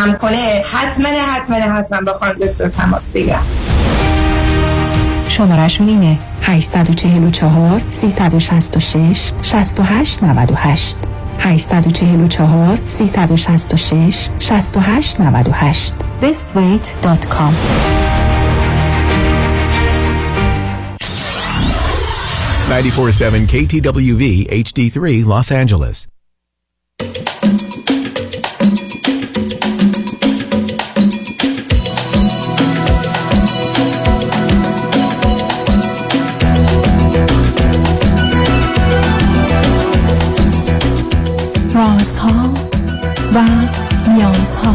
کم کنه. حتما حتما حتما با خانم دکتر تماس بگیرم شمارش اینه. 844 366 68 98 844 366 68 98 bestweight.com 947 KTWV HD3 Los Angeles. رازها و نیازها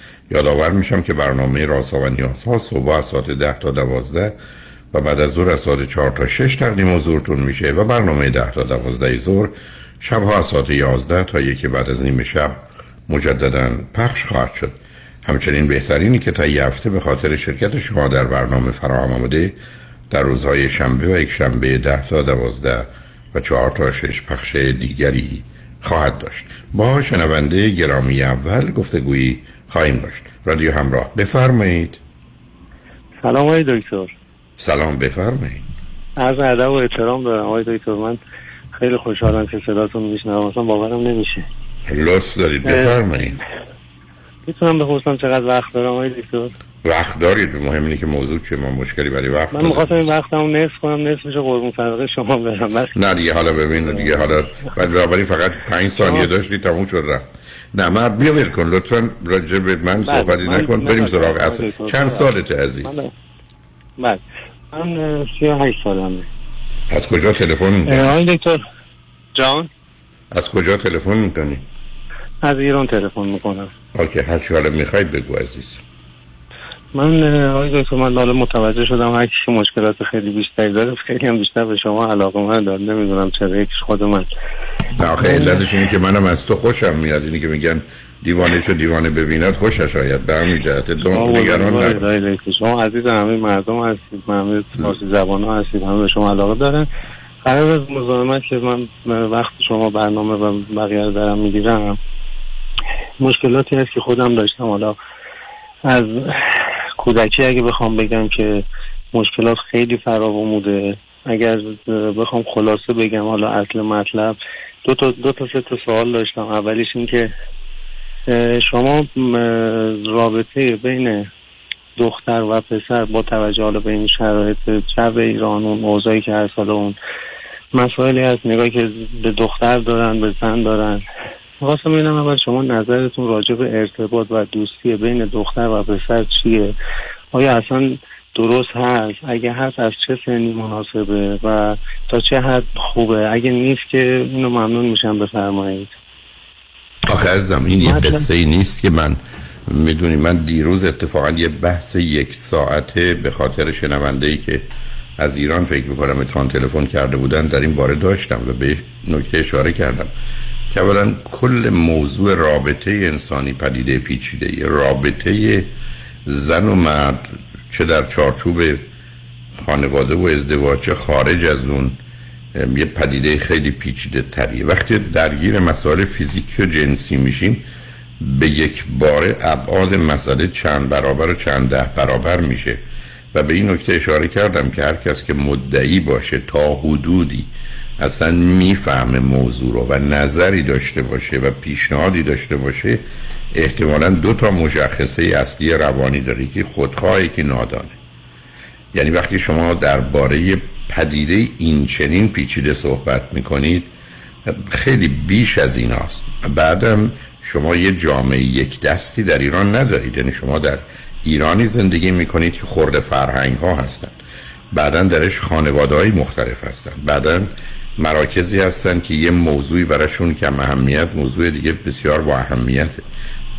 یادآور میشم که برنامه رازها و نیازها صبح از ساعت ده تا دوازده و بعد از ظهر از ساعت چهار تا شش تقدیم حضورتون میشه و برنامه ده تا دوازده ظهر شبها از ساعت یازده تا یکی بعد از نیمه شب مجددا پخش خواهد شد. همچنین بهترینی که تا یه هفته به خاطر شرکت شما در برنامه فراهم آمده در روزهای شنبه و یک شنبه ده تا دوازده و چهار تا شش پخش دیگری خواهد داشت. با شنونده گرامی اول گفتگویی خواهیم داشت. رادیو همراه. بفرمایید. سلام آقای دکتر. سلام بفرمایید. از ادب و احترام دارم. آقای دکتر من خیلی خوشحالم که صداتون میشنوم. اصلا باورم نمیشه. لطف دارید. بفرمایید. می‌تونم بپرسم چقدر وقت دارم آقای دکتر؟ وقت دارید. مهم اینه که موضوع چه ما مشکلی برای وقت من می‌خواستم این وقتمو نصف کنم. نصفش قربون صدقه شما برم. بس. نه دیگه حالا ببین دیگه حالا بعد فقط پنج ثانیه داشتی تموم شد رفت. نه مرد بیا ول کن. لطفا راجع به من صحبتی نکن. بریم سراغ اصل چند سالت عزیز؟ بله. من سی و هشت سالمه. از کجا تلفن می‌کنی؟ آقای دکتر. جان؟ از کجا تلفن می‌کنی؟ از ایران تلفن می‌کنم. اوکی هر چی حالا می‌خوای بگو عزیز. من آقای دکتر من حالا متوجه شدم هر کسی مشکلات خیلی بیشتری داره. خیلی هم بیشتر به شما علاقه من داره نمی‌دونم چرا یکیش خود من. آخه علتش اینه که منم از تو خوشم میاد. اینی که میگن دیوانه شو دیوانه ببیند خوشش آید. به همین جهت. دو نگران شما عزیز همه مردم هستید. همه فارسی زبان ها هستید. همه به شما علاقه دارن. قرار از مزاحمت که من وقت شما برنامه و بقیه دارم می‌گیرم مشکلاتی هست که خودم داشتم. حالا از کودکی اگه بخوام بگم که مشکلات خیلی فراوان بوده اگر بخوام خلاصه بگم حالا اصل مطلب دو تا دو تا سه تا سوال داشتم. اولیش این که شما رابطه بین دختر و پسر با توجه حالا به این شرایط جو ایران اون اوضاعی که هر سال اون مسائلی هست نگاهی که به دختر دارن به زن دارن خواستم ببینم اول شما نظرتون راجع به ارتباط و دوستی بین دختر و پسر چیه؟ آیا اصلا درست هست؟ اگه هست از چه سنی مناسبه؟ و تا چه حد خوبه؟ اگه نیست که اینو ممنون میشم بفرمایید. آخه از زمین یه قصه ای نیست که من می‌دونی من دیروز اتفاقا یه بحث یک ساعته به خاطر شنونده ای که از ایران فکر می‌کنم اتفاقا تلفن کرده بودن در این باره داشتم و به نکته اشاره کردم. که اولا کل موضوع رابطه انسانی پدیده پیچیده یه رابطه زن و مرد چه در چارچوب خانواده و ازدواج چه خارج از اون یه پدیده خیلی پیچیده تریه. وقتی درگیر مسائل فیزیکی و جنسی میشیم به یک بار ابعاد مسئله چند برابر و چند ده برابر میشه. و به این نکته اشاره کردم که هر کس که مدعی باشه تا حدودی اصلا می‌فهمه موضوع رو و نظری داشته باشه و پیشنهادی داشته باشه احتمالا دو تا مشخصه اصلی روانی داره که خودخواهی که نادانه. یعنی وقتی شما درباره پدیده این چنین پیچیده صحبت می‌کنید خیلی بیش از این است بعدم شما یه جامعه یک دستی در ایران ندارید. یعنی شما در ایرانی زندگی می‌کنید که خورده فرهنگ ها هستند بعدا درش خانواده های مختلف هستند بعدا مراکزی هستند که یه موضوعی براشون کم اهمیت موضوع دیگه بسیار با اهمیت.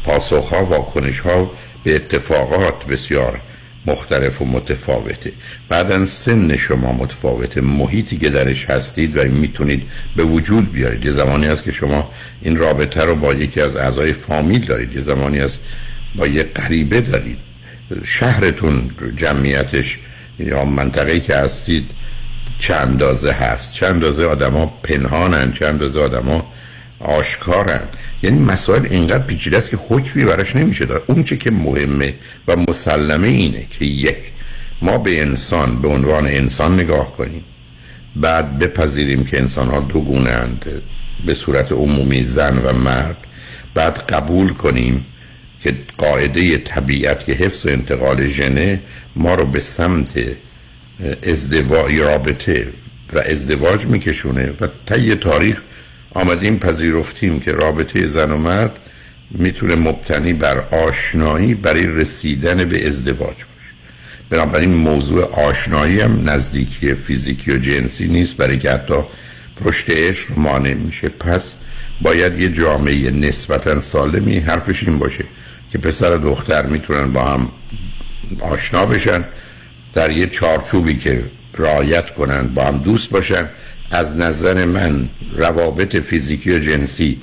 پاسخ ها واکنش ها به اتفاقات بسیار مختلف و متفاوته. بعدا سن شما متفاوته. محیطی که درش هستید و می‌تونید به وجود بیارید. یه زمانی هست که شما این رابطه رو با یکی از اعضای فامیل دارید. یه زمانی هست با یه غریبه دارید. شهرتون جمعیتش یا منطقه‌ای که هستید چند اندازه هست. چند اندازه آدما پنهانن چند اندازه آدما آشکارن. یعنی مسائل اینقدر پیچیده است که حکمی براش نمیشه داد. اون چه که مهمه و مسلمه اینه که یک ما به انسان به عنوان انسان نگاه کنیم. بعد بپذیریم که انسان ها دو گونه اند به صورت عمومی زن و مرد. بعد قبول کنیم که قاعده طبیعت که حفظ و انتقال ژنه ما رو به سمت ازدواج رابطه و ازدواج میکشونه و طی تاریخ آمدیم پذیرفتیم که رابطه زن و مرد می‌تونه مبتنی بر آشنایی برای رسیدن به ازدواج باشه. بنابراین موضوع آشنایی هم نزدیکی فیزیکی و جنسی نیست برای که حتی پشت عشق مانع میشه. پس باید یه جامعه نسبتا سالمی حرفش این باشه که پسر و دختر می‌تونن با هم آشنا بشن. در یه چارچوبی که رعایت کنند با هم دوست باشن از نظر من روابط فیزیکی و جنسی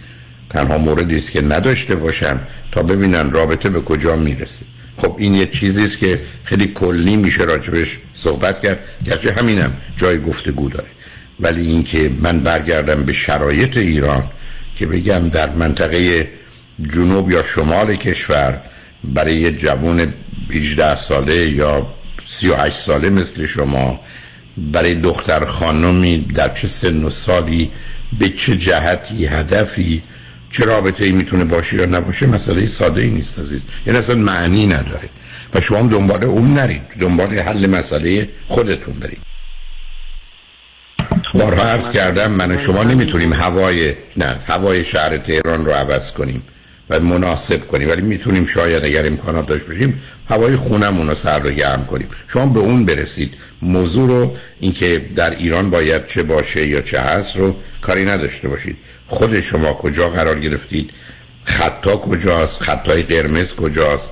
تنها موردی است که نداشته باشن تا ببینن رابطه به کجا می‌رسه. خب این یه چیزی است که خیلی کلی میشه راجبش صحبت کرد گرچه همینم جای گفتگو داره. ولی اینکه من برگردم به شرایط ایران که بگم در منطقه جنوب یا شمال کشور برای یه جوون 18 ساله یا 38 ساله مثل شما. برای دختر خانمی در چه سن و سالی به چه جهتی هدفی؟ چه رابطه ای می‌تونه باشه یا نباشه؟ مسئله ساده ای نیست عزیز. یعنی اصلا معنی نداره. و شما هم دنبال اون نرید. دنبال حل مسئله خودتون برید. بارها عرض کردم من و شما نمی‌تونیم هوای نه هوای شهر تهران رو عوض کنیم. و مناسب کنیم. ولی می‌تونیم شاید اگر امکانات داشت باشیم هوای خونمون رو سر رو گرم کنیم. شما به اون برسید. موضوع رو اینکه در ایران باید چه باشه یا چه هست رو کاری نداشته باشید. خود شما کجا قرار گرفتید؟ خطا کجاست؟ خطای قرمز کجاست؟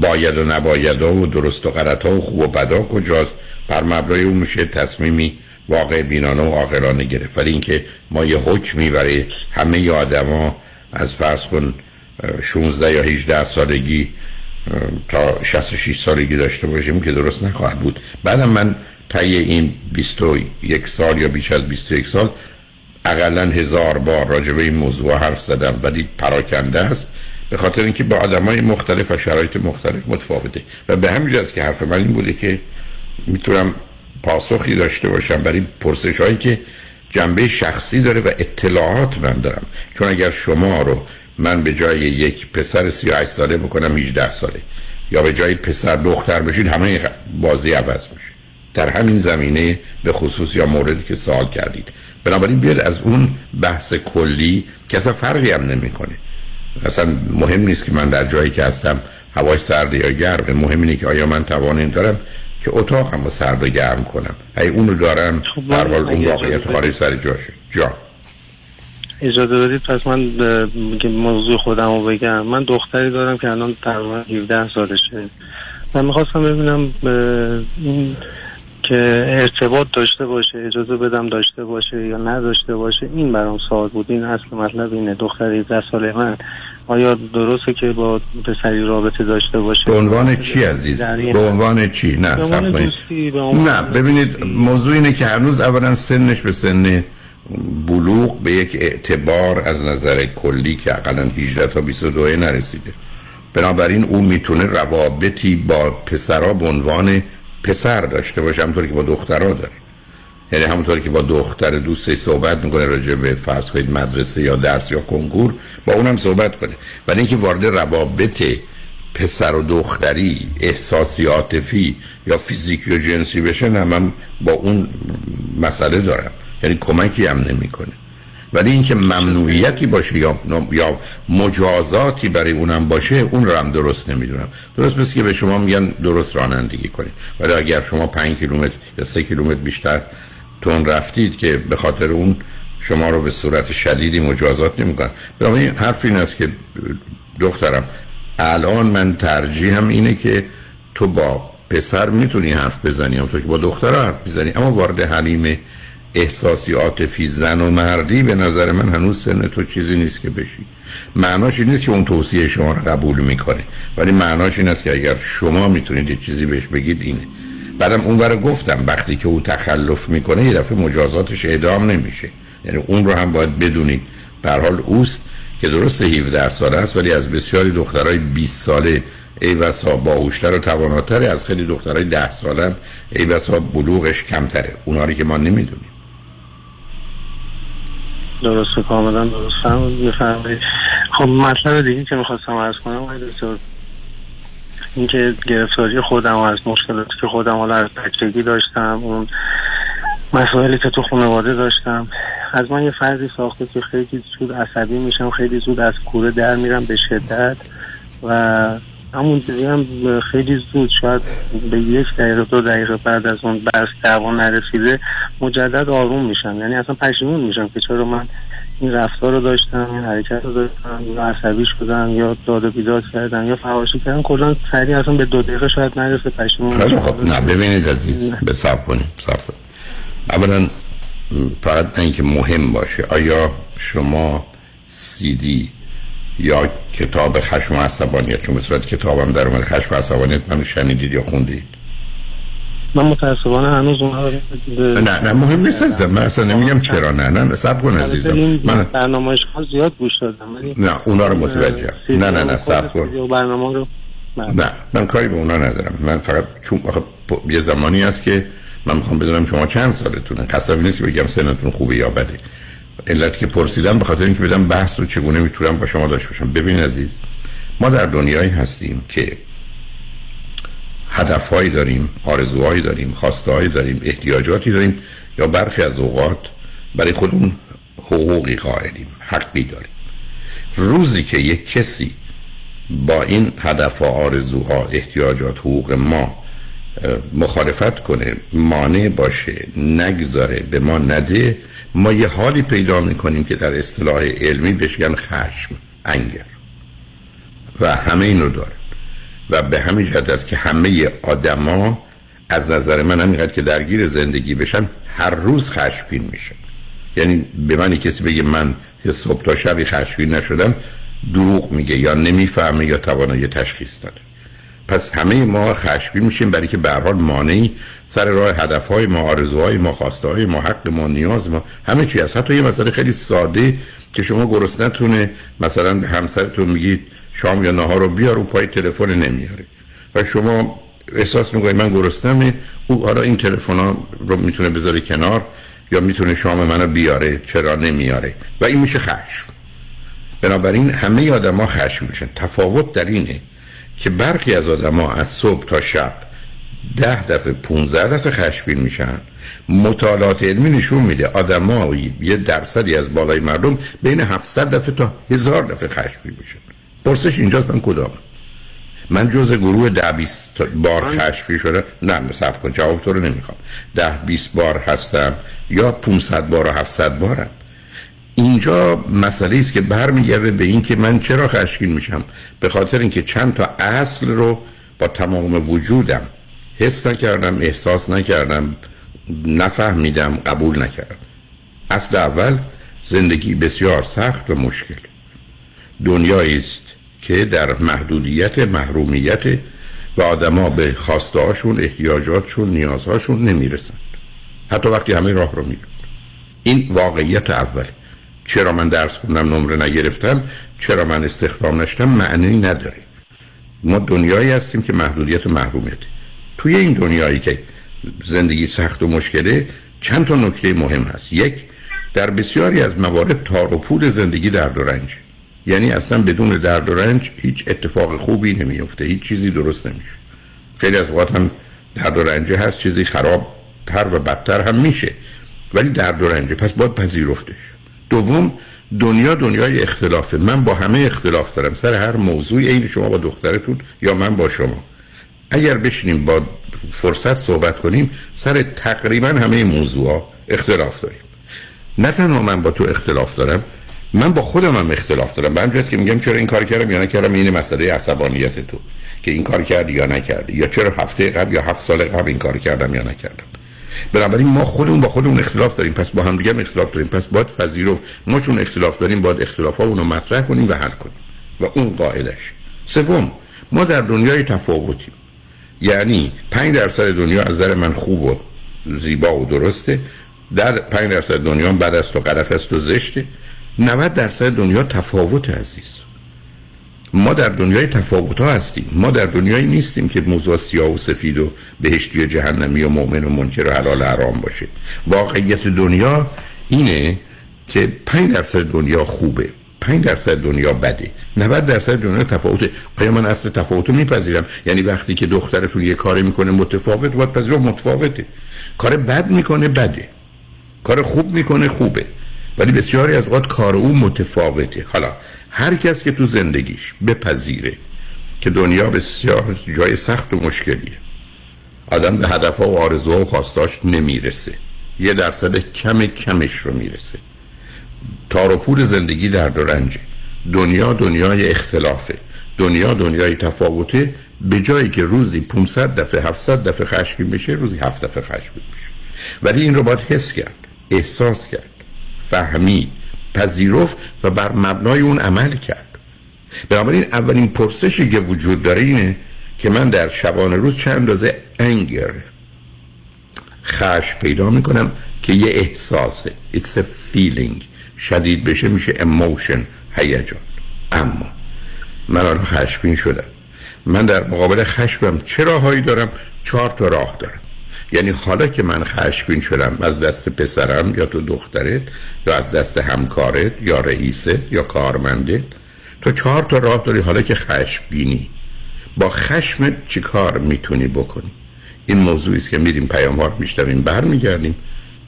باید و نباید و درست و غلط ها و خوب و بدا کجاست؟ بر مبنای اون میشه تصمیمی واقع بینانه و عاقلانه گرفت. ولی اینکه ما یه حکمی برای همه آدما از فرض کن 16 یا 18 سالگی تا 66 سالگی داشته باشیم که درست نخواهد بود. بعدم من طی این 21 سال یا بیش از 21 سال اقلا هزار بار راجع به این موضوع حرف زدم ولی پراکنده است به خاطر اینکه با آدم های مختلف و شرایط مختلف متفاوته. و به همین که حرف من این بوده که می‌تونم پاسخی داشته باشم برای پرسش هایی که جنبه شخصی داره و اطلاعات من دارم. چون اگر شما رو من به جای یک پسر 38 ساله بکنم 18 ساله یا به جای پسر دختر بشید همه بازی عوض میشه. در همین زمینه به خصوص یا موردی که سوال کردید. بنابراین بیاد از اون بحث کلی که اصلا فرقی هم نمی‌کنه. اصلا مهم نیست که من در جایی که هستم هوای سرد یا گرم مهم اینه که آیا من توان دارم که اتاقم رو سرد و گرم کنم. اگه اون رو دارم خب، در حال اون واقعیت خارج سر جاشه جا. اجازه بدید پس من موضوع خودم رو بگم. من دختری دارم که الان تقریبا 17 سالشه. من می‌خواستم ببینم این که ارتباط داشته باشه اجازه بدم داشته باشه یا نداشته باشه این برام سوال بود. این اصل مطلب اینه. دختر 17 ساله من آیا درسته که با پسری رابطه داشته باشه؟ به عنوان چی عزیز؟ به عنوان چی؟ نه دوستی، نه ببینید موضوع اینه که هنوز اولا سنش به سن بلوغ به یک اعتبار از نظر کلی که اقلا 18 تا 22 نرسیده. بنابراین او می‌تونه روابطی با پسرا به عنوان پسر داشته باشه همونطوری که با دخترها داره. یعنی همونطوری که با دختر دوستی صحبت می‌کنه راجع به فرض کنید مدرسه یا درس یا کنکور با اونم صحبت کنه. ولی اینکه وارد روابط پسر و دختری احساسی عاطفی یا فیزیکی و جنسی بشه نه من با اون مسئله دارم. یعنی کمکی هم نمی‌کنه. ولی اینکه ممنوعیتی باشه یا یا مجازاتی برای اونم باشه اون رو هم درست نمی‌دونم. درست مثل که به شما میگن درست رانندگی کنید. ولی اگر شما 5 کیلومتر یا 3 کیلومتر بیشتر تون رفتید که به خاطر اون شما رو به صورت شدیدی مجازات نمی‌کنن. این حرف این است که دخترم الان من ترجیحم اینه که تو با پسر می‌تونی حرف بزنی تو که با دختر حرف می‌زنی. اما وارد حلیم احساسی عاطفی زن و مردی به نظر من هنوز سن تو چیزی نیست که بشی. معناش این نیست که اون توصیه شما رو قبول می‌کنه ولی معناش این است که اگر شما می‌تونید یه چیزی بهش بگید اینه. بعدم اونور گفتم وقتی که او تخلف می‌کنه یه دفعه مجازاتش اعدام نمیشه. یعنی اون رو هم باید بدونید. به حال اوست که درست 17 ساله است ولی از بسیاری دخترای 20 ساله ای بسا باهوشتر و تواناتر از خیلی دخترای 10 ساله ای بسا بلوغش کمتره. اوناری که ما نمی‌دونیم. درسته کاملا درست هم خب مطلب دیگه که می‌خواستم عرض کنم اینکه گرفتاری خودم از مشکلاتی که خودم حالا از بچگی داشتم اون مسائلی که تو خانواده داشتم از من یه فردی ساخته که خیلی زود عصبی میشم خیلی زود از کوره در میرم به شدت و همون هم خیلی زود شاید به یک دقیقه دو دقیقه بعد از اون بس دعوا نرسیده مجدد آروم میشم. یعنی اصلا پشیمون میشم که چرا من این رفتار رو داشتم این حرکت رو داشتم یا عصبی شدم یا داد و بیداد کردم یا فواشی کردم کلا سریع اصلا به دو دقیقه شاید نرسه پشیمون خیلی خب نه ببینید عزیز به سب کنیم کنیم اولا فقط اینکه مهم باشه آیا شما سیدی یا کتاب خشم و عصبانیت چون به صورت کتابم در اومد خشم و عصبانیت من شنیدید یا خوندید؟ من متاسفانه هنوز اونها نه نه مهم نیست از من اصلا نمیگم چرا نه نه سب کن عزیزم. من برنامه زیاد گوش دادم نه اونا رو متوجه نه نه نه سب کن. برنامه رو نه من کاری به اونا ندارم. من فقط چون یه زمانی است که من می‌خوام بدونم شما چند سالتونه. قصدم نیست که بگم سنتون خوبه یا بده. علت که پرسیدم به خاطر اینکه بدم بحث رو چگونه می‌تونم با شما داشته باشم. ببین عزیز ما در دنیایی هستیم که هدفهایی داریم آرزوهایی داریم خواستهایی داریم احتیاجاتی داریم یا برخی از اوقات برای خودمون حقوقی قائلیم حقی داریم. روزی که یک کسی با این هدف و آرزوها احتیاجات حقوق ما مخالفت کنه مانع باشه نگذاره به ما نده ما یه حالی پیدا می‌کنیم که در اصطلاح علمی بشگن خشم انگر. و همه اینو داره. و به همین جهت است که همه آدما از نظر من همینقدر که درگیر زندگی بشن هر روز خشمگین میشن. یعنی به من کسی بگه من یه صبح تا شبی خشمگین نشدم دروغ میگه یا نمی‌فهمه یا توانایی تشخیص داره پس همه ما خشمگین میشیم برای که به حال مانعی سر راه هدفهای ما آرزوهای ما خواسته های ما حق ما نیاز ما همه چی هست. حتی یه مسئله خیلی ساده که شما گرسنتونه مثلا همسرتون میگید شام یا نهار رو بیار و پای تلفن نمیاره و شما احساس می‌کنید من گرسنمه او حالا این تلفن رو می‌تونه بذاره کنار یا می‌تونه شام منو بیاره چرا نمیاره؟ و این میشه خشم. بنابراین همه آدم ها خشم میشن. تفاوت در اینه که برخی از آدما از صبح تا شب ده دفعه 15 دفعه خشمگین میشن. مطالعات علمی نشون میده آدما یه درصدی از بالای مردم بین 700 دفعه تا هزار دفعه خشمگین میشن. پرسش اینجاست من کدام؟ من جز گروه ده بیست بار خشمگین شده نه صبر کن جواب تو رو نمی‌خوام. ده بیست بار هستم یا 500 بار و 700 بارم. اینجا مسئله است که برمیگرده به این که من چرا خشمگین میشم؟ به خاطر اینکه چند تا اصل رو با تمام وجودم حس نکردم احساس نکردم نفهمیدم قبول نکردم. اصل اول زندگی بسیار سخت و مشکل. دنیایی است که در محدودیت محرومیت و آدما به خواستهاشون احتیاجاتشون نیازهاشون نمی‌رسند. حتی وقتی همه راه رو میرن این واقعیت اول چرا من درس خوندم نمره نگرفتم؟ چرا من استخدام نشدم؟ معنی نداره. ما دنیایی هستیم که محدودیت محرومیت. توی این دنیایی که زندگی سخت و مشکله چند تا نکته مهم هست. یک در بسیاری از موارد تار و پود زندگی درد و یعنی اصلا بدون درد و رنج هیچ اتفاق خوبی نمیفته هیچ چیزی درست نمیشه. خیلی از اوقات هم درد و رنجه هست چیزی خراب تر و بدتر هم میشه ولی درد و رنجه پس باید پذیرفتش. دوم دنیا دنیای اختلافه. من با همه اختلاف دارم. سر هر موضوع این شما با دخترتون یا من با شما. اگر بشینیم با فرصت صحبت کنیم سر تقریبا همه موضوع اختلاف داریم. نه تنها من با تو اختلاف دارم من با خودم هم اختلاف دارم. به همجرد که میگم چرا این کار کردم یا نکردم این مسئله عصبانیت تو. که این کار کردی یا نکردی. یا چرا هفته قبل یا هفت سال قبل این کار کردم یا نکردم. بنابراین ما خودمون با خودمون اختلاف داریم. پس با هم دیگه اختلاف داریم. پس باید پذیرفت ما چون اختلاف داریم باید اختلاف رو مطرح کنیم و حل کنیم. و اون قاعدش سوم ما در دنیای تفاوتیم. یعنی 5 درصد دنیا از نظر من خوب و زیبا و درسته. در 5 درصد دنیا بد است و غلط است و زشته. 90 درصد دنیا تفاوت عزیز. ما در دنیای تفاوت ها هستیم. ما در دنیایی نیستیم که موضوع سیاه و سفید و بهشتی و جهنمی و مؤمن و منکر و حلال حرام باشه. واقعیت دنیا اینه که 5 درصد دنیا خوبه. 5 درصد دنیا بده. 90 درصد دنیا تفاوته. آیا من اصل تفاوت رو میپذیرم؟ یعنی وقتی که دخترتون یه کاری می‌کنه متفاوت باید پذیرم متفاوته. کار بد می‌کنه بده. کار خوب می‌کنه خوبه. ولی بسیاری از اوقات کار او متفاوته. حالا هر کس که تو زندگیش بپذیره که دنیا بسیار جای سخت و مشکلیه آدم به هدف و آرزوها و خواستاش نمی‌رسه. یه درصد کم کمش رو می‌رسه. تار و پور زندگی در رنجه. دنیا دنیای اختلافه. دنیا دنیای تفاوته. به جایی که روزی 500 دفعه 700 دفعه خشمگین بشه روزی 7 دفعه خشمگین بشه ولی این رو باید حس کرد احساس کرد. فهمید پذیرفت و بر مبنای اون عمل کرد. بنابراین اولین پرسشی که وجود داره اینه که من در شبانه روز چند اندازه انگر خش پیدا می‌کنم که یه احساسه It's a feeling شدید بشه میشه emotion هیجان. اما من الان خشمگین شدم. من در مقابل خشمم چه راههایی دارم؟ چهار تا راه دارم. یعنی حالا که من خشمگین شدم از دست پسرم یا تو دخترت یا از دست همکارت یا رئیست یا کارمندت تو چهار تا راه داری حالا که خشمگینی. با خشم چی کار می‌تونی بکنی؟ این موضوعی است که میریم پیام ها رو میشنویم برمیگردیم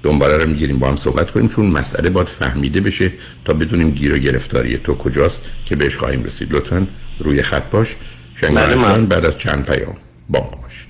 دنباله رو می‌گیریم با هم صحبت کنیم چون مسئله باید فهمیده بشه تا بدونیم گیر و گرفتاری تو کجاست که بهش خواهیم رسید. لطفا روی خط باش. شنگ بعد از چند پیام با ما باشید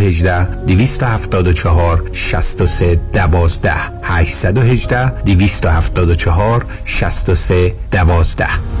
818 274 63 12 818 274 63 12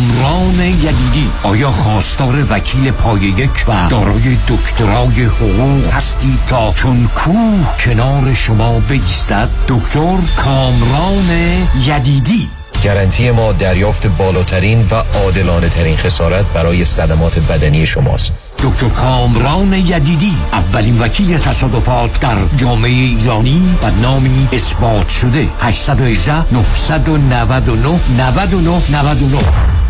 کامران یدیدی. آیا خواستار وکیل پای یک و دارای دکترای حقوق هستی تا چون کوه کنار شما بگیستد؟ دکتر کامران یدیدی. گارانتی ما دریافت بالاترین و عادلانه ترین خسارت برای صدمات بدنی شماست. دکتر کامران یدیدی اولین وکیل تصادفات در جامعه ایرانی و نامی اثبات شده. 818 999 99 99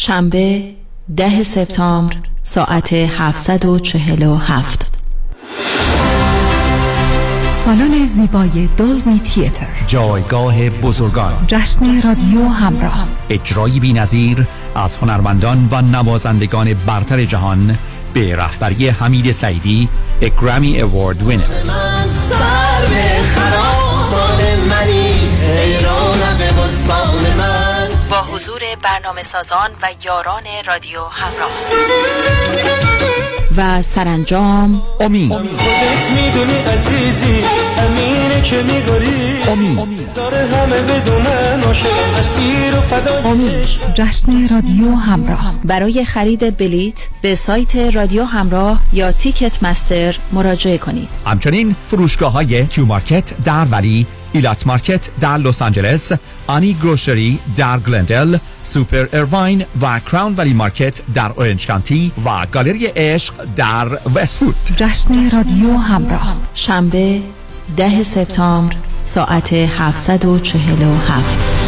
شنبه ده سپتامبر ساعت 747 سالن زیبای دولبی تیتر. جایگاه بزرگان. جشن رادیو همراه. اجرایی بینظیر از هنرمندان و نوازندگان برتر جهان به رهبری حمید سعیدی اگرامی اوارد وینر حضور برنامه سازان و یاران رادیو همراه. و سرانجام امید می‌دونی عزیزی امینه که میگاری امید همه بدونن عاشق اسیر و فدای امید جشن رادیو همراه. برای خرید بلیت به سایت رادیو همراه یا تیکت مستر مراجعه کنید. همچنین فروشگاه های کیو مارکت در ولی Elat Market در لس آنجلس Ani Grocery در گلندل Super Irvine و Crown Valley Market در Orange County و گالری عشق در وستفود جشن رادیو همراه. شنبه ده سپتامبر ساعت 747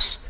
past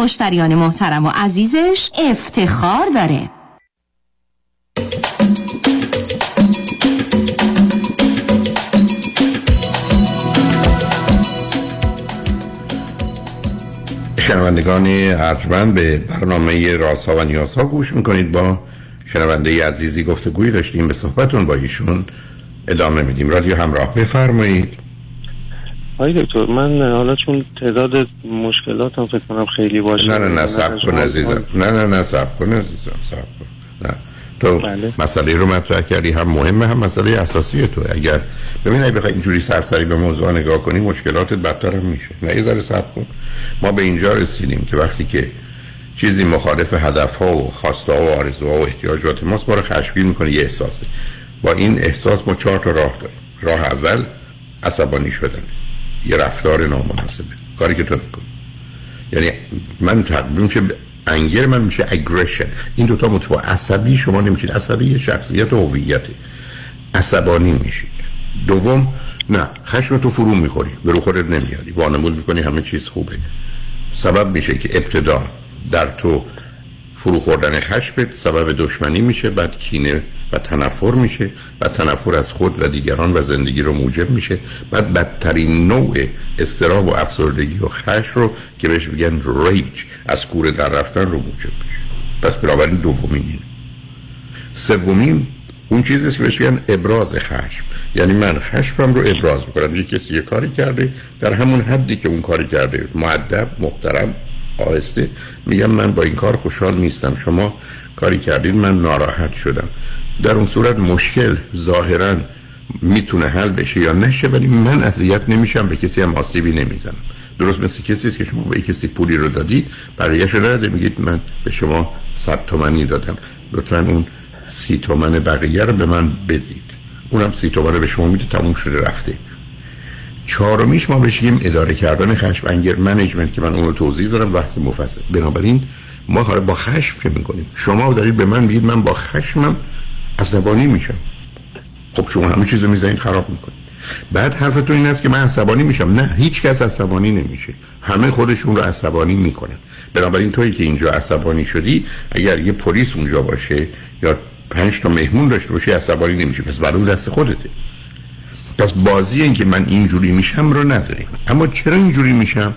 مشتریان محترم و عزیزش افتخار داره. شنوندگان ارجمند به برنامه رازها و نیازها گوش می‌کنید. با شنونده عزیزی گفتگوی داشتیم. به صحبتون با ایشون ادامه میدیم. رادیو همراه بفرمایید. آقای دکتر من حالا چون تعداد مشکلات هم فکر کنم خیلی باشه. نه نه نه سب کن عزیزم. نه نه نه سب کن عزیزم سب کن. نه. تو بله. مسئله رو مطرح کردی هم مهمه هم مسئله اساسی تو اگر ببین اگه بخوای اینجوری سرسری به موضوع نگاه کنی مشکلاتت بدتر هم میشه. نه یه ذره صبر کن. ما به اینجا رسیدیم که وقتی که چیزی مخالف هدف ها و خواسته ها و آرزوها و احتیاجات ماست ما رو خشمگین می‌کنه یه احساسه. با این احساس ما چهار تا راه داریم. راه اول عصبانی شدن. یه رفتار نامناسبه. کاری که تو می‌کنی یعنی من تقدیم که انگر من میشه اگریشن این دوتا متفا عصبی شما نمیشید. عصبی شخصیت و عصبانی میشید. دوم نه خشم تو فرو می‌خوری. به رو خودت نمیاری وانمود می‌کنی همه چیز خوبه. سبب میشه که ابتدا در تو فرو خوردن خشمت سبب دشمنی میشه بعد کینه و تنفر میشه و تنفر از خود و دیگران و زندگی رو موجب میشه. بعد بدترین نوع استراب و افسردگی و خشم رو که بهش میگن ریج از کوره در رفتن رو موجب میشه. پس بنابراین دومین این سومین اون چیزی که بهش میگن ابراز خشم. یعنی من خشمم رو ابراز می‌کنم. یه کسی یه کاری کرده در همون حدی که اون کاری کرده معدب محترم آهسته. میگم من با این کار خوشحال نیستم. شما کاری کردید من ناراحت شدم. در اون صورت مشکل ظاهرا می‌تونه حل بشه یا نشه ولی من اذیت نمیشم به کسی هم آسیبی نمی‌زنم. درست مثل کسی است که شما به کسی پولی رو دادید بقیه‌اش رو نده. میگید من به شما صد تومنی دادم. لطفا اون سی تومن بقیه رو به من بدید. اونم سی تومن رو به شما میده تموم شده رفته. چهارمیش ما بشیم اداره کردن خشم انگر منیجمنت که من اون رو توضیح دارم بحث مفصل. بنابراین ما حالا با خشم چه می‌کنیم؟ شما دارید به من میگید من با خشمم عصبانی میشم. خب شما همه چیزو می‌زنید خراب می‌کنید. بعد حرفتون این است که من عصبانی میشم. نه هیچ کس عصبانی نمیشه. همه خودشون رو عصبانی می‌کنن. بنابراین تویی که اینجا عصبانی شدی اگر یه پلیس اونجا باشه یا پنج تا مهمون داشته باشی عصبانی نمیشه پس برای دست خودته. پس بازی این که من اینجوری میشم رو نداریم. اما چرا اینجوری میشم؟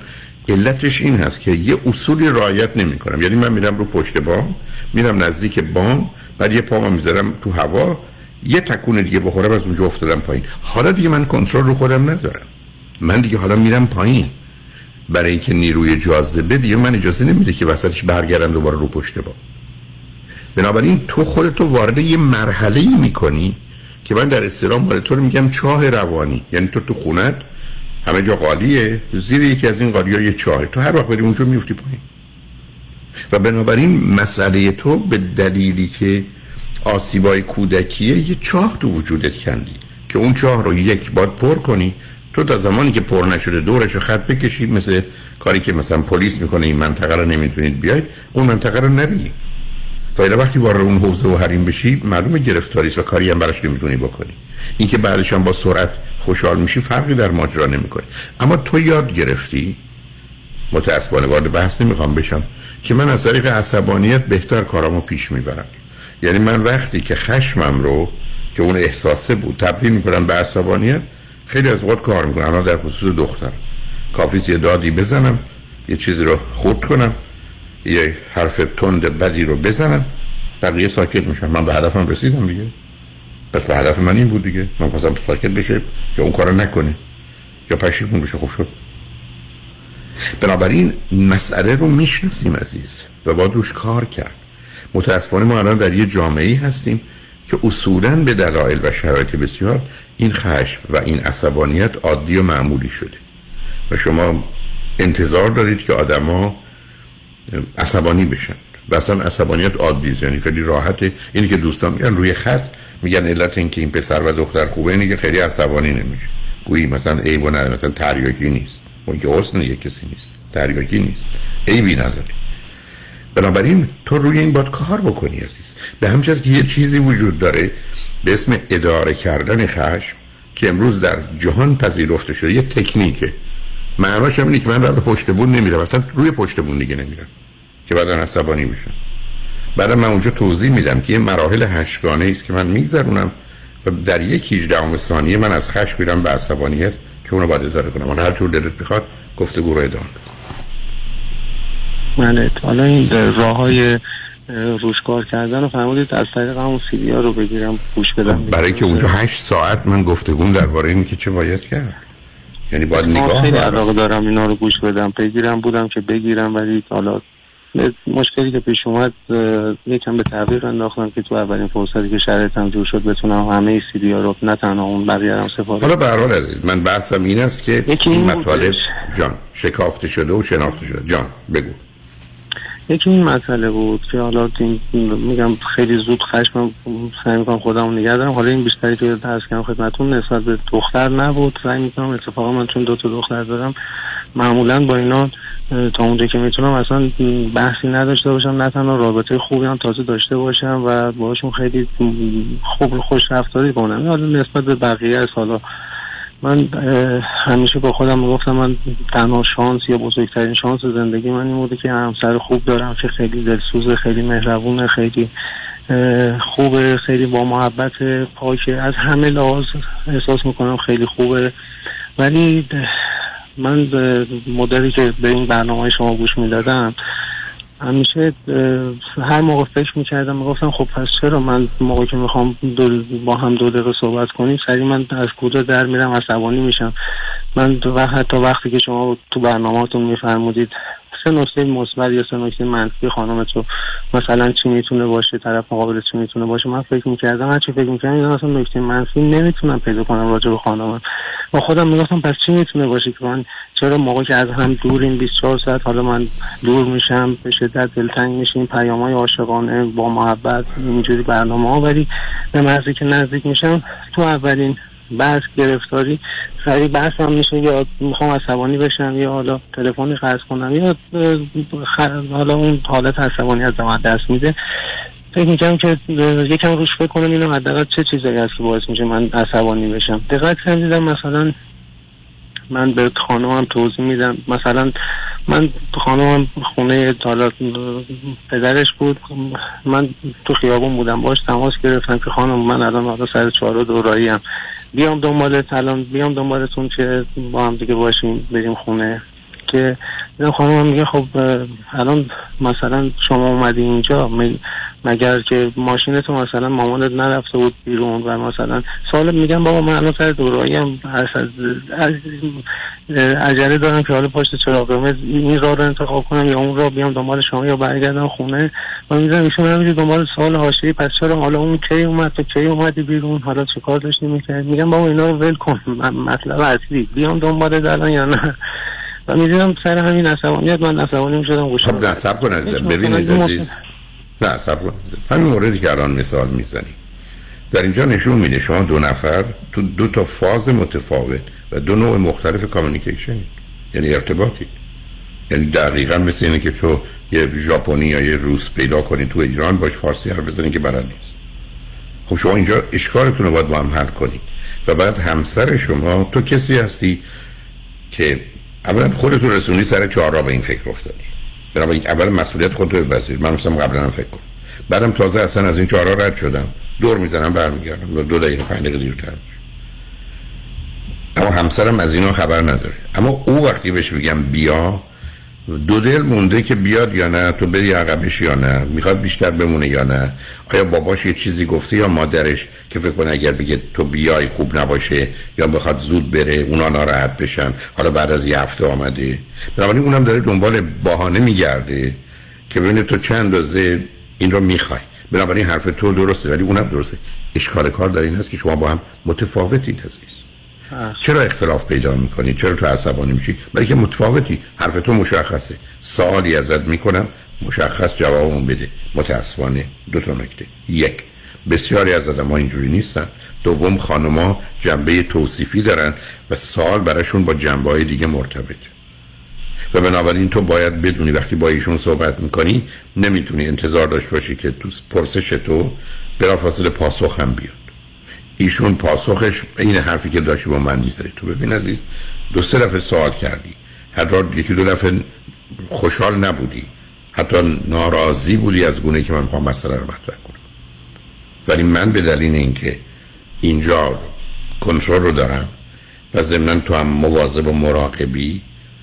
علتش این هست که یه اصولی رعایت نمی کنم یعنی من میرم رو پشت بام میرم نزدیک بام بعد یه پامو می‌ذارم تو هوا یه تکون دیگه بخورم از اونجا افتادم پایین. حالا دیگه من کنترل رو خودم ندارم. من دیگه حالا میرم پایین. برای اینکه نیروی جاذبه دیگه من اجازه نمیده که وسطش برگردم دوباره رو پشت بام. بنابراین تو خودتو وارد یه مرحله ای می‌کنی که من در استرام وارد تو میگم چاه روانی. یعنی تو تو خونت همه جا قالیه زیر یکی از این قالی ها یه چاهه. تو هر وقت بری اونجا میفتی پایین. و بنابراین مسئله تو به دلیلی که آسیبای کودکیه یه چاه تو وجودت کندی. که اون چاه رو یک باد پر کنی. تو تا زمانی که پر نشده دورش رو خط بکشید مثل کاری که مثلا پلیس می‌کنه این منطقه رو نمی‌تونید بیاید اون منطقه رو نری و وقتی وارد اون حوزه و حریم بشی معلومه گرفتاری و کاری هم براش نمی‌تونی بکنی. اینکه بعدش هم با سرعت خوشحال میشی فرقی در ماجرا نمی‌کنه. اما تو یاد گرفتی متاسفانه وارد بحث نمی‌خوام بشم که من از طریق عصبانیت بهتر کارامو پیش می‌برم. یعنی من وقتی که خشمم رو که اون احساسه بود تبدیل می‌کنم به عصبانیت خیلی از وقت کار می‌کنم. اما در خصوص دختر کافیست یه دادی بزنم یه چیزی رو خود کنم. یه حرف تند بدی رو بزنم بقیه ساکت میشم من به هدفم رسیدم دیگه. پس به هدف من این بود دیگه. من خواستم ساکت بشه یا اون کارو نکنه یا پشیمون بشه. خوب شد. بنابراین مسئله رو می‌شناسیم عزیز و باید روش کار کرد. متاسفانه ما الان در یه جامعه هستیم که اصولا به دلایل و شرایط بسیار این خشم و این عصبانیت عادی و معمولی شده. و شما انتظار دارید که آدما عصبانی بشن. و اصلا عصبانیت عادی یعنی خیلی راحته اینی که دوستان میگن روی خط میگن علت اینکه این پسر و دختر خوبه اینه که خیلی عصبانی نمیشه. گویی مثلا عیب و نداره. مثلا تریاکی نیست. اون که حسن یک کسی نیست. تریاکی نیست. عیبی نداره. بنابراین تو روی این باید کار بکنی عزیز. به همچنین که یه چیزی وجود داره به اسم اداره کردن خشم که امروز در جهان پذیرفته شده یه تکنیکه. معناش هم اینه که من رو پشت بون نمیرم. اصلا روی پشت بون دیگه نمیرم. که بعدا عصبانی میشم بعد من اونجا توضیح میدم که یه مراحل هشتگانه است که من میگذرونم و در یک 18 ثانیه من از خشم میرم به عصبانیت که اونو باید اداره کنم. هر جور دلت بخواد گفتگو رو ادامه بله حالا این راه های روشکار کردن رو فرمودید. از طریق همون سیدی ها رو بگیرم گوش بدم. خب برای که اونجا هشت ساعت من گفتگون درباره اینی که چه باید کرد. یعنی باید نگاه خیلی علاقه دارم اینا رو گوش بدم بگیرم بودم که بگیرم ولی حالا مشکلی که پیش اومد یکم به تعبیر انداختم که تو اولین فرصتی که شرایطم جور شد بتونم همه سیدی ها رو نه تنها اون بقیه هم سفارش حالا به هر من بحثم این است که این مطالب جان شکافته شده و شناخته شده. جان بگو. یکی این مسئله بود که حالا میگم خیلی زود خشمم سعی می‌کنم خودم نگه دارم. حالا این بیشتری که درس کنم خدمتون نسبت به دختر نبود. سعی می‌کنم اتفاقا من چون دو تا دختر دارم معمولا با اینا تا اونجا که می‌تونم اصلا بحثی نداشته باشم نه تنها رابطه خوبی هم تازه داشته باشم و باشون خیلی خوب خوش رفتاری کنم. حالا نسبت به بقیه از حالا من همیشه با خودم می‌گفتم من تنها شانس یا بزرگترین شانس زندگی من این بوده که همسر خوب دارم که خیلی دلسوز خیلی مهربونه خیلی خوبه خیلی با محبت پاکه. از همه لحاظ احساس می‌کنم خیلی خوبه. ولی من مدلی که به این برنامه شما گوش می‌دادم همیشه هر موقع فکر می‌کردم می‌گفتم خب پس چرا من موقعی که می‌خوام با هم دو دقیقه صحبت کنیم سریع من از کوره در میرم عصبانی میشم. من و حتی وقتی که شما تو برنامهاتون میفرمودید سه نکته مثبت یا سه نکته منفی خانم تو مثلا چی می‌تونه باشه طرف مقابل چی می‌تونه باشه؟ من فکر می‌کردم هر چی فکر می‌کردم اینا اصلا نکته منفی نمی‌تونم پیدا کنم راجع به خانمم با خودم می‌گفتم پس چی می‌تونه باشه که من چرا موقعی که از هم دوریم 24 ساعت حالا من دور میشم به شدت دلتنگ میشیم پیام های عاشقانه با محبت اینجوری برنامه ها ولی به محضی که نزدیک میشم تو اولین بحث گرفتاری سریع بحث هم میشه یا می‌خوام عصبانی بشم یا حالا تلفنی قطع کنم یا حالا اون حالت عصبانی از من دست میده. فکر می‌کنم که یکم روش فکر کنم اینو حداقل چه چیزایی هست که باعث میشه من عصبانی بشم. دقت کردیدم مثلا من به خانمم توضیح میدم. مثلا من خانمم خونه حالا پدرش بود. من تو خیابون بودم باش تماس گرفتم که خانم من الان حالا سر چهار دورایی هم بیام دنبالت الان بیام دنبالتون که با هم دیگه باشیم بریم خونه. که خانمم میگه خب الان مثلا شما اومدی اینجا مگر که ماشینتو مثلا مامانت نرفته بود بیرون و مثلا سوال میگم بابا من الان سر دورایی هم عجله دارم که حالا پشت چراغ قرمز این راه رو انتخاب کنم یا اون راه بیام دنبال شما یا برگردم خونه. و می‌ذارم ایشون همینجور دنبال سوال حاشیه‌ای پس چرا حالا اون کی اومد؟ تو کی اومدی بیرون؟ حالا چه کار داشتی می‌کرد میگم بابا اینا رو ول کن. مطلب اصلی بیام دنبال الان یا نه. و می‌دونم سر همین عصبانیت من عصبانی می‌شدم گوشم خب نه سب کن عزیزم. ببینید عزیز. نه سب کن. عزیزم. همین موردی که الان مثال می‌زنی. در اینجا نشون میده شما دو نفر تو دو تا فاز متفاوت و دو نوع مختلف کامیونیکیشن. یعنی ارتباطی. یعنی دقیقا مثل اینه که تو یه ژاپنی یا یه روس پیدا کنی تو ایران باش فارسی حرف بزنی که بلد نیست. خب شما اینجا اشکالتون رو باید با هم حل کنید. و بعد همسر شما تو کسی هستی که اولا خودتون رسونی سر چهار را به این فکر افتادی. بنابراین اول مسئولیت خودتو بپذیر. من مثلا قبلا هم فکر کنم بعدم تازه اصلا از این چهار را رد شدم. دور می‌زنم برمیگردم. دو دقیقه پنج دقیقه دیرتر میشه. اما همسرم از اینا خبر نداره. اما او وقتی بهش میگم بیا دو دل مونده که بیاد یا نه تو بری عقبش یا نه؟ می‌خواد بیشتر بمونه یا نه؟ آیا باباش یه چیزی گفته یا مادرش که فکر کنه اگر بگه تو بیای خوب نباشه یا بخواد زود بره اونا ناراحت بشن؟ حالا بعد از یه هفته آمده. بنابراین اونم داره دنبال بهانه میگرده که ببینه تو چند اندازه این رو می‌خوای. بنابراین حرف تو درسته ولی اونم درسته. اشکال کار در این هست که شما با هم متفاوتید عزیز. چرا اختلاف پیدا می‌کنی؟ چرا تو عصبانی میشی؟ برای که متفاوتی. حرف تو مشخصه. سوالی ازت می‌کنم مشخص جوابمون بده. متاسفانه دو تا نکته. یک بسیاری از آدم ها اینجوری نیستن. دوم خانما جنبه توصیفی دارن و سوال براشون با جنبه های دیگه مرتبط. و بنابراین تو باید بدونی وقتی با ایشون صحبت می‌کنی نمی‌تونی انتظار داشت باشی که تو پرسش تو بلافاصله پاسخ هم بیاد. ایشون پاسخش این حرفی که داشتی با من می‌ذاری تو ببین عزیز دو سه دفعه سوال کردی. حتی یکی دو دفعه خوشحال نبودی. حتی ناراضی بودی از گونه که من می‌خوام مسئله رو مطرح کنم. ولی من به دلیل اینکه اینجا کنترل رو دارم و ضمنا تو هم مواظب و مراقبی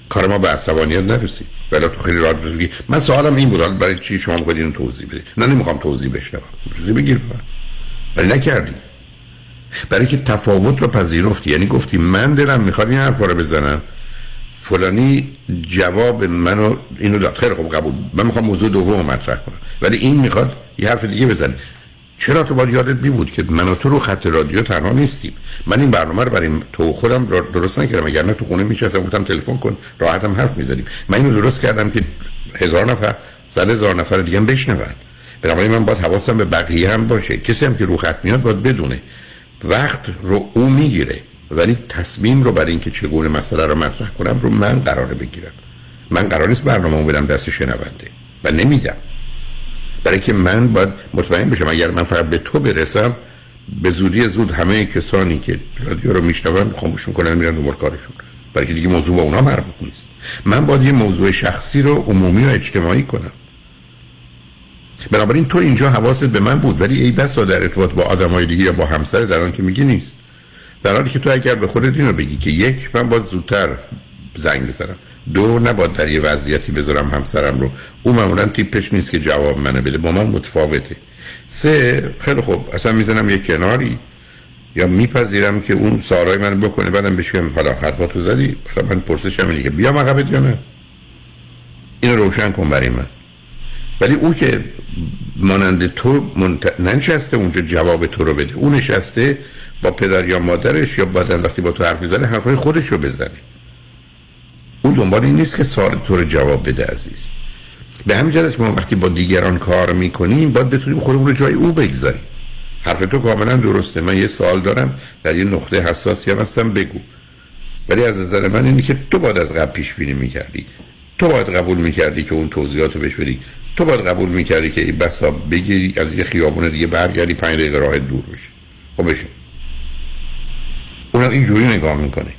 کار ما به عصبانیت نرسید ولی تو خیلی راحت بگی من سوالم این بود برای چی شما می‌خواید اینو توضیح بدید؟ نه نمی‌خوام توضیح بشنوم. توضیح بگیر. ولی نکردی. برای که تفاوت رو پذیرفتی. یعنی گفتی من دلم می‌خواد این حرف رو بزنم. فلانی جواب منو اینو داد. خیلی خوب قبول. من می‌خوام موضوع دوم مطرح کنم. ولی این می‌خواد یه حرف دیگه بزنه. چرا تو باید یادت بی بود که من و تو رو خط رادیو تنها نیستیم. من این برنامه رو برای تو خودم درست نکردم. اگر نه تو خونه میشستم گفتم تلفن کن. راحتم حرف می‌زنیم من اینو درست کردم که هزار نفر صد هزار نفر دیگه هم بشنون. بنابراین من باید حواسم به بقیه هم باشه. کسی هم که رو خط میاد باید بدونه. وقت رو او می‌گیره. ولی تصمیم رو برای اینکه چگونه مسئله رو مطرح کنم رو من قراره بگیرم. من قرار نیست برنامه بدم دست شنونده و نمیدم. برای که من باید مطمئن بشم اگر من فقط به تو برسم به زودی زود همه کسانی که رادیو رو میشنون خاموش می‌کنن میرن دنبال کارشون. برای که دیگه موضوع با اونا مربوط نیست. من باید یه موضوع شخصی رو عمومی و اجتماعی کنم. بنابراین تو اینجا حواست به من بود ولی ای بسا در ارتباط با آدمای دیگه یا با همسر در آن که میگی نیست. در حالی که تو اگر به خودت اینو بگی که یک من باید زودتر زنگ بزنم. دو نباید در یه وضعیتی بذارم همسرم رو. او معمولا تیپش نیست که جواب منو بده با من متفاوته. سه خیلی خوب اصلا می‌زنم یه کناری یا میپذیرم که اون سارای من بکنه بعدم بهش حالا حرفا تو زدی؟ حالا من پرسشم اینه که بیام عقبت یا نه؟ اینو روشن کن برای من. ولی او که مانند تو منت... ننشسته اونجا جواب تو رو بده. اون نشسته با پدر یا مادرش یا بعدا وقتی با تو حرف می‌زنه حرفای خودش رو بزنه. اون دنبال این نیست که سوال تو رو جواب بده عزیز. به همین جهت ما وقتی با دیگران کار می‌کنیم باید بتونیم خودمون رو جای او بگذاریم. حرف تو کاملا درسته. من یه سوال دارم در یه نقطه حساسی هم هستم بگو. ولی از نظر من اینه که تو باید از قبل پیش بینی می‌کردی. تو باید قبول می‌کردی که اون توضیحات رو بهش بدی. تو باید قبول می‌کردی که بسا بگیری از یه خیابون دیگه برگردی پنج دقیقه راه دور بشه خب بشه اونم اینجوری نگاه می‌کنه.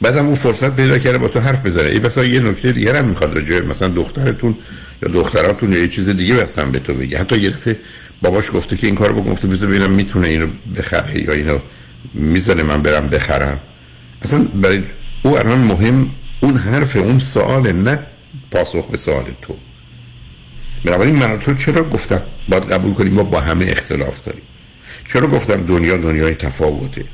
بعدم اون فرصت پیدا کرده با تو حرف بزنه. ای بسا یه نکته دیگه هم می‌خواد راجع مثلا دخترتون یا دختراتون یا یه چیز دیگه بستن به تو بگه. حتی یه دفعه باباش گفته که این کارو بکن. گفته بذار ببینم می‌تونه اینو بخره یا اینو می‌زنه من برم بخرم. اصلا برای او الان مهم اون حرف اون سوال نه پاسخ به سوال تو. بنابراین من تو چرا گفتم باید قبول کنیم ما با همه اختلاف داریم؟ چرا گفتم دنیا دنیای تفاوته؟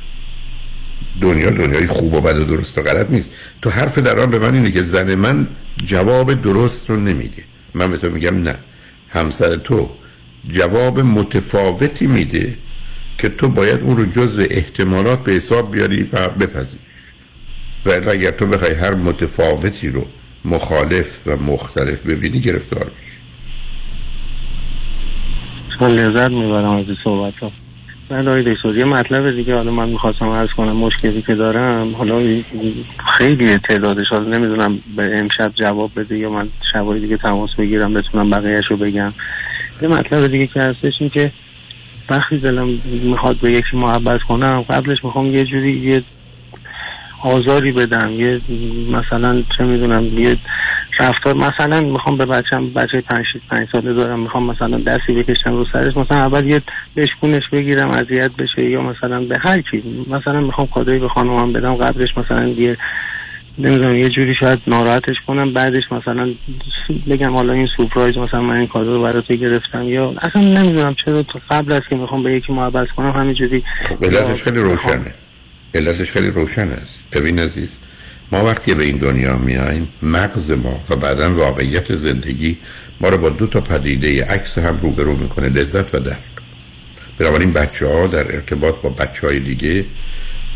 دنیا دنیای خوب و بد و درست و غلط نیست. تو حرف در آن به من اینه که زن من جواب درست رو نمیده. من به تو میگم نه. همسر تو جواب متفاوتی میده که تو باید اون رو جز احتمالات به حساب بیاری و بپذیریش و اگر تو بخوای هر متفاوتی رو مخالف و مختلف ببینی گرفتار میشی. من لذت می‌برم از این صحبت ها بعد آقای دکتر یه مطلب دیگه حالا من می‌خواستم عرض کنم مشکلی که دارم حالا خیلی تعدادش حالا نمی‌دونم به امشب جواب بده یا من شبای دیگه تماس بگیرم بتونم بقیهش رو بگم. یه مطلب دیگه که هستش این که وقتی دلم می‌خواد به یکی محبت کنم قبلش می‌خوام یه جوری یه آزاری بدم یه مثلا چه می‌دونم یه رفتار مثلا می‌خوام به بچم بچه پنج پنج ساله دارم می‌خوام مثلا دستی بکشم رو سرش مثلا اول یه بشکونش بگیرم اذیت بشه یا مثلا به هر کی مثلا می‌خوام کادوی به خانومم بدم قبلش مثلا یه نمی‌دونم یه جوری شاید ناراحتش کنم بعدش مثلا بگم حالا این سورپرایز مثلا من این کادو رو برات گرفتم یا اصلا نمی‌دونم چرا قبل از که می‌خوام به یکی محبت کنم همینجوری علتش خیلی روشنه. علتش خیلی روشن است ببین عزیز ما وقتی به این دنیا میاییم مغز ما و بعدا واقعیت زندگی ما رو با دو تا پدیده عکس هم روبرو می‌کنه لذت و درد. بنابراین بچه ها در ارتباط با بچه های دیگه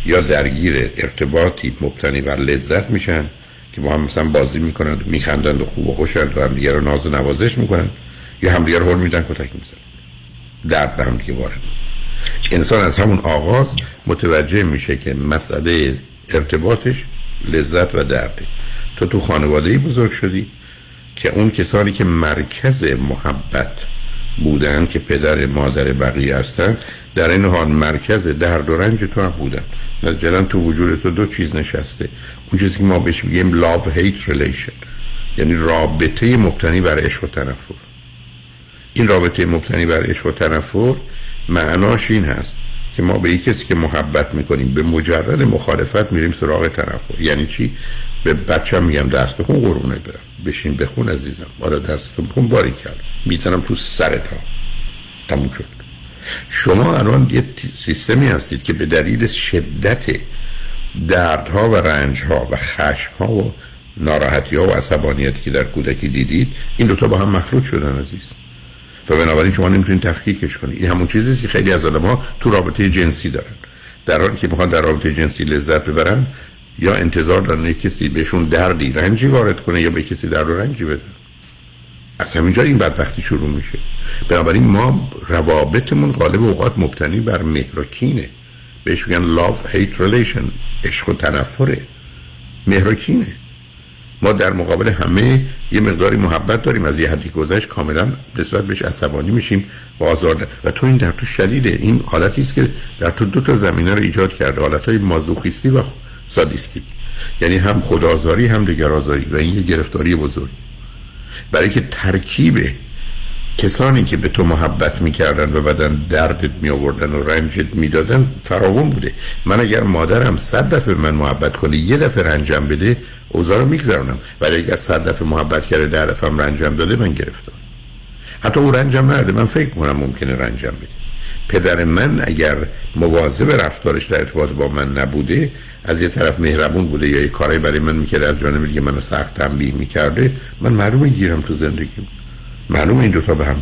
یا درگیر ارتباطی مبتنی بر لذت میشن که با هم مثلا بازی می‌کنند میخندند و خوب و خوشند و هم دیگه رو ناز و نوازش می‌کنن یا هم دیگه رو میدن کتک میزن درد به هم دیگه وارد انسان از همون آغاز متوجه میشه که مسئله ارتباطش لذت و درده تو تو خانواده بزرگ شدی که اون کسانی که مرکز محبت بودن که پدر مادر بقیه هستن در این حال مرکز درد و رنج تو هم بودن. نتیجتا تو وجود تو دو چیز نشسته. اون چیزی که ما بهش میگیم love hate relation. یعنی رابطه مبتنی بر عشق و تنفر. این رابطه مبتنی بر عشق و تنفر معناش این هست. که ما به کسی که محبت می‌کنیم به مجرد مخالفت میریم سراغ تنفر یعنی چی؟ به بچم میگم درس بخون قرونه برم. بشین بخون عزیزم. آره درس تو بخون باری کرد می‌زنم تو سرت ها. تموم شد. شما الان یه سیستمی هستید که به دلیل شدت دردها و رنجها و خشمها و ناراحتی ها و عصبانیتی که در کودکی دیدید این دوتا با هم مخلوط شدن عزیز. و بنابراین شما نمی‌تونید تفکیکش کنید. این همون چیزی که خیلی از آدم تو رابطه جنسی دارن. در حالی که می‌خوان در رابطه جنسی لذت ببرن یا انتظار دارن کسی بهشون دردی رنجی وارد کنه یا به کسی درد و رنجی بده. از همینجا این بدبختی شروع میشه. بنابراین ما روابطمون غالب اوقات مبتنی بر مهرکینه بهش میگن love hate relation عشق و تنفره. مهرکینه ما در مقابل همه یه مقداری محبت داریم. از یه حدی گذشت کاملا نسبت بهش عصبانی میشیم و آزار و تو این در تو شدیده. این حالتی است که در تو دو تا زمینه رو ایجاد کرده. حالت های مازوخیستی و سادیستی. یعنی هم خودآزاری هم دیگر آزاری و این یه گرفتاری بزرگ. برای که ترکیب کسانی که به تو محبت می‌کردن و بعدا دردت می آوردن و رنجت می‌دادن فراوون بوده. من اگر مادرم صد دفعه من محبت کنه یه دفعه رنجم بده اوضاع رو میگذرونم. ولی اگر صد دفعه محبت کرده ده دفعه رنجم داده من گرفتم حتی او رنجم نرده من فکر کنم ممکنه رنجم بده. پدر من اگر مواظب رفتارش در ارتباط با من نبوده از یه طرف مهربون بوده یا یه کاری برای من می‌کرده از جانب دیگه منو سخت تنبیه می‌کرده من معلومه گیرم تو زندگی معلومه این دوتا به هم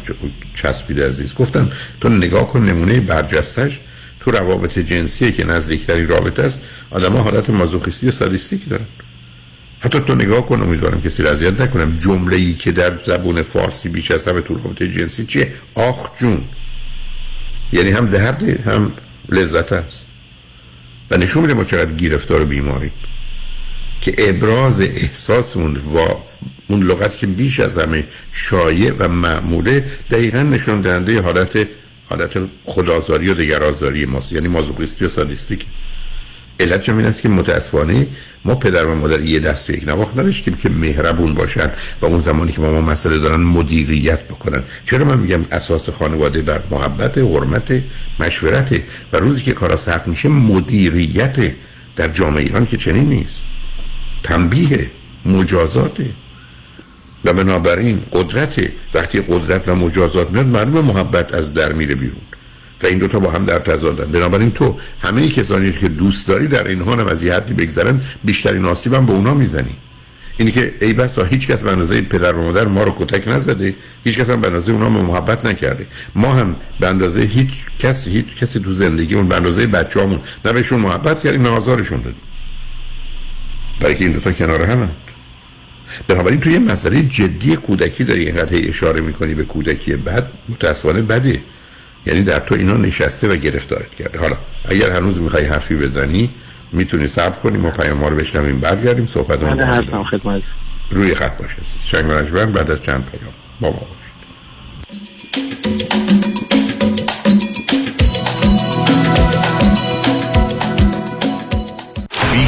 چسبیده عزیز. گفتم تو نگاه کن نمونه برجستش. تو روابط جنسیه که نزدیکترین رابطه است. آدم حالت مازوخیستی و سادیستیک دارن. حتی تو نگاه کن امیدوارم کسی را اذیت نکنم. جمله ای که در زبون فارسی بیش از همه تو رابطه جنسی چیه؟ آخ جون. یعنی هم درده هم لذت است. و نشون میده ما چقدر گرفتار بیماری که ابراز احساسمون و اون لغت که بیش از همه شایع و معموله دقیقا نشون دهنده حالت حالت خدازاری و دگرازاری ماست یعنی مازوخیستی و سادیستیک. علت این است که متاسفانه ما پدر و مادر یه دست یک نواخت نداشتیم که مهربون باشن و اون زمانی که ما, ما مسئله دارن مدیریت بکنن. چرا من میگم اساس خانواده بر محبت حرمت مشورت و روزی که کارا سخت میشه مدیریت در جامعه ایران که چنین نیست. تنبیه مجازاته و بنابراین قدرت وقتی قدرت و مجازات میاد معلومه محبت از در میره بیرون. و این دوتا با هم در تضادن بنابراین تو همه کسانی که دوست داری در این هم از یه حدی بگذرن بیشترین آسیب هم به اونا می‌زنی. اینی که ای بسا هیچ کس به اندازه پدر و مادر ما رو کتک نزده هیچ کس هم به اندازه اونا محبت نکرده. ما هم به اندازه هیچ کس هیچ کسی تو زندگی اون به اندازه بچه‌هامون نه بهشون محبت کردیم نه آزارشون دادیم. برای که این دوتا کنار همه بنابراین توی مسئله جدی کودکی داری اینقدر اشاره می‌کنی به کودکی بد متاسفانه بده. یعنی در تو اینا نشسته و گرفتارت کرده. حالا اگر هنوز می‌خوای حرفی بزنی می‌تونی صبر کنیم ما پیام ما رو بشنویم برگردیم صحبت رو خدمت. روی خط باشه شنگ بعد از چند پیام. با ما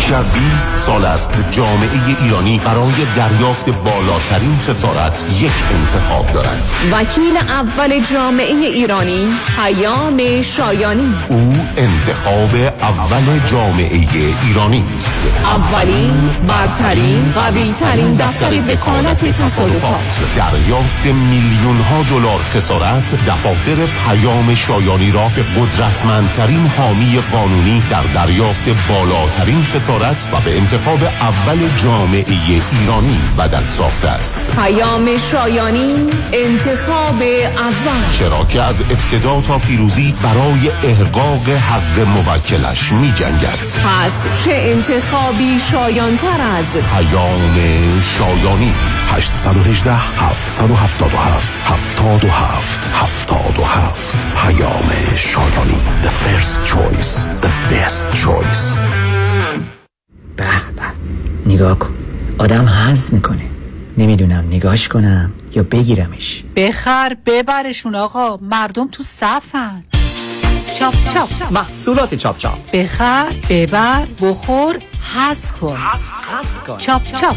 بیش از 20 سال است جامعه ایرانی برای دریافت بالاترین خسارت یک انتخاب دارند وکیل اول جامعه ایرانی پیام شایانی. او انتخاب اول جامعه ایرانی است. اولین برترین قوی ترین دفتر وکالت تصادفات. دریافت میلیون ها دلار خسارت دفاتر پیام شایانی را به قدرتمندترین حامی قانونی در دریافت بالاترین خسارت و به انتخاب اول جامعه ایرانی بدل ساخته است. پیام شایانی انتخاب اول. چرا که از ابتدا تا پیروزی برای احقاق حق موکلش می جنگد پس چه انتخابی شایانتر از پیام شایانی. 818 777 77 77 پیام شایانی. The first choice The best choice. به به. نگاه کن. آدم حز می‌کنه. نمی‌دونم نگاش کنم یا بگیرمش. بخر ببرشون آقا. مردم تو صفن. چاپ Chop. محصولات Chop Chop. بخر ببر بخور حظ کن. Chop Chop.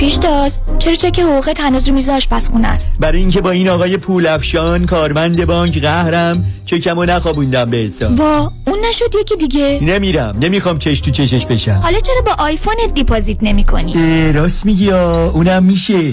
پیشتاز چرا چک حقوقت هنوز رو میز آشپزخونه است؟ برای اینکه با این آقای پول افشان کارمند بانک قهرم چکمو نخوابوندم به حساب. وا اون نشد یکی دیگه. نمیرم نمی‌خوام چش تو چشش بشم. حالا چرا با iPhone ت deposit نمی کنی؟ راست میگی اونم میشه.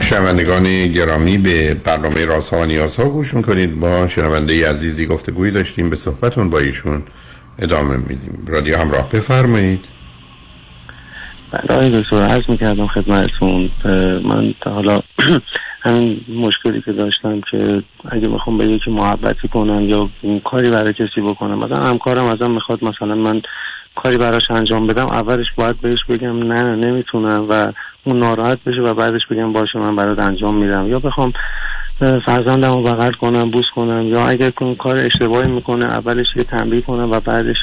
شنوندگان گرامی به برنامه رازها و نیازها گوش می‌کنید. با شنونده عزیزی گفته گویی داشتیم به صحبتون با ایشون ادامه میدیم. رادیو همراه بفرمایید. بله آقای دکتر عرض می‌کردم خدمتتون. من تا حالا همین مشکلی که داشتم که اگه بخوام به یکی محبتی کنم یا کاری برای کسی بکنم مثلا همکارم ازم می‌خواد مثلا من کاری براش انجام بدم اولش باید بهش بگم نه نمی‌تونم و اون ناراحت بشه و بعدش بگم باشه من برات انجام میدم. یا بخوام فرزندم رو بغل کنم بوس کنم یا اگر کار اشتباهی می‌کنه اولش یه تنبیه کنم و بعدش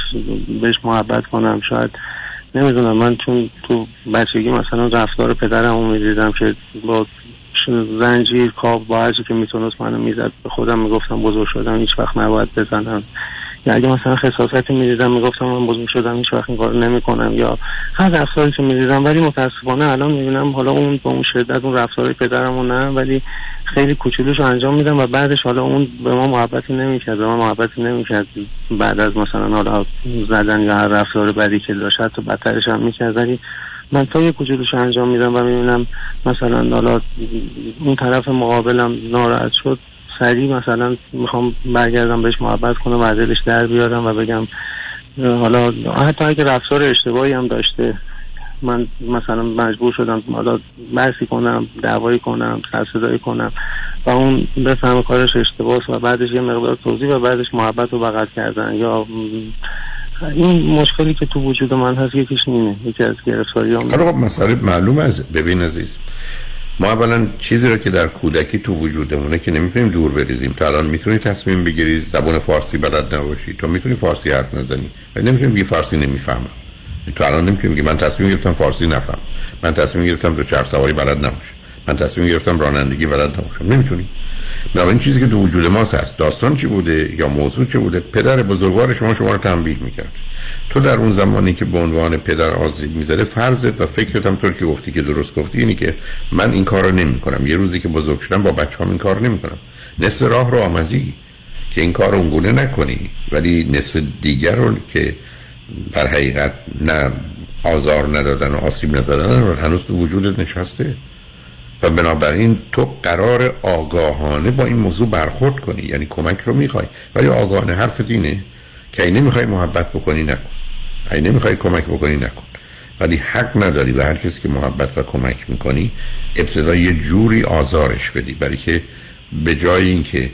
بهش محبت کنم. شاید نمی‌دونم من چون تو بچگی مثلا رفتار پدرم رو می‌دیدم که با زنجیر کاب با هرچی که می‌تونست منو می‌زد به خودم می‌گفتم بزرگ شدم هیچ وقت نباید بزنم. یا اگه مثلا خصاصتی می‌دیدم می‌گفتم من بزرگ شدم هیچ وقت این کار نمی‌کنم. یا هر رفتاری که می‌دیدم ولی متاسفانه الان می‌بینم حالا اون با اون شدت اون رفتاری پدرم نه ولی خیلی کوچولوش انجام میدم و بعدش حالا اون به ما محبتی نمی‌کرد به ما محبتی نمی‌کرد. بعد از مثلا حالا زدن یا هر رفتار بدی که داشت حتی بدترش هم می‌کرد. ولی من تا یه کوچولوش انجام میدم و می‌بینم مثلا حالا اون طرف مقابلم ناراحت شد سریع مثلا می‌خوام برگردم بهش محبت کنم و دلش در بیارم و بگم حالا حتی اگه رفتار اشتباهی هم داشته من مثلا مجبور شدم حالا بحثی کنم دعوایی کنم سرصدایی کنم و اون بفهم کارش اشتباهه و بعدش یه مقدار توضیح و بعدش محبت رو بغل کردن یا این مشکلی که تو وجود من هست یکیش اینه یکی از گرفتاری هم خب مسئله معلوم از ببین عزیز ما اولا چیزی رو که در کودکی تو وجودمونه که نمی‌تونیم دور بریزیم. تا الان می‌تونی تصمیم بگیری زبان فارسی بلد نباشی. تو می‌تونی فارسی حرف نزنی. ولی نمی‌تونی بگی فارسی نمی‌فهمم. تو الان نمی‌تونی بگی من تصمیم گرفتم فارسی نفهم. من تصمیم گرفتم دو چرخ سواری بلد نباشم. من تصمیم گرفتم رانندگی بلد نباشم. نمی‌تونی. این چیزی که تو وجود ماست هست. داستان چی بوده یا موضوع چی بوده؟ پدر بزرگوار شما شما رو تنبیه می‌کرد. تو در اون زمانی که به عنوان پدر آزید می‌ذاره فرضت و فکرت هم طور که گفتی که درست گفتی اینی که من این کار رو نمی کنم یه روزی که بزرگ شدم با بچه هم این کار نمی کنم نصف راه رو آمدی که این کار اونگونه نکنی. ولی نصف دیگر رو که در حقیقت نه آزار ندادن و آسیب نزدن هنوز تو وجودت نشسته. و بنابراین تو قرار آگاهانه با این موضوع برخورد کنی. یعنی کمک رو می‌خوای. ولی آگاهانه حرف دینه که این نمی‌خوای محبت بکنی نکن. این نمی‌خوای کمک بکنی نکن. ولی حق نداری به هر کسی که محبت و کمک می‌کنی ابتدا یه جوری آزارش بدی. برای که به جای اینکه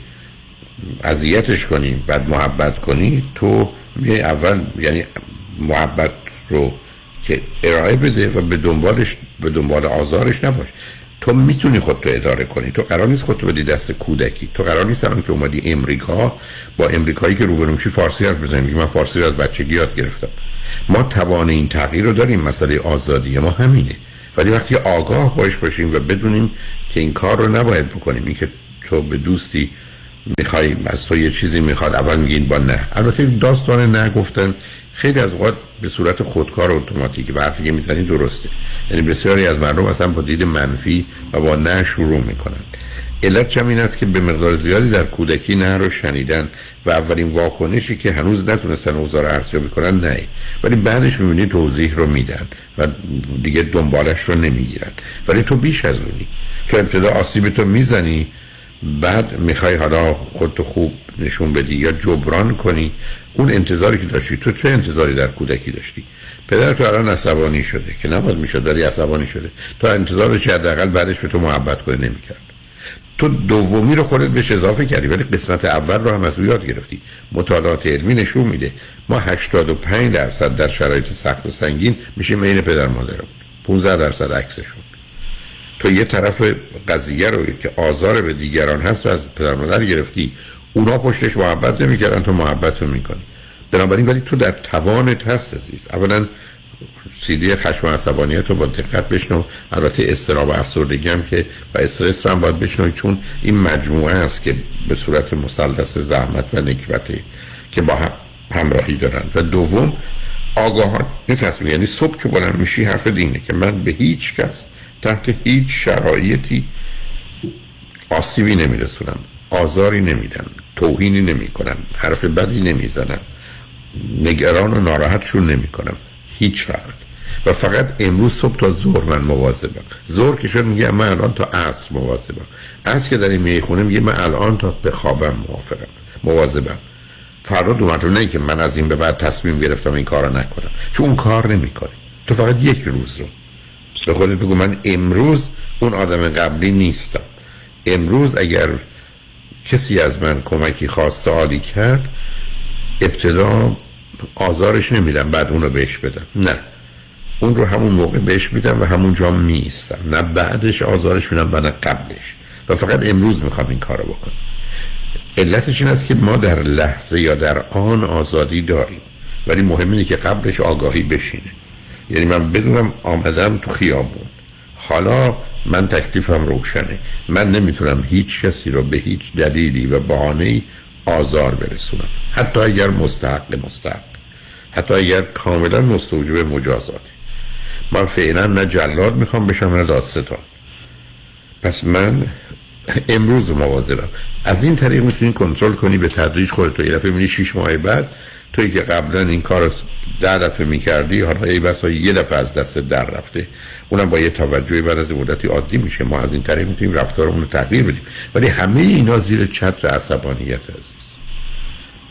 اذیتش کنی بعد محبت کنی تو اول یعنی محبت رو که ارائه بده و به دنبالش به دنبال آزارش نباش. تو می‌تونی خودتو اداره کنی. تو قرار نیست خودتو بدی دست کودکی. تو قرار نیست الان که اومدی امریکا با امریکایی که روبرو میشی فارسی حرف بزنی. من فارسی رو از بچگی یاد گرفتم. ما توان این تغییر رو داریم. مسئله آزادی ما همینه. ولی وقتی آگاه باش باشیم و بدونیم که این کار رو نباید بکنیم. این که تو به دوستی می‌خوای از تو یه چیزی می‌خواد اول میگین با نه. البته داستان نه گفتن خیلی از اوقات به صورت خودکار اتوماتیک و حرفی که می‌زنی درسته. یعنی بسیاری از مردم اصلا با دید منفی و با نه شروع می‌کنن. علت هم این است که به مقدار زیادی در کودکی نه رو شنیدن و اولین واکنشی که هنوز نتونستن اوضاع رو ارزیابی کنن نه. ولی بعدش می‌بینی توضیح رو میدن و دیگه دنبالش رو نمی‌گیرن. ولی تو بیش از اونی. تو ابتدا آسیب تو می‌زنی بعد می‌خوای حالا خودتو خوب نشون بدی یا جبران کنی اون انتظاری که داشتی تو چه انتظاری در کودکی داشتی؟ پدر تو الان عصبانی شده که نباید می‌شد ولی عصبانی شده. تو انتظار چه حداقل بعدش به تو محبت کنه نمی‌کرد. تو دومی رو خودت بهش اضافه کردی ولی قسمت اول رو هم از او یاد گرفتی. مطالعات علمی نشون میده. ما 85 درصد در شرایط سخت و سنگین میشه بین پدر مادرمون 15 درصد عکسشون. تو یه طرف قضیه رو که آزار به دیگران هست رو از پدر مادر گرفتی. اونا پشتش محبت نمی‌کردن تو محبت رو می‌کنی. بنابراین ولی تو در توانت هست عزیز. اولا سیدی خشم و عصبانیت رو با دقت بشنو. البته استراب و افسردگی هم که و استرس رو هم باید بشنوی چون این مجموعه است که به صورت مسلس زحمت و نکبته که با هم همراهی دارن. و دوم آگاهان. تصمیم یعنی صبح که بلند میشی حرف دینه که من به هیچ کس تحت هیچ شرایطی آسیبی نمیرسونم آزاری نمیدم. توهینی نمی کنم حرف بدی نمی‌زنم نگران و ناراحتشون نمی کنم هیچ وقت و فقط امروز صبح تا ظهر من مواظبم. ظهر که شد میگه من الان تا عصر مواظبم. عصر که در این می‌خونه میگه من الان تا به خوابم موافقم مواظبم. فردا دو مرتبه نه که من از این به بعد تصمیم گرفتم این کارو نکنم. چون اون کار نمی‌کنه. تو فقط یک روز رو. به خودت بگو من امروز اون آدم قبلی نیستم. امروز اگر کسی از من کمکی خواست سوالی کرد ابتدا آزارش نمیدم بعد اونو بهش بدم. نه. اون رو همون موقع بهش میدم و همون جا میستم. نه بعدش آزارش میدم و نه قبلش. و فقط امروز می‌خوام این کارو بکنم. علتش این است که ما در لحظه یا در آن آزادی داریم. ولی مهم اینه که قبلش آگاهی بشینه. یعنی من بدونم آمدم تو خیابون. حالا من تکلیفم روشنه. من نمی‌تونم هیچ کسی رو به هیچ دلیلی و بهانه‌ای آزار برسونم. حتی اگر مستحق مستحق. حتی اگر کاملا مستوجب مجازات. من فعلا نه جلاد می‌خوام بشم نه دادستان. پس من امروز مواظبم. از این طریق می‌تونی کنترل کنی به تدریج خودت. تو یه دفعه می‌بینی 6 ماه بعد توی که قبلا این کار ده دفعه می‌کردی حالا ای بسا یه دفعه از دست در رفته. اونم با یه توجهی بعد از مدتی عادی میشه. ما از این طریق می‌تونیم رفتارمون رو تغییر بدیم. ولی همه اینا زیر چتر عصبانیت عزیز.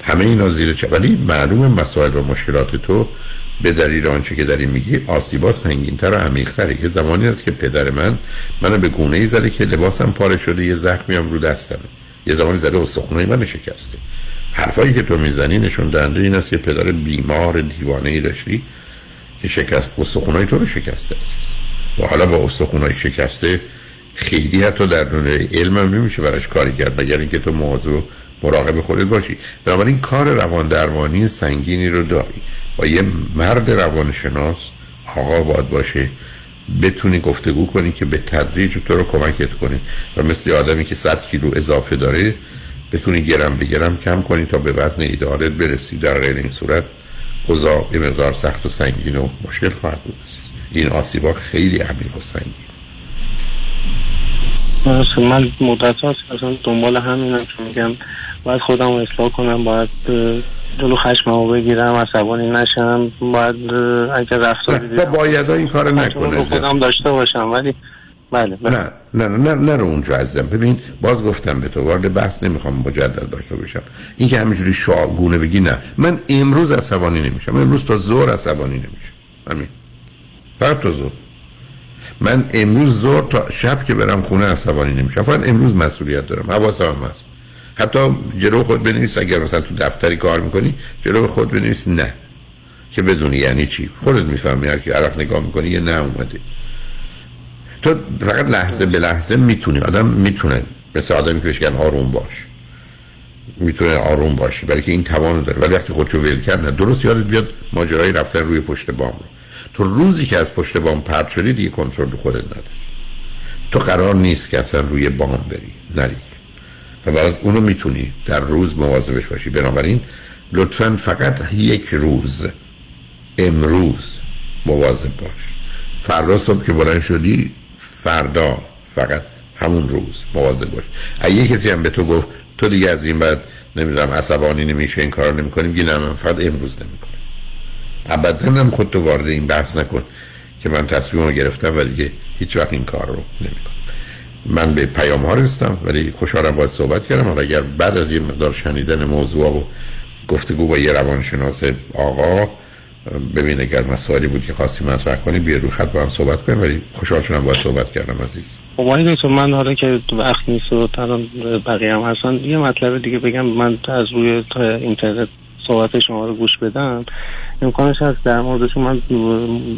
همه اینا زیر چتر ولی معلوم مسائل و مشکلات تو به دلیل آنچه که داری میگی آسیبا سنگینتر و عمیق‌تره. یه زمانی هست که پدر من منو به گونه ای زده که لباسم پاره شده یه زخمی هم رو دستمه. یه زمانی زده استخونای من شکسته. حرفایی که تو می‌زنی نشون دهنده این است که پدر بیمار دیوانه ای داشتی که شکست استخونای تو رو شکسته است و حالا با استخونای شکسته خیلی حتی در دنیای علم هم نمیشه براش کاری کرد مگر اینکه تو مواظب مراقب خودت باشی. بنابراین کار روان درمانی سنگینی رو داری. با یه مرد روانشناس آقا باید باشه بتونی گفتگو کنی که به تدریج تو رو کمکت کنه. و مثل آدمی که 100 کیلو اضافه داره بتونی گرم به گرم کم کنی تا به وزن ایدارت برسی. در غیر این صورت اوضاع به مقدار سخت و سنگین و مشکل خواهد بود این آسیبا خیلی عمیق و سنگین. من مدت هاست اصلا دنبال همینم که میگم باید خودم اصلاح کنم باید جلو خشممو بگیرم عصبانی نشم باید اگر رفتار با باید این کار نکنه خودم داشته باشم. ولی بله, بله. نه نه نه نه رو اونجا عزیزم. ببین باز گفتم به تو وارد بحث نمی‌خوام مجدد باشه بشم. این که همینجوری شاگونه بگی نه. من امروز عصبانی نمیشم. امروز تا زور عصبانی نمیشم. همین. فقط تا ظهر. من امروز ظهر تا شب که برم خونه عصبانی نمیشم. فقط امروز مسئولیت دارم. حواسم هم هست. حتی جلو خود بنویس اگر مثلا تو دفتری کار می‌کنی جلو خود بنویس نه. که بدونی یعنی چی. خودت می‌فهمی هر کی عرق نگاه می‌کنی یه نه اومده. تو فقط لحظه به لحظه می‌تونی. آدم می‌تونه مثل آدمی که میگن آروم باش. می‌تونه آروم باشی برای که این توان داره. ولی وقتی خودشو ول کرد درست یادت بیاد ماجرای رفتن روی پشت بام رو. تو روزی که از پشت بام پرت شدی دیگه کنترل خودت نداری. تو قرار نیست که اصلا روی بام بری. نری. و بعد اونو می‌تونی در روز مواظبش باشی. بنابراین لطفا فقط یک روز امروز مواظب باش. فردا صبح که بلند شدی فردا فقط همون روز. مواظب باش. اگه کسی هم به تو گفت تو دیگه از این بعد نمی‌دونم عصبانی نمیشه این کارو نمی‌کنیم گی نه من فقط امروز نمی‌کنم. ابدا هم خود تو وارد این بحث نکن که من تصمیم رو گرفتم و دیگه هیچ وقت این کار رو نمی‌کنم. من به پیام ها رستم ولی خوشحالم باید صحبت کردم. و اگر بعد از یه مقدار شنیدن موضوع و گفتگو با یه روانشناس آقا ببین اگر مسائلی بود که خواستی مطرح کنی بیا رو خط با هم صحبت کنیم ولی خوشحال شدم باید صحبت کردم عزیز. خب دکتر من حالا که وقت نیست و الان بقیه هم هستن یه مطلب دیگه بگم. من از روی اینترنت صحبت شما رو گوش بدم امکانش هست در موردشون من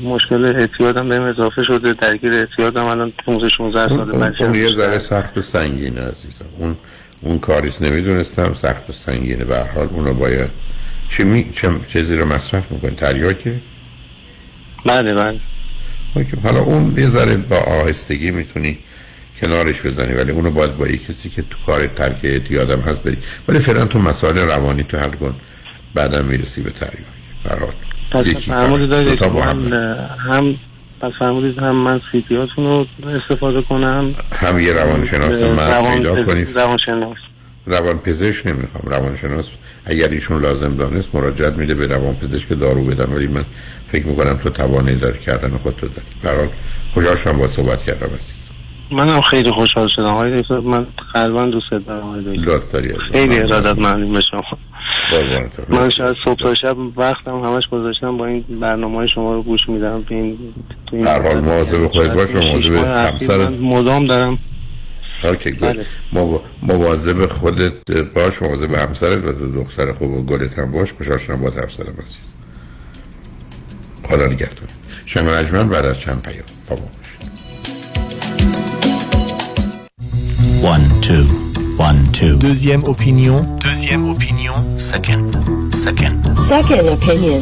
مشکل اعتیادم بهم اضافه شده درگیر اعتیادم الان 15 16 سال بچه اون یه ذره سخت و سنگینه عزیزم. اون اون کاریست نمی‌دونستم سخت و سنگینه. به هر حال اونو باید چه می چه چیزی رو مصرف می‌کنی؟ تریاکه بله بله. حالا اون یه ذره با آهستگی می‌تونی کنارش بزنی ولی اونو باید با یک کسی که تو کار ترک اعتیادم هست بری. ولی فعلا تو مسائل روانی تو حل کن بعدا می‌رسی به تریاک. برحال پس فرمودید هم هم پس فرمودید هم من سیدیاتون رو استفاده کنم. هم یه روانشناس مرد پیدا کنید روانشناس. روان پزشک نمی‌خوام. روانشناس اگر ایشون لازم دانست مراجعت میده به روان پزشک دارو بدن. ولی من فکر می‌کنم تو توانایی داری کردن خودتو داری. برحال خوشحال شدم با صحبت کردم عزیز. منم خیلی خوشحال شدم. آقای دکتر من قلبا دوست دارم آقای دکتر. خیلی ارادت به شما. من شاید صبح تا شب وقتم همش گذاشتم با این برنامه های شما رو گوش میدم. این تو این هر حال مواظب خودت باش مواظب همسرت. مدام دارم اوکی گل مواظب خودت باش مواظب همسرت و دختر خوب و گلت هم باش خوشحال شدم با زدم عزیز خدا نگهدار شنگ رجمن بعد از چند پیام با ما One, two, one, two. Deuxième opinion. Deuxième opinion. Second, second. Second opinion.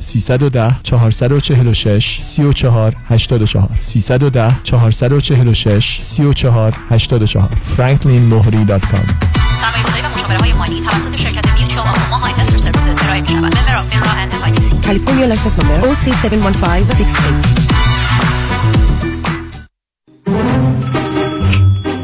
310 446 34 84 310 446 34 84 franklinmohri.com سرمایه‌گذاری و مشاوره های مالی توسط شرکت Mutual of Omaha Investor Services ارائه می شود. member of FINRA and SIPC. California license number OC71568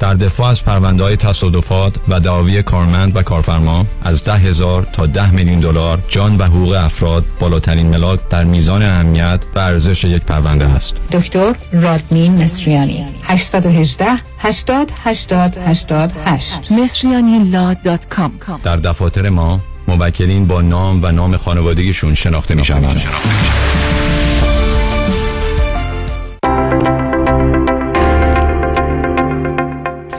در دفاع از پرونده های تصادفات و دعاوی کارمند و کارفرما از ده هزار تا ده میلیون دلار جان و حقوق افراد بالاترین ملاک در میزان اهمیت و ارزش یک پرونده است. دکتر رادمین مصریانی 818 80 80 88 مصریانی در دفاتر ما موکلین با نام و نام خانوادگیشون شناخته می شوند.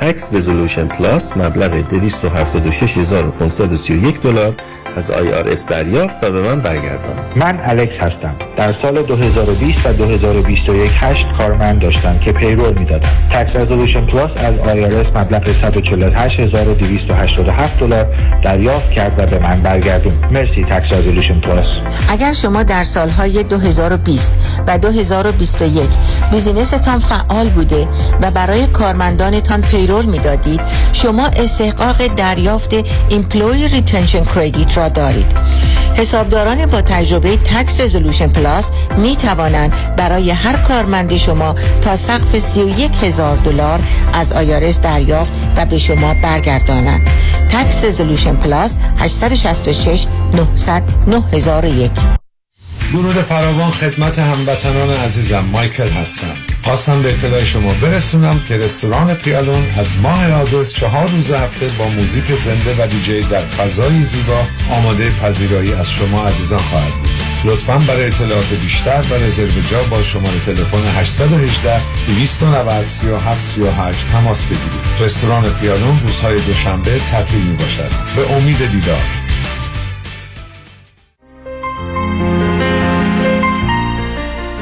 تکس رزولوشن پلاس مبلغ 276531 دلار از IRS دریافت و به من برگردان. من الکس هستم. در سال 2020 و 2021 هشت کارمند داشتم که payroll می‌دادم. Tax Resolution Plus از IRS مبلغ 148287 دلار دریافت کرد و به من برگردون. مرسی Tax Resolution Plus اگر شما در سالهای 2020 و 2021 business تان فعال بوده و برای کارمندانتان payroll می‌دادید شما استحقاق دریافت Employee Retention Credit را دارید. حسابداران با تجربه Tax Resolution Plus می توانند برای هر کارمند شما تا سقف 31 هزار دلار از IRS دریافت و به شما برگردانند. Tax Resolution Plus 866 900 9001 درود فراوان خدمت هموطنان عزیزم مایکل هستم. خواستم به اطلاع شما برسونم که رستوران پیالون از ماه آگوست چهار روز هفته با موزیک زنده و دیجی در فضای زیبا آماده پذیرایی از شما عزیزان خواهد بود. لطفا برای اطلاعات بیشتر و رزرو جا با شماره تلفن 818 290 37 38 تماس بگیرید. رستوران پیالون روزهای دوشنبه تعطیل می باشد به امید دیدار.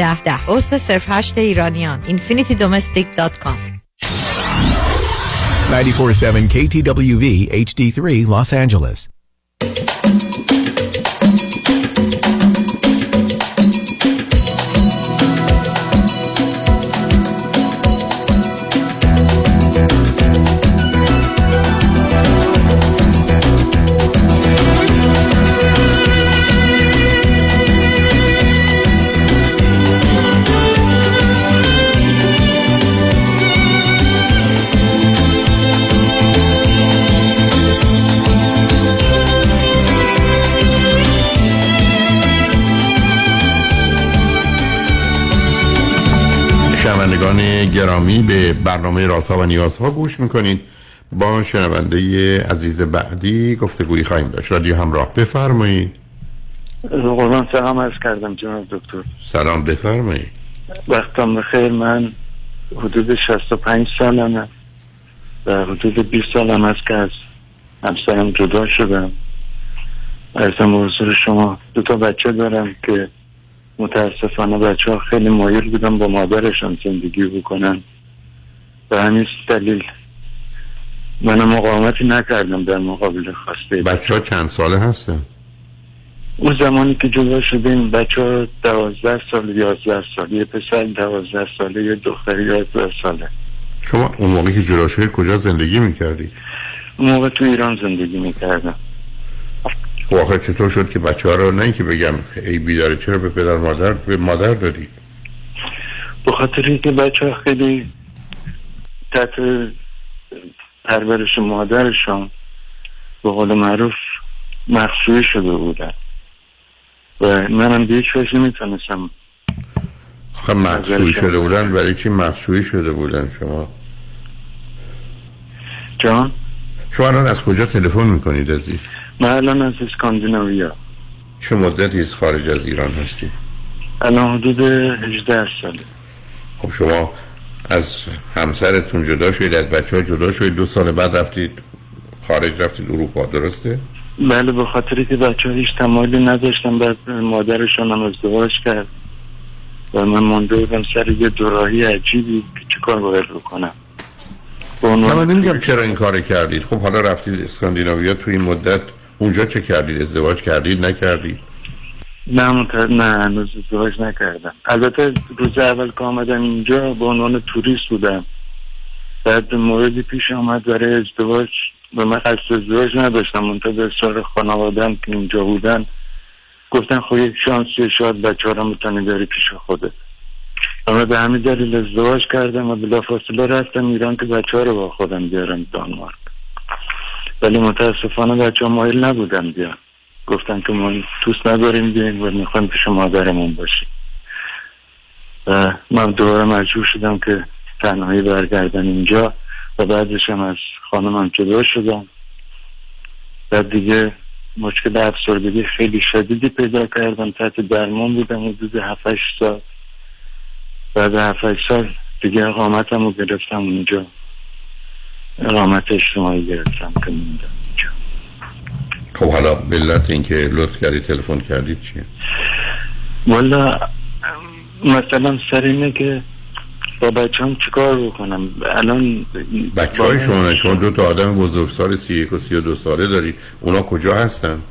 ده ده عضو صرف هشت ایرانیان infinitydomestic.com 947 KTWV HD3 Los Angeles. گرامی به برنامه راسا و نیازها گوش می‌کنید. با شنونده عزیز بعدی گفتگویی خواهیم داشت. رادیو همراه بفرمایید. قربان سلام عرض کردم جناب دکتر. سلام بفرمایید. وقتم بخیر. من حدود 65 سالمه و حدود 20 سالم است که از همسرم جدا شدم. ارزم حضور شما دو تا بچه دارم که متاسفانه بچه ها خیلی مایل بودن با مادرشان زندگی بکنن به همین دلیل من مقاومتی نکردم در مقابل خواسته بچه ها چند ساله هستن؟ اون زمانی که جدا شدیم بچه ها دوازده سال یازده سال یه پسر دوازده ساله یه دختر یازده ساله شما اون موقعی که جدا شدید کجا زندگی می‌کردی؟ اون موقع تو ایران زندگی می‌کردم خب آخه چطور شد که بچه ها رو نه که بگم ای بیداره چرا به پدر مادر به مادر دادی؟ به خاطر اینکه بچه ها خیلی تحت پرورش مادرشان به قول معروف مخصوی شده بودن. و منم به هیچ وجه نمی‌تونستم آخه مخصوی شده بودن برای چی مخصوی شده بودن شما؟ جان؟ شما الان از کجا تلفن می‌کنید عزیز؟ من الان از اسکاندیناویا. چه مدتی از خارج از ایران هستی؟ الان حدود 18 ساله. خب شما از همسرتون جدا شدید از بچه ها جدا شدید دو سال بعد رفتید خارج رفتید اروپا درسته؟ بله به خاطری که بچه ها هیچ تمایلی نداشتن بعد مادرشون هم ازدواج کرد و من مانده بودم سر یه دوراهی عجیبی که چی کار باید بکنم؟ من نمیگم چرا این کار کردید. خب حالا رفتید اسکاندیناویا تو این مدت اونجا چه کردید؟ ازدواج کردید؟ نکردید؟ نه منتظر نه هنوز ازدواج نکردم. البته روز اول که آمدم اینجا به عنوان توریست بودم. بعد موردی پیش آمد برای ازدواج. و من قصد ازدواج نداشتم. منتظر سال خانوادم که اینجا بودن. گفتن خب یک شانسی شاید بچه رو می‌تونی بری پیش خودت. من به همین دلیل ازدواج کردم و بلافاصله رفتم ایران که بچه ها رو با خودم بیارم دانمارک. ولی متاسفانه بچه ها مایل بیان. گفتن که ما دوست نداریم بیاییم و می‌خوایم پیش مادرمون باشیم. و من دوباره مجبور شدم که تنهایی برگردم اینجا و بعدش هم از خانمم جدا شدم. بعد دیگه مشکل افسردگی خیلی شدیدی پیدا کردم. تحت درمان بودم حدود 7 سال. بعد 7 سال دیگه اقامتم رو گرفتم اونجا. اقامت اجتماعی گرفتم که موندم خب حالا علت این که لطف کردید تلفن کردید چیه؟ والا مثلا سر اینه که با بچه هم چیکار بکنم؟ الان بچه های شما نه شما دو تا آدم بزرگسال سی یک و سی و دو ساله دارید. اونا کجا هستند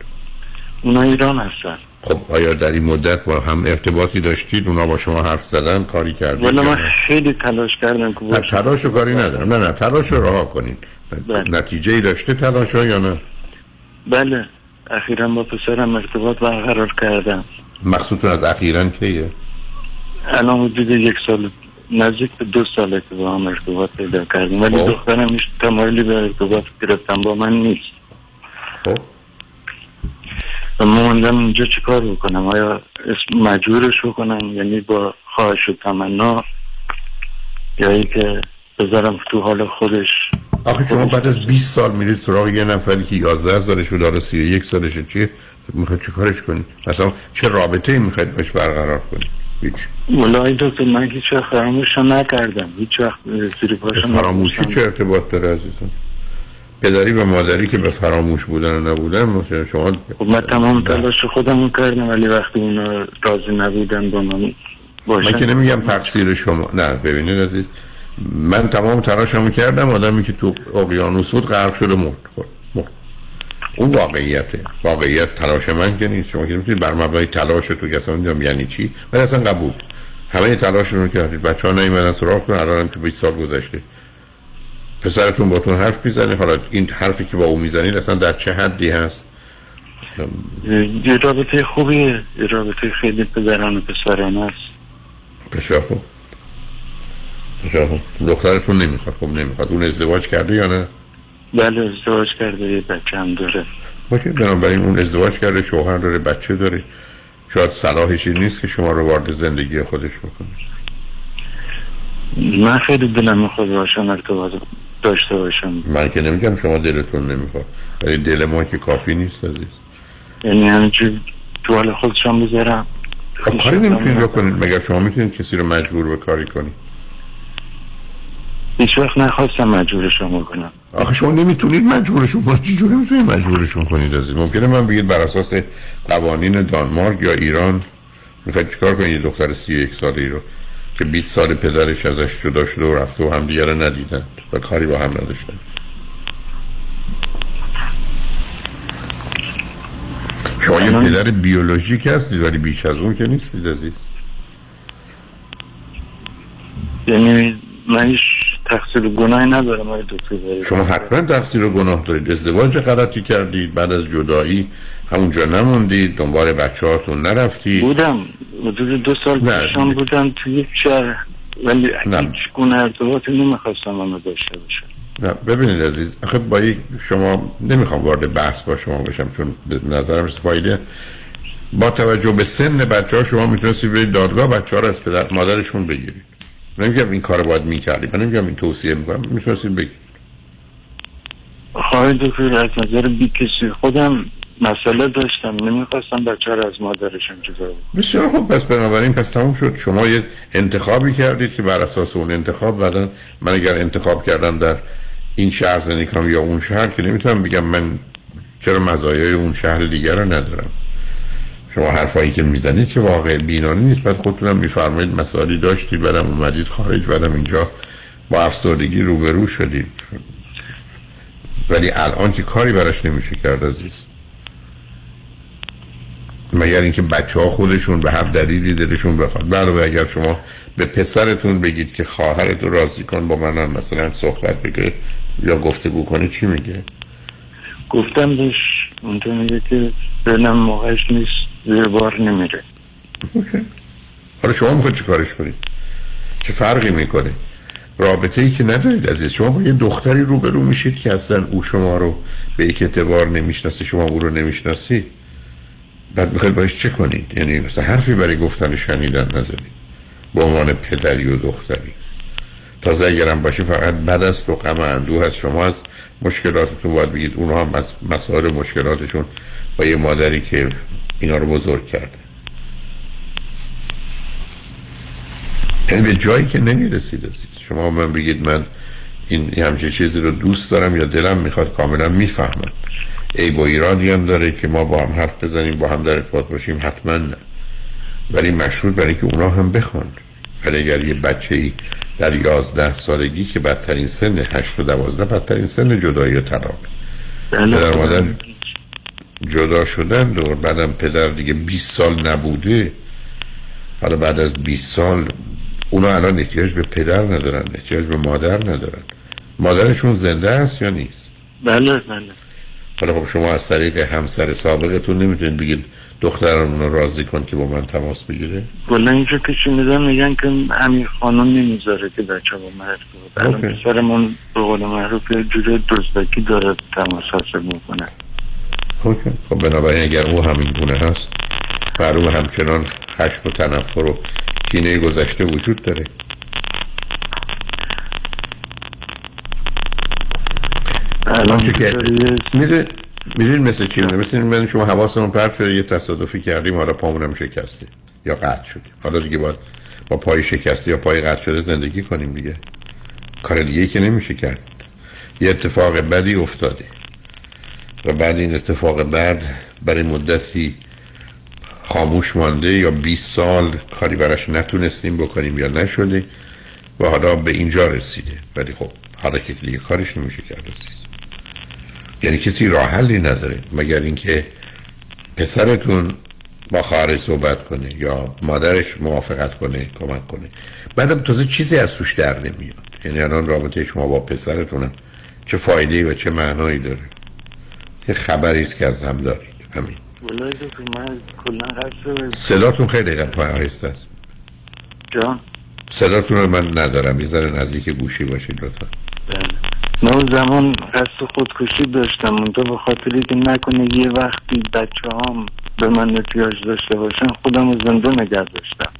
اونا ایران هستن. خب آیا در این مدت با هم ارتباطی داشتید؟ اونا با شما حرف زدن کاری کردید والا یا من؟ خیلی تلاش کردم که نه باشم. تلاش و کاری ندارم. نه نه تلاش رو رها کنید. نتیجه ای داشته تلاش ها یا نه؟ بله. اخیرا با پسرم ارتباط برقرار کردم. مقصودتون از اخیرا کیه؟ الان حدود یک سال نزدیک به دو ساله که با هم ارتباط پیدا کردیم. ولی خب. دخترم هیچ تمایلی به ارتباط گرفتم با من نیست. خب. و من موندم اینجا چیکار بکنم؟ آیا اسم مجبورش بکنم؟ یعنی با خواهش و تمنا؟ یا که بذارم تو حال خودش؟ آخه شما بعد از 20 سال میرید سراغ یه نفری که 11 سالشه داره 31 سالشه چیه؟ می‌خواید چی کارش کنید مثلا چه رابطه ای می‌خواید باش برقرار کنید هیچ. ولای دکتر من هیچ وقت فراموش نکردم. هیچ وقت زیر پاشم فراموشی چه ارتباط داره عزیزم؟ پدری و مادری که به فراموش بودن و نبودن مثلا شما خب من تمام تلاش خودم کردم ولی وقتی اونا راضی نبودن با من باشن. من که نمیگم تقصیر شما. نه ببینید عزیز من تمام تلاشمو کردم آدمی که تو اقیانوس بود غرق شده مرد مرد. اون واقعیته. واقعیت تلاش من که نیست. شما که بر مبنای تلاش تو کسا می‌دونم یعنی چی ولی اصلا قبول. همه تلاشتون رو کردید. بچه ها نیومدن سراغ کنن الان که 20 سال گذشته. پسرتون باتون حرف می‌زنه؟ حالا این حرفی که با او می‌زنید اصلا در چه حدی هست؟ یه رابطه خوبیه. یه رابطه خیلی پدران و پسرانه است بسیار خوب. بسیار خوب. دخترتون نمی‌خواد. خب نمی‌خواد. اون ازدواج کرده یا نه؟ بله ازدواج کرده. یه بچه هم داره. باشه. بنابراین اون ازدواج کرده شوهر داره بچه داره. شاید صلاحش این نیست که شما رو وارد زندگی خودش بکنه. من خیلی دلم می‌خواد باشم ارتباط داشته باشم. من که نمیگم شما دلتون نمی‌خواد. ولی دل ما که کافی نیست عزیز. یعنی همینجور تو حال خودشم بذارم خب کاری نمی‌تونید بکنید. مگر شما می‌تونید کسی رو مجبور به کاری کنید؟ هیچ وقت نخواستم مجبورشون بکنم. آخه شما نمی‌تونید مجبورشون کنید. چی جوری می‌تونید مجبورشون کنید عزیز؟ ممکنه من بگید بر اساس قوانین دانمارک یا ایران می‌خواید چیکار کنید؟ یه دختر سی یک ساله ای رو. که 20 سال پدرش ازش جدا شده و رفته و همدیگه رو ندیدن و کاری با هم نداشتن. شما یه پدر بیولوژیک هستید ولی بیش از اون که نیستید عزیز. یعنی من هیچ تقصیر و گناهی ندارم آقای دکتر ولی شما حتما تقصیر و گناه دارید. ازدواج غلطی کردید بعد از جدایی همونجا نموندید دنبال بچه هاتون نرفتید. بودم. حدود دو سال نه. پیشم بودم توی یک شهر. ولی. هیچ گونه ارتباطی نمی‌خواستم همه داشته باشم. نه ببینید عزیز آخه با یک شما نمی‌خوام وارد بحث با شما بشم چون به نظرم فایده. با توجه به سن بچه ها شما می‌تونستید برید دادگاه بچه ها رو از پدر مادرشون بگیرید. نمیگم این کار باید می‌کردید من نمیگم این توصیه می‌کنم می‌تونستید بگیرید. خواهی دکتر از نظر بی کسی خودم مسئله داشتم نمی‌خواستم بچه رو از مادرشون جدا بسیار خوب پس بنابراین پس تموم شد. شما یه انتخابی کردید که بر اساس اون انتخاب بعدا من اگر انتخاب کردم در این شهر زندگی کنم یا اون شهر که نمی‌تونم بگم من چرا مزایای اون شهر دیگر رو ندارم. شما حرفایی که می‌زنید که واقع بینانه نیست. بعد خودتونم میفرمایید مسائلی داشتید بعدم اومدید خارج بعدم اینجا با افسردگی روبرو شدید. ولی الان که کاری براش نمیشه کرد عزیز. مگر اینکه بچه ها خودشون به هر دلیلی دلشون بخواد. علاوه اگر شما به پسرتون بگید که خواهرت رو راضی کن با من هم مثلا صحبت بگه یا گفتگو کنه چی میگه؟ گفتم بهش اونجا میگه که بلم موقعش نیست زیر بار نمیره. حالا شما می‌خواید چی کارش کنید؟ چه فرقی می‌کنه؟ رابطه ای که ندارید عزیز. شما با یه دختری روبرو میشید که اصلا او شما رو به یک اعتبار نمی‌شناسه شما او رو نمی‌شناسید. بعد می‌خواید باش چه کنید؟ یعنی مثلا حرفی برای گفتن شنیدن ندارید به عنوان پدری و دختری. تازه اگرم باشه فقط بد است و غم هست شما از مشکلاتتون باید بگید اونها هم مسائل مشکلاتشون با یه مادری که اینا رو بزرگ کرده. یعنی به جایی که نمی‌رسید عزیز. شما من بگید من این همچه چیزی رو دوست دارم یا دلم می‌خواد کاملا می‌فهمم. ای با ایرادی هم داره که ما با هم حرف بزنیم با هم در ارتباط باشیم حتما. نه ولی مشروط برای که اونا هم بخوان. ولی اگر یه بچه ای در یازده سالگی که بدترین سن هشت و دوازده بدترین سن جدایی و طلاق. پدر مادر جدا شدن و بعدم پدر دیگه 20 سال نبوده. حالا بعد از 20 سال اونا الان احتیاج به پدر ندارن احتیاج به مادر ندارن. مادرشون زنده است یا نیست؟ بله بله. حالا خب شما از طریق همسر سابقتون نمی‌تونید بگید دختران رو راضی کن که با من تماس بگیره؟ کلا اینجا که شنیدم میگن که امیر خانم نمی‌ذاره که بچه با مرد بود الان پسرمون به قول معروف یه جوری دزدکی داره تماس حاصل می‌کنه. اوکی. خب بنابراین اگر او همین گونه هست معلوم همچنان خشم و تنفر و کینه گذشته وجود داره. الان که می‌دونید مثل چی میده مثل من شما حواستون پرت شده یه تصادفی کردیم حالا پامونم شکسته یا قطع شدیم حالا دیگه باید با پای شکسته یا پای قطع شده زندگی کنیم دیگه. کار دیگه ای که نمیشه کرد. یه اتفاق بدی افتاده. و بعد این اتفاق بعد برای مدتی خاموش مانده یا 20 سال کاری براش نتونستیم بکنیم یا نشده و حالا به اینجا رسیده. ولی خب حالا که دیگه کارش نمیشه کرد عزیز. یعنی کسی راه حلی نداره. مگر اینکه پسرتون با خواهرش صحبت کنه یا مادرش موافقت کنه کمک کنه. بعدم تازه چیزی از توش در نمیاد. یعنی الان رابطه شما با پسرتونم چه فایده و چه معنایی داره؟ یه خبری است که از هم دارید. همین. دکتر من کلا قصد صداتون خیلی پای آهسته است. جان؟ صداتون رو من ندارم. یه ذره نزدیک گوشی باشید لطفا. من اون زمان قصد خودکشی داشتم. اونجا به خاطری که نکنه یه وقتی بچه هم به من احتیاج داشته باشن خودم رو زنده نگه داشتم.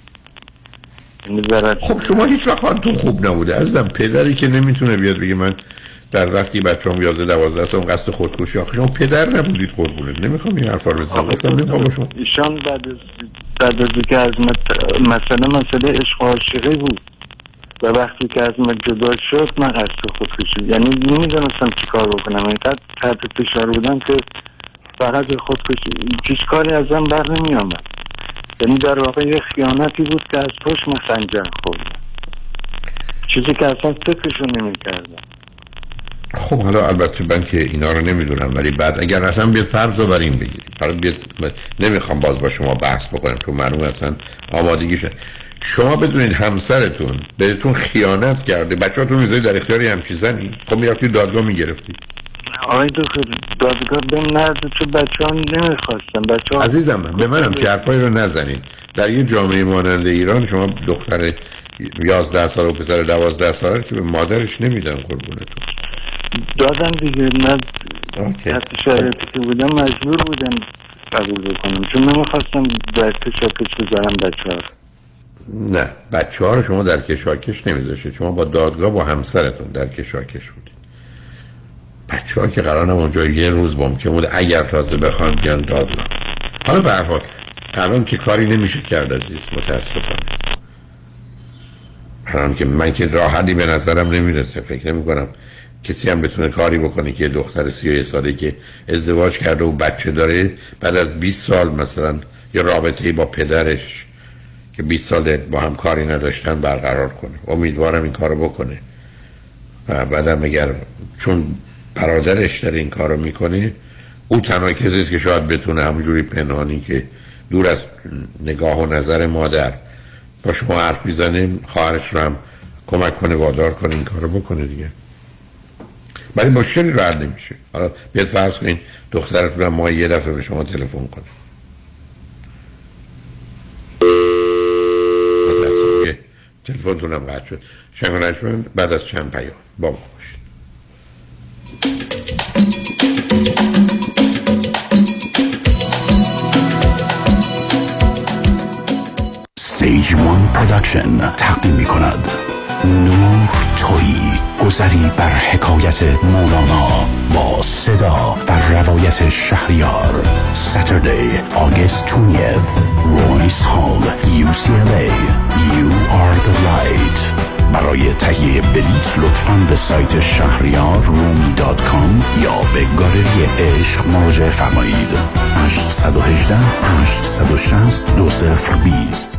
یعنی خب شما هیچ وقت حالتون خوب نبوده. عزیزم پدری که نمی‌تونه بیاد بگه من در وقتی بچه هم 11 12 سال قصد خودکشی آخه. شما پدر نبودید قربونه نمی‌خوام این حرفا رو بزنم. گفتم شما. ایشان بعد از بعد از اینکه از مثلا مسئله عشق عاشقی بود. و وقتی که از من جدا شد من قصد خودکشی یعنی نمی‌دونستم چی کار بکنم. یعنی تحت فشار بودم که فقط به خودکشی هیچ کاری ازم بر نمی آمد یعنی در واقع یه خیانتی بود که از پشت من خنجر خورد. چیزی که اصلا فکرشو نمی کردم خب حالا البته من که اینا رو نمی‌دونم ولی بعد اگر اصلا بیاد فرض رو بر این بگیرید. نمی‌خوام باز با شما بحث بکنم چون معلوم اصلا آمادگیشه. شما بدونید همسرتون بهتون خیانت کرده بچه‌هاتون می‌ذارید در اختیاری همچی زنی؟ خب می‌رفتی دادگاه می‌گرفتی. آقای دکتر دادگاه بهم نرده چون بچه ها نمی‌خواستم بچه ها عزیزم به منم که حرفایی رو نزنید. در یه جامعه مانند ایران شما دختر 11 سال و پسر 12 سال که به مادرش نمیدن قربونتون. دادم دیگه من تحت شرایطی که بودم مجبور بودم قبول بکنم چون نمی‌خواستم در کشاکش بذارم بچه ها نه بچه ها رو شما در کشاکش نمیذاشید. شما با دادگاه با همسرتون در کشاکش بودید. بچه ها که قرارم اونجا یه روز ممکن بود اگر تازه بخوان بیان دادگاه. حالا به حال الان که کاری نمیشه کرد عزیز متاسفانه. الان که من که راحتی به نظرم نمی‌رسه. فکر نمی کنم کسی هم بتونه کاری بکنه که دختر سی ساله که ازدواج کرده و بچه داره بعد از 20 سال مثلا یه رابطه با پدرش که 20 سال با هم کاری نداشتن برقرار کنه. امیدوارم این کارو بکنه. و بعدم اگر چون برادرش داره این کارو می‌کنه او تنها کسی که شاید بتونه همونجوری پنهانی که دور از نگاه و نظر مادر با شما حرف می‌زنه خواهرش رو هم کمک کنه وادار کنه این کارو بکنه دیگه. ولی مشکلی رو حل نمیشه. حالا بیاد فرض کنین دخترتون ما یه دفعه به شما تلفن کنه. که تلفنتون هم قطع شد. شنگ بعد از چند پیام. با ما باشید. Stage One Production تقدیم می کند نور تویی گذری بر حکایت مولانا با صدا و روایت شهریار. Saturday August 20th Royce Hall UCLA You are the light. برای تهیه بلیت لطفاً به سایت شهریار رومی دات کام یا به گالری عشق مراجعه فرمایید 818 860 2020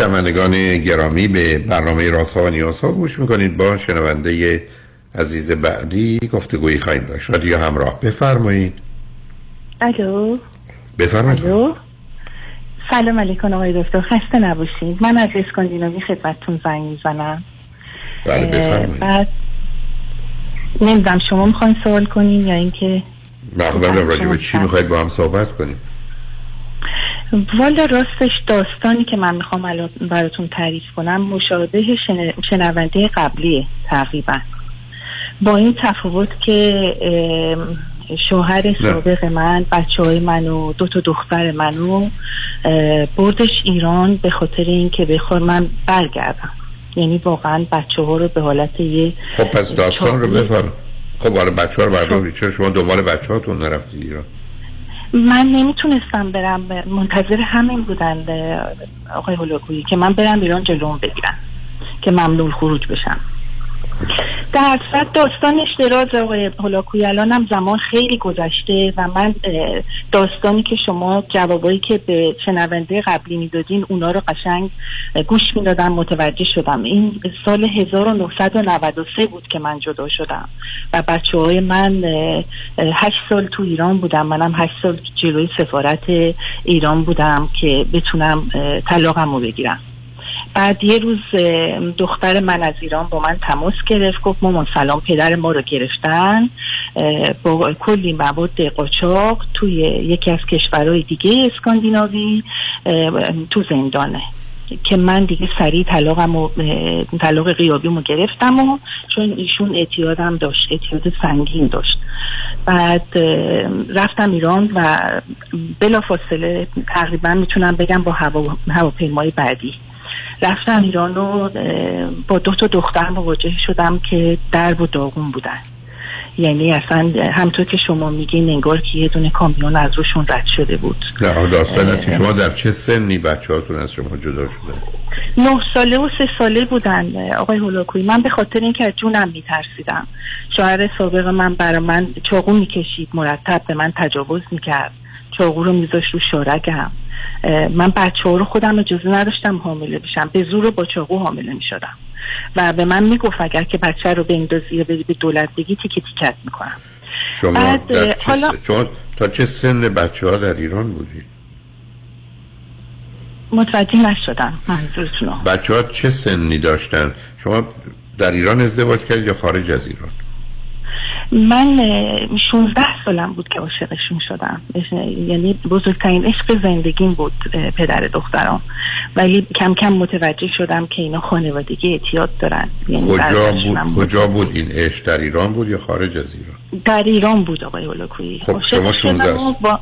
شنوندگان گرامی به برنامه رازها و نیازها گوش می‌کنید. با شنونده عزیز بعدی گفتگویی خواهیم داشت. رادیو همراه. بفرمایید. الو. بفرمایید. سلام علیکم آقای دکتر. خسته نباشید. من از اسکاندیناوی خدمتتون زنگ می‌زنم. بله بفرمایید. بعد نمی‌دونم شما می‌خواین سوال کنین یا اینکه مقبل راجع به چی می‌خواید با هم صحبت کنیم؟ والا راستش داستانی که من می‌خوام الان براتون تعریف کنم مشابه شن... شنونده قبلیه تقریبا. با این تفاوت که شوهر سابق من بچه های منو دو تا دختر منو بردش ایران به خاطر اینکه بخواد من برگردم. یعنی واقعا بچه ها رو به حالت یه خب پس داستان رو بفرم. خب حالا بچه ها رو بردارید. چرا شما دنبال بچه هاتون نرفتید ایران؟ من نمی‌تونستم برم منتظر همین بودن آقای هولاکویی که من برم ایران جلوم بگیرم که ممنوع خروج بشم. در صد داستانش دراز آقای هولاکویی الانم زمان خیلی گذشته و من داستانی که شما جوابایی که به شنونده قبلی می‌دادین اونا رو قشنگ گوش می‌دادم متوجه شدم. این سال 1993 بود که من جدا شدم و بچه های من هشت سال تو ایران بودم منم هشت سال جلوی سفارت ایران بودم که بتونم طلاقم رو بگیرم. بعد یه روز دختر من از ایران با من تماس گرفت گفت مامان سلام پدر ما رو گرفتن. با کلی مواد قاچاق توی یکی از کشورهای دیگه اسکاندیناوی تو زندانه که من دیگه سریع طلاقم و طلاق قیابیمو گرفتم و چون ایشون اعتیادم داشت اعتیاد سنگین داشت. بعد رفتم ایران و بلا فاصله تقریبا می‌تونم بگم با هوا هواپیمای بعدی. رفتم ایران و با دو تا دختر مواجه شدم که درب و داغون بودن. یعنی اصلا همطور که شما میگین انگار که یه دونه کامیون از روشون رد شده بود. نه داستان است که شما در چه سنی بچه هاتون از شما جدا شده؟ نه ساله و سه ساله بودن آقای هولاکویی من به خاطر اینکه از جونم میترسیدم. شوهر سابق من برای من چاقو می‌کشید مرتب به من تجاوز می‌کرد. چاقو رو میذاشت رو شارگم اه، من بچه ها رو خودم اجازه نداشتم حامله بشم. به زور با چاقو حامله می‌شدم. و به من می‌گفت اگر که بچه رو بندازی یا بدی به دولت بگی تیکه تیکت می‌کنم. شما بعد، در اه، چه حالا- شما تا چه سن بچه ها در ایران بودید؟ متوجه نشدم منظورتون. بچه ها چه سنی داشتن؟ شما در ایران ازدواج کردید یا خارج از ایران؟ من اه، 16 سالم بود که عاشقشون شدم. یعنی بزرگترین عشق زندگیم بود پدر دخترم ولی کم کم متوجه شدم که اینا خانوادگی اعتیاد دارن. یعنی کجا برادرشونم بود کجا بود این عشق؟ در ایران بود یا خارج از ایران؟ در ایران بود آقای هولاکویی خب، شما 16 شدم و با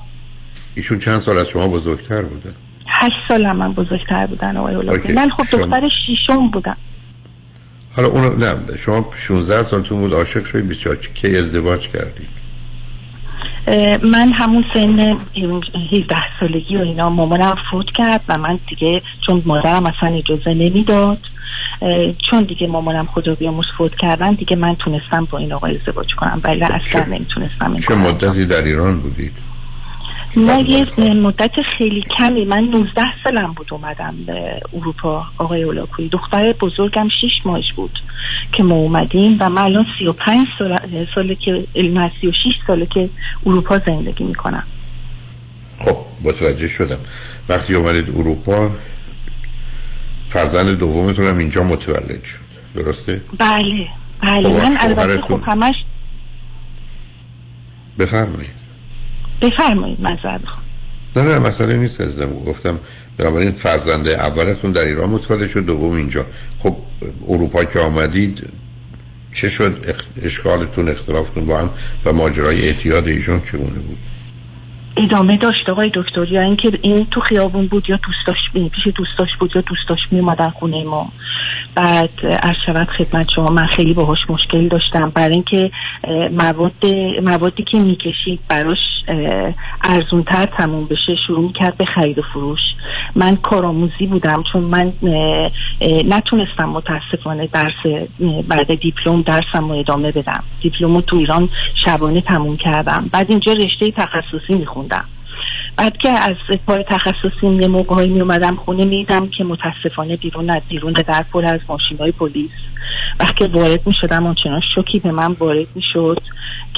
ایشون چند سال از شما بزرگتر بوده؟ هشت سالم من بزرگتر بودن آقای هولاکویی اوکی. من خب شما- دختر شیشم بودم. حالا اونو نه شما 16 سالتون بود عاشق شدید 24 کی ازدواج کردید من همون سن 17 سالگی و اینا مامانم فوت کرد و من دیگه چون مادرم اصلا اجازه نمی‌داد چون دیگه مامانم خدا بیامرز فوت کردن دیگه من تونستم با این آقای ازدواج کنم ولی اصلا نمی‌تونستم این چه مدتی در ایران بودید؟ نه یه مدت خیلی کمی من 19 سالم بود اومدم به اروپا آقای اولاکوی دختر بزرگم 6 ماهش بود که ما اومدیم و من الان 35 سال ساله که 36 ساله که اروپا زندگی می‌کنم خب متوجه شدم وقتی اومدید اروپا فرزند دومتون هم اینجا متولد شد درسته؟ بله بله خب، من البته؟ خب همش بفرمایید بفرمایید می‌خوام. نه نه مسئله نیست ازدم گفتم بنابراین فرزند اولتون در ایران متولد شد دوم اینجا. خب اروپا که آمدید چه شد؟ اشکالتون اختلافتون با هم و ماجرای اعتیاد ایشون چگونه بود؟ ادامه داشت آقای دکتر یا اینکه این تو خیابون بود یا دوستاش پیش دوستاش بود یا دوستاش می اومدن خونه ما. بعد از شود خدمت شما من خیلی باهاش مشکل داشتم. برای اینکه مواد موادی که می‌کشید براش ارزونتر تموم بشه شروع می‌کرد به خرید و فروش. من کارآموزی بودم چون من نتونستم متاسفانه درس بعد دیپلم درسم رو ادامه بدم. دیپلم تو ایران شبانه تموم کردم. بعد اینجا رشته تخصصی میخوندم. 있습니다. بعد که از پای تخصصیم یه موقعی می اومدم خونه میدم که متاسفانه بیرون از بیرون در پر از ماشین های پلیس. وقتی وارد می شدم آنچنان شوکی به من وارد می شد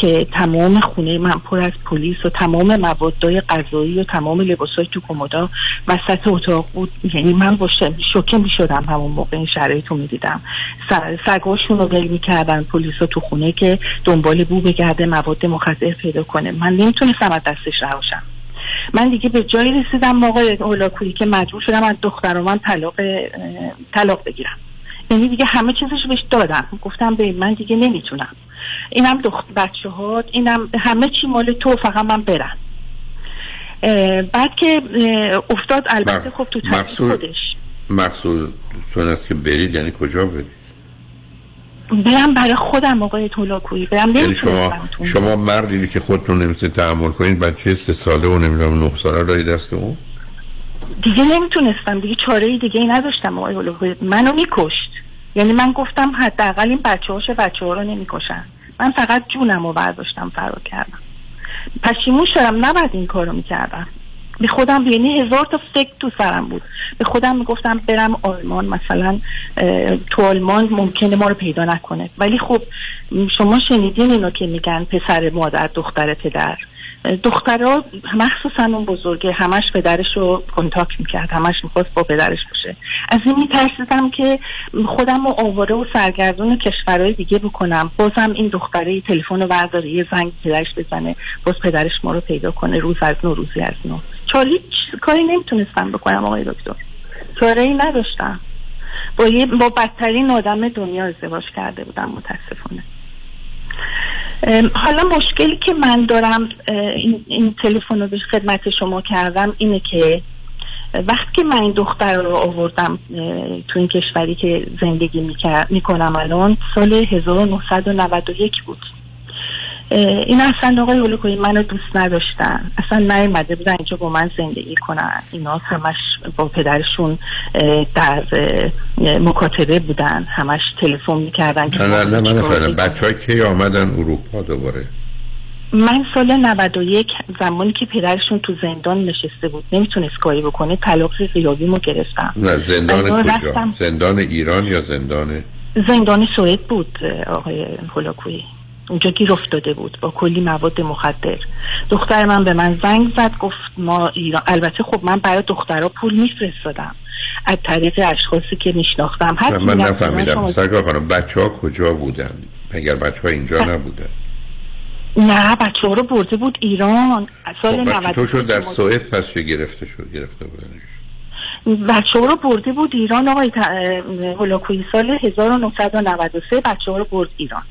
که تمام خونه من پر از پلیس و تمام موادای غذایی و تمام لباسای تو کمودا وسط اتاق بود. یعنی من شوکه می شدم همون موقع این شرایط رو می دیدم سگاشون رو می کردن پلیس تو خونه که دنبال بو بگرده مواد مخدر پیدا کنه. من نمی‌تونستم از دستش رهاشم من دیگه به جایی رسیدم آقای اولاکویی که مجبور شدم از دختر من طلاق طلاق بگیرم. یعنی دیگه همه چیزش بهش دادم. گفتم به من دیگه نمی‌تونم. اینم دخت بچه ها اینم همه چی مال تو فقط من برم. بعد که افتاد البته خب تو مقصود خودش. مقصودتون است که برید یعنی کجا برید؟ برم برای خودم آقای تولاکویی برم. یعنی شما نمی‌تونستم تو شما مردی که خودتون نمی‌تونید تحمل کنید بچه سه ساله و نمی‌دونم نه ساله داری دست اون؟ دیگه نمی‌تونستم. دیگه چاره دیگه ای نداشتم آقای هولوگوی منو میکشت. یعنی من گفتم حداقل این بچه هاش بچه ها رو نمی‌کشن. من فقط جونم رو برداشتم فرار کردم. پشیمون شدم. نباید این کارو می‌کردم. به خودم یعنی هزار تا فکر تو سرم بود. به خودم می‌گفتم برم آلمان مثلا تو آلمان ممکنه ما رو پیدا نکنه. ولی خب شما شنیدین اینو که میگن پسر مادر دختر پدر. دخترها مخصوصا اون بزرگه همش پدرش رو کنتاکت می‌کرد همش می‌خواست با پدرش باشه. از این میترسیدم که خودم رو آواره و سرگردون کشورهای دیگه بکنم. بازم این دختره تلفن رو برداره یه زنگ پدرش بزنه باز پدرش ما رو پیدا کنه روز از نو روزی از نو. چاره هیچ کاری نمی‌تونستم بکنم آقای دکتر. چاره ای نداشتم. با, یه با بدترین آدم دنیا ازدواج کرده بودم متاسفانه. حالا مشکلی که من دارم این, این تلفن رو به خدمت شما کردم اینه که وقتی که من این دختر رو آوردم تو این کشوری که زندگی می‌کنم الان سال 1991 بود. این اصلا آقای هولوکوی منو دوست نداشتن. اصلا نیومده بودن اینجا با من زندگی کنن. اینا همش با پدرشون در مکاتبه بودن. همش تلفن می‌کردن نه نه نه من نفهمیدم. بچه های کی آمدن اروپا دوباره؟ من سال 91 زمانی که پدرشون تو زندان نشسته بود نمی‌تونست کاری بکنه طلاق غیابیمو گرفتم. نه زندان اینا کجا. زندان ایران یا زندان زندان سوئد بود آقای هولاکویی اونجا گیر افتاده بود. با کلی مواد مخدر. دختر من به من زنگ زد گفت ما ایران البته خب من برای دخترها پول میفرستادم. از طریق اشخاصی که میشناختم. هر من نفهمیدم. سرکار خانم بچه ها کجا بودن؟ اگر بچه ها اینجا نبودن؟ نه بچه ها رو برده بود ایران. سال خب بچه تو 90 شد در سوئد پس چه گرفته شد؟ گرفته بودنش. بچه ها رو برده بود ایران. آقای هولاکویی سال 1993 بچه ها رو برد ایران.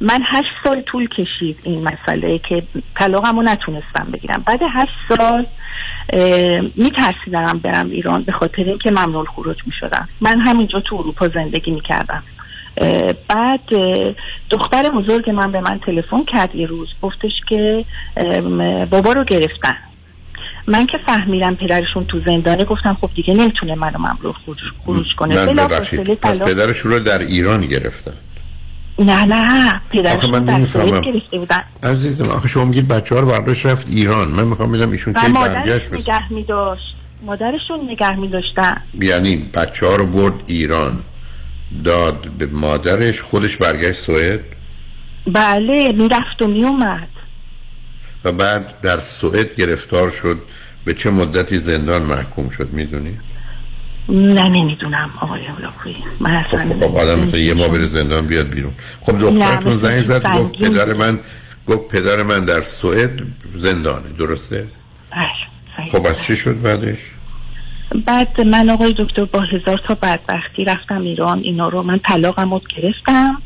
من هشت سال طول کشید این مسئله که طلاقم رو نتونستم بگیرم. بعد هشت سال میترسیدم برم ایران به خاطر اینکه ممنوع خروج می‌شدم. من همینجا تو اروپا زندگی می‌کردم. بعد دختر بزرگ من به من تلفن کرد یه روز. گفتش که بابا رو گرفتن. من که فهمیدم پدرشون تو زندانه. گفتم خب دیگه نمی‌تونه منو ممنوع خروج, خروج کنه. من پس پدرشون رو در ایران گرفتن. نه نه پدرشون من نمی‌فهمم. گرفته بودن. عزیزم آخه شما میگید بچه ها رو برداشت رفت ایران. من می‌خوام بدم ایشون مادرش برگشت نگه می داشت مادرشون نگه می داشتن یعنی بچه ها رو برد ایران. داد به مادرش خودش برگشت سوئد. بله می‌رفت و میومد و بعد در سوئد گرفتار شد. به چه مدتی زندان محکوم شد می‌دونی؟ نه نمی‌دونم آقای هولاکویی من اصلا خب آدم مثل یه ما بره زندان بیاد بیرون خب دخترتون زنگ زد گفت پدر. من گفت پدر من در سوئد زندانه درسته؟ بله خب از چی شد بعدش؟ بعد من آقای دکتر با هزار تا بدبختی رفتم ایران اینا رو من طلاقم رو گرفتم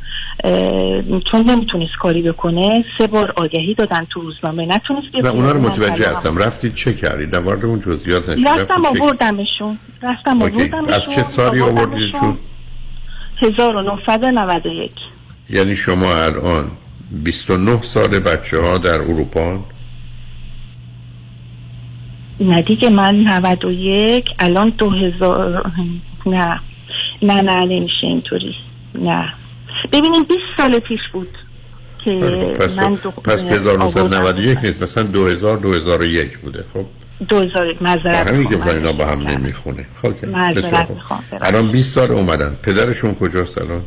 چون نمی‌تونست کاری بکنه سه بار آگهی دادن تو روزنامه. نتونست بیاد اونا رو متوجه هستم. رفتید چه کردید؟ در مورد اون جزئیات نشید رفتم آوردمشون. رفتم. آوردمشون از چه سالی آوردیدشون؟ 1991 یعنی شما الان 29 سال بچه ها در اروپا؟ نه دیگه من 91 الان 2000 نه. نه نه نمیشه اینطوری. نه. ببینیم 20 سال پیش بود که پس, من دو... پس 1991 نیست مثلا 2000 2001 بوده خب؟ 2000 معذرت همین که. اینا با هم نمی‌خونه. خب معذرت خوب. می‌خوام الان 20 سال اومدن. پدرشون کجاست الان؟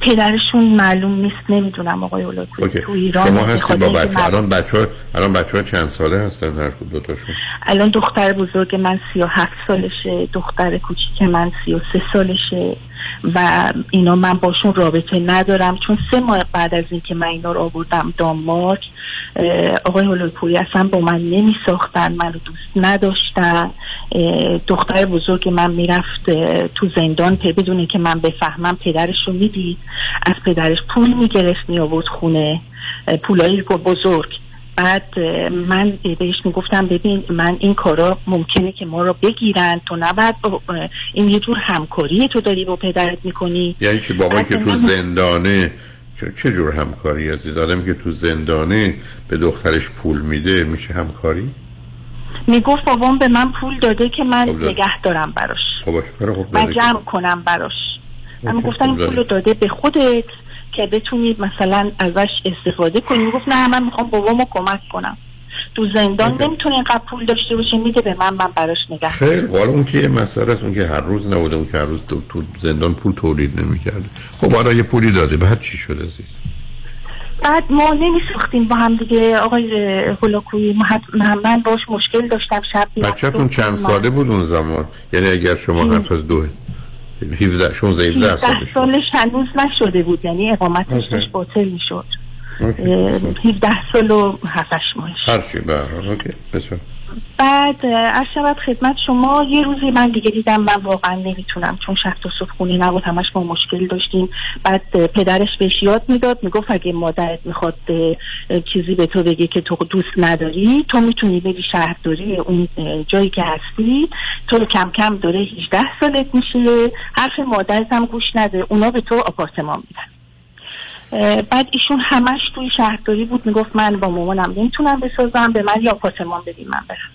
پدرشون معلوم نیست نمی‌دونم آقای اوکی. تو ایران شما هستی با بچه الان بچه؟ ها الان بچه ها چند ساله هستن؟ هر کدوم دوتاشون الان دختر بزرگ من 37 سالشه. دختر کوچیک من 33 سالشه. و اینا من باشون رابطه ندارم. چون سه ماه بعد از اینکه من اینا رو آوردم دانمارک آقای هولوپوری اصلا با من نمی ساختن منو دوست نداشتن. دختر بزرگ من می‌رفت تو زندان پی بدونه که من بفهمم پدرش رو می‌دید. از پدرش پول می‌گرفت می آورد خونه پولایی بزرگ. بعد من بهش می‌گفتم ببین من این کارا ممکنه که ما رو بگیرن. تو نباید این یه جور همکاری تو داری با پدرت می‌کنی. یعنی چی؟ بابایی بعد که تو من- زندانه چه, جور همکاری عزیز؟ آدمی که تو زندانه به دخترش پول میده میشه همکاری؟ می‌گفت بابام به من پول داده که من خب. نگه دارم براش. خب که. جمع کنم براش. من اوکی، گفتم این خب. پول داده به خودت. که بتونی مثلا ازش استفاده کنی. گفت نه من می‌خوام بابامو کمک کنم. تو زندان نمی‌تونه اینقدر پول داشته باشه میده به من من براش نگه خیر حالا اون که یه مسئله است اون که هر روز نبوده اون که هر روز تو, تو زندان پول تولید نمی‌کرده. خب حالا یه پولی داده بعد چی شد عزیز؟ بعد ما نمیساختیم با هم دیگه. آقای حت- من باش مشکل داشتم شب بچه‌تون چند ساله بود اون زمان؟ یعنی اگر شما حرف از دو 17 16 17 17 سالش سالش هنوز نشده بود یعنی اقامتش. داشت باطل می‌شد. اوکی. 17 سال و 7 ماهش. هر چی به هر اوکی. بسیار. بعد عرض شود خدمت شما یه روزی من دیگه دیدم من واقعا نمی‌تونم چون شب تا صبح خونه نبود همش ما مشکل داشتیم. بعد پدرش بهش یاد می‌داد می‌گفت اگه مادرت می‌خواد چیزی به تو بگه که تو دوست نداری تو می‌تونی بری شهرداری اون جایی که هستی. تو کم کم داره 18 سالت میشه حرف مادرت هم گوش نده اونا به تو آپارتمان میدن. بعد ایشون همش توی شهرداری بود می‌گفت من با مامانم نمی‌تونم بسازم به من یه آپارتمان بدین من برم.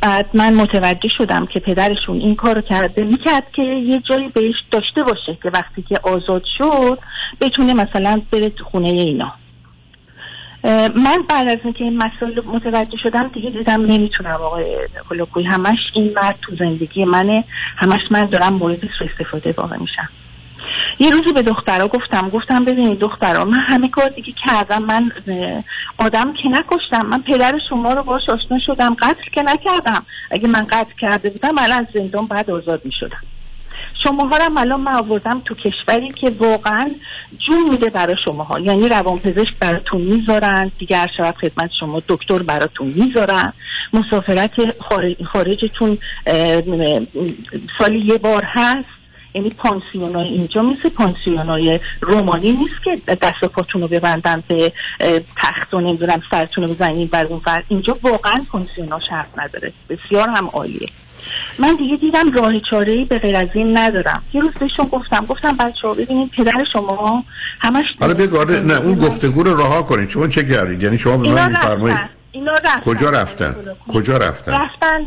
بعد من متوجه شدم که پدرشون این کارو کرده می‌کرد که یه جایی بهش داشته باشه که وقتی که آزاد شد بتونه مثلا بره تو خونه اینا. من بعد از اینکه این مسائل رو متوجه شدم دیگه دیدم نمی‌تونم آقای هلوکوی همش این مرد تو زندگی منه همش من دارم مورد سوء استفاده واقع میشم. یه روزی به دخترها گفتم گفتم ببینید دخترها من همه کار دیگه کردم. من آدم که نکشتم. من پدر شما رو باش آشنا شدم. قتل که نکردم. اگه من قتل کرده بودم الان از زندان بعد آزاد می شدم شما ها هم الان من آوردم تو کشوری که واقعا جون میده برای شما ها یعنی روانپزشک براتون می‌ذارن دیگه هر شب خدمت شما دکتر براتون می‌ذارن. مسافرت خارج خارجتون سالی یه بار هست. یعنی پانسیون های اینجا مثل پانسیون های رومانی نیست که دست و پاتون رو ببندن به تخت و نمی‌دونم سرتون رو بزنین بر اون بر. اینجا واقعا پانسیون ها شرط نداره. بسیار هم عالیه. من دیگه دیدم راه چاره ای به غیر از این ندارم. یه روز بهشون گفتم گفتم بچه ها ببینید پدر شما همش حالا بگو آره، نه اون گفتگو رو رها کنید شما چه کردید یعنی شما به من میفرمایید رفتن. اینا رفتن. کجا رفتن؟ کجا رفتن؟ رفتن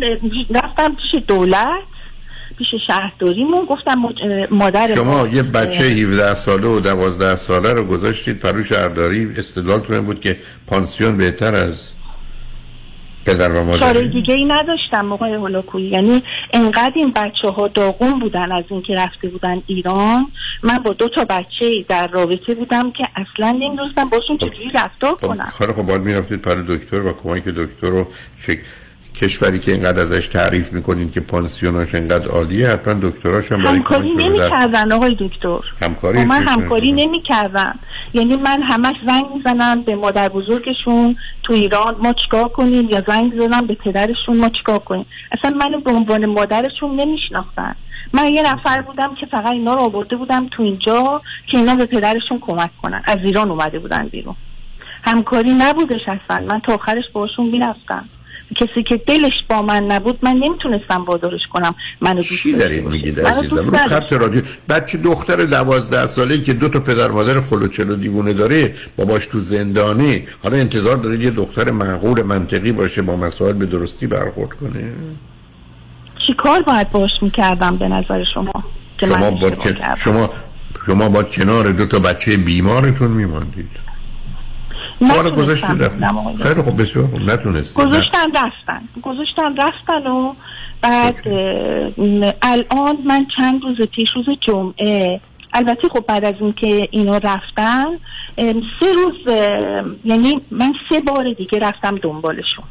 رفتن پیش دولت. پیش شهرداریمون. گفتم مادر شما ما- یه بچه 17 ساله و 12 ساله رو گذاشتید پرو شهرداری. استدلالتون بود که پانسیون بهتر از پدر و چاره مادر. دیگه ای نداشتم آقای هولاکویی یعنی انقدر این بچه ها داغون بودن از اینکه رفته بودن ایران. من با دو تا بچه در رابطه بودم که اصلا نمی‌دونستم باشون چجوری رفتار کنم. خیلی خب باید می‌رفتید پرو دکتر و کمک دکتر رو کشوری که اینقدر ازش تعریف می‌کنین که پانسیوناش اینقدر عالیه حتما دکتراش هم برای همکاری کمک به نمی در- کردن آقای دکتر. همکاری با من همکاری نمی کردن یعنی من همش زنگ می‌زنم به مادر بزرگشون تو ایران ما چیکار کنیم؟ یا زنگ زدم به پدرشون ما چیکار کنیم؟ اصلا منو به عنوان مادرشون نمیشناختن. من یه نفر بودم که فقط اینا رو آورده بودم تو اینجا که اینا به پدرشون کمک کنن. از ایران اومده بودن بیرون. همکاری نبودش اصلا. من تا آخرش باشون می‌رفتم. کسی که دلش با من نبود من نمی‌تونستم وادارش کنم. منو دوست چی باشه. میگید عزیزم؟ رو. خط رادیو. بچه دختر دوازده ساله که دو تا پدر مادر خلوچلو دیوونه داره باباش تو زندانه حالا انتظار دارید یه دختر معقول منطقی باشه با مسائل به درستی برخورد کنه. چی کار باید باش می‌کردم به نظر شما؟ شما با؟ شما شما با کنار دو تا بچه بیمارتون میماندید. حالا نتونستم گذاشتید رفت ببینم آقای خیلی خوب بسیار خوب. نتونستید نه. گذاشتن رفتن. گذاشتن رفتن و بعد الان من چند روز پیش روز جمعه البته خب بعد از اینکه اینا رفتن سه روز یعنی من سه بار دیگه رفتم دنبالشون.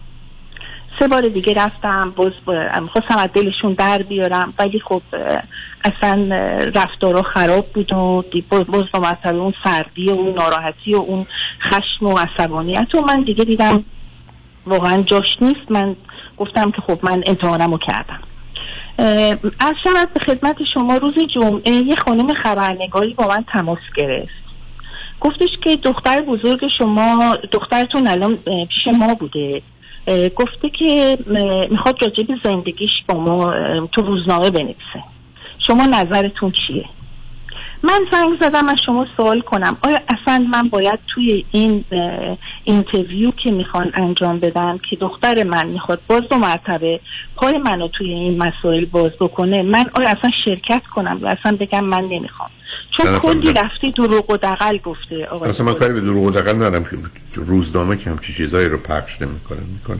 سه بار دیگه رفتم باز خواستم از دلشون در بیارم ولی خب اصلا رفتارا خراب بود و باز با مثلا اون سردی و اون ناراحتی و اون خشم و عصبانیت و من دیگه دیدم واقعا جاش نیست. من گفتم که خب من امتحانمو کردم. اه، از شود به خدمت شما روز جمعه یه خانم خبرنگاری با من تماس گرفت. گفتش که دختر بزرگ شما دخترتون الان پیش ما بوده. گفته که می‌خواد راجع به زندگیش با ما تو روزنامه بنویسه. شما نظرتون چیه؟ من زنگ زدم از شما سوال کنم. آیا اصلا من باید توی این اینترویو که می‌خوان انجام بدن که دختر من می‌خواد باز دو مرتبه پای منو توی این مسائل باز بکنه من آیا اصلا شرکت کنم یا اصلا بگم من نمی‌خوام؟ چون کلی خب، رفتی دروغ و دقل گفته آقای اصلا من کاری به دروغ و دقل ندارم که روزنامه که همچی چیزایی رو پخش نمی‌کنه می‌کنه.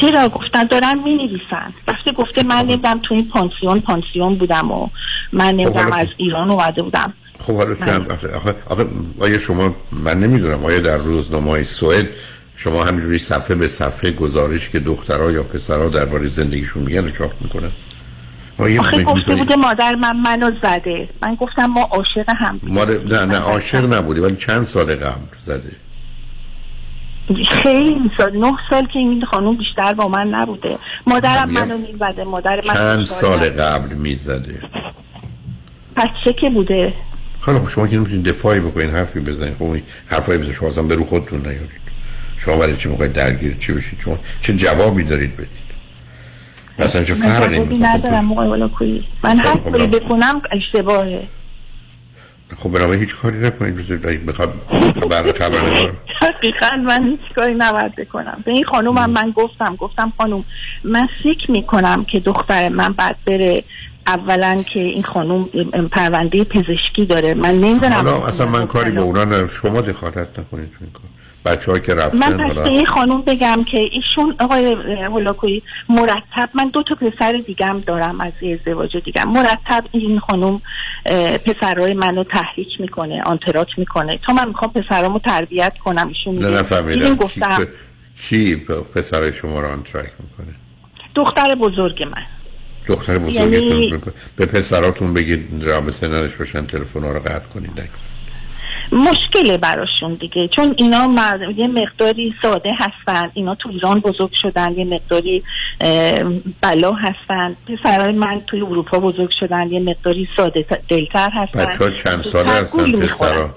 چرا؟ گفتن دارن می نویسن رفته گفته من نمی‌دونم تو این پانسیون پانسیون بودم و من نمی‌دونم حالا- از ایران اومده بودم. خب حالا فهم آخه, آخه, آخه آیا شما من نمی‌دونم آیا در روزنامه های سوئد شما همینجوری صفحه به صفحه گزارش که دخترها یا پسرها درباره زندگیشون میگن چاپ می‌کنن؟ آخه گفته بوده مادر من منو زده. من گفتم ما عاشق هم رو- نه نه عاشق نبودی ولی چند سال قبل زده خیلی سال نه سال که این خانوم بیشتر با من نبوده. مادرم منو می‌زده مادر من چند سال. قبل می‌زده پس چه که بوده؟ خب شما که نمی‌تونید دفاعی بکنین حرفی بزنین. خب این حرفایی بزنین شما اصلا به رو خودتون نیارید. شما برای چی می‌خواید درگیر چی بشید شما چه جوابی دارید بدید مثلا چه فرقی ندارم آقای ولاکویی من هر خب، کاری خب. بکنم اشتباهه. خب بنابراین هیچ کاری نکنید. بذارید اگه بخواد خبر خبرنگار دقیقا من هیچ کاری نباید بکنم. به این خانوم هم من گفتم گفتم خانوم من فکر می‌کنم که دختر من بعد بره اولا که این خانوم پرونده پزشکی داره. من نمی‌دونم. حالا اصلا من کاری به اونا ندارم. شما دخالت نکنید تو این کار. بچه ها که رفتن من حالا این خانوم بگم که ایشون آقای هولاکویی مرتب من دو تا پسر دیگم دارم از یه ازدواج دیگم مرتب این خانوم پسرای منو تحریک می‌کنه آنتراک می‌کنه. تا من می‌خوام پسرامو تربیت کنم ایشون نه میگه. نفهمیدم کی, گفتم. کی پسرای شما رو آنترک می‌کنه؟ دختر بزرگ من. دختر بزرگتون یعنی- به- پسراتون بگید رابطه نداشت باشن تلفن رو قطع کنید. مشکله براشون دیگه. چون اینا مر- یه مقداری ساده هستن اینا تو ایران بزرگ شدن یه مقداری بلا هستن. پسرای من توی اروپا بزرگ شدن یه مقداری ساده دلتر هستن. بچه چند ساله هستن. پسرا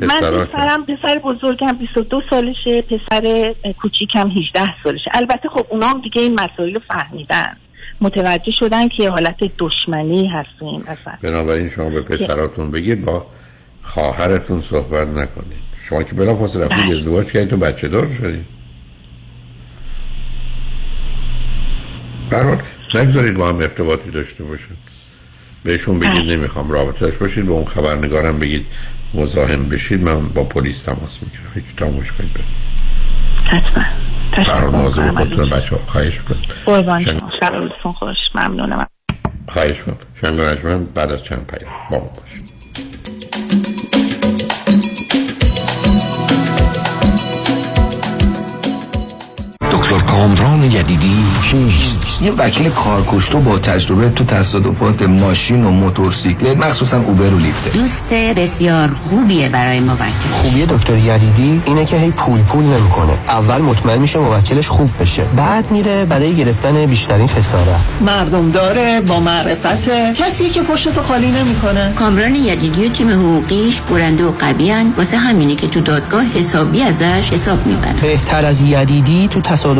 من پسرم پسر بزرگم 22 سالشه پسر کوچیکم 18 سالشه. البته خب اونا هم دیگه این مسائل رو فهمیدن. متوجه شدن که حالت دشمنی هستیم. اصلا بنابراین شما به پسراتون بگید با خواهرتون صحبت نکنید شما که بلا فاصله رفتید بله. ازدواج کردید و بچه دار شدید برحال نگذارید با هم ارتباطی داشته باشن بهشون بگید نمی‌خوام رابطه باشید به اون خبرنگارم بگید مزاحم بشید. من با پلیس تماس می‌گیرم. هیچ مشکلی به حتما. برای مواظب می‌کنم خودتون. بچه ها خواهش می‌کنم. قربان. شما روزتون خوش. ممنونم. خواهش می‌کنم. شنگ بعد از چند پیام با ما باشید. دکتر کامران یدیدی؟ کیست؟ یه وکیل کارکشته با تجربه تو تصادفات ماشین و موتورسیکلت مخصوصا اوبر و لیفته. دوست بسیار خوبیه برای موکل. خوبی دکتر یدیدی؟ اینه که هی پول پول نمی‌کنه. اول مطمئن میشه موکلش خوب بشه. بعد میره برای گرفتن بیشترین خسارت. مردم داره با معرفت. کسی که پشتتو خالی نمی‌کنه. کامران یدیدی و تیم حقوقیش برنده و قویان واسه همینه که تو دادگاه حسابی ازش حساب می‌برن. بهتر از یدیدی تو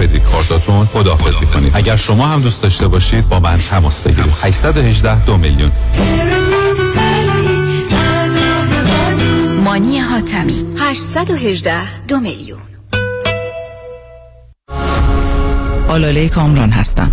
کردیت کارتاتون. خداحافظی کنید. اگر شما هم دوست داشته باشید با من تماس بگیرید. 818 دو میلیون. مانی حاتمی. 818 دو میلیون. آلاله کامران هستم.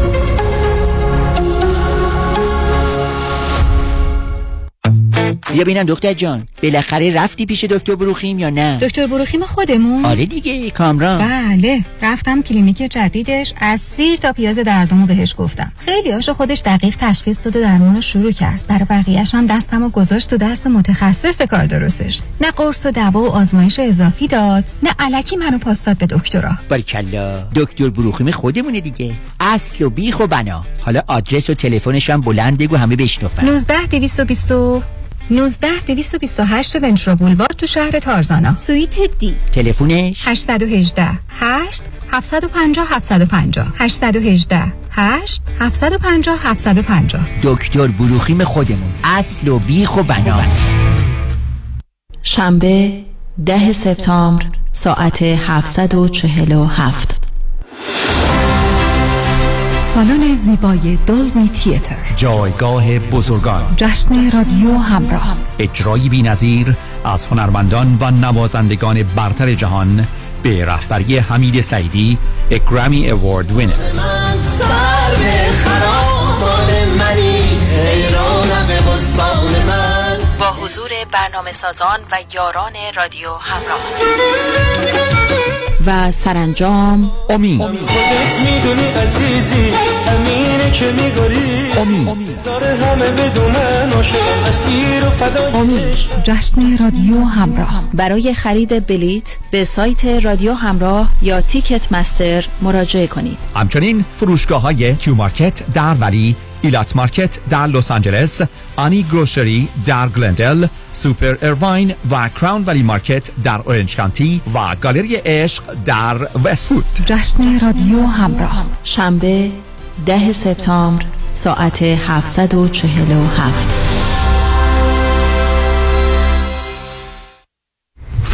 بیا ببینم دکتر جان. بالاخره رفتی پیش دکتر بروخیم یا نه؟ دکتر بروخیم خودمون. آره دیگه کامران. بله رفتم کلینیک جدیدش. از سیر تا پیاز دردمو بهش گفتم. خیلی هاشو خودش دقیق تشخیص داد و درمون رو شروع کرد. برای بقیهش هم دستم و گذاشت تو دست متخصص کار درستش. نه قرص و دوا و آزمایش اضافی داد نه علکی منو پاس داد به دکترا. باریکلا. دکتر بروخیم خودمونه دیگه. اصل و بیخ و بنا. حالا آدرس و تلفنش هم بلند بگو همه بشنفن 19 220 19 228 ونچرو بولوار تو شهر تارزانا. سویت دی. تلفنش 818 8 750 750 818 8 750 750 دکتر بروخیم خودمون. اصل و بیخ و بنا شنبه ده سپتامبر ساعت 747 سالن زیبای دولبی تیتر. جایگاه بزرگان. جشن رادیو همراه. اجرایی بی‌نظیر از هنرمندان و نوازندگان برتر جهان به رهبری حمید سعیدی گرامی اوارد وینر با حضور برنامه سازان و یاران رادیو همراه. و سرانجام امید فدای امید جشن رادیو همراه. برای خرید بلیت به سایت رادیو همراه یا تیکت مستر مراجعه کنید. همچنین فروشگاه های کیو مارکت در ولی ایلات مارکت در لس آنجلس آنی گروشری در گلندل سوپر ایرواین و کراون ولی مارکت در اورنج کانتی و گالری عشق در وستفود جشن رادیو همراه. شنبه ده سپتامبر ساعت 747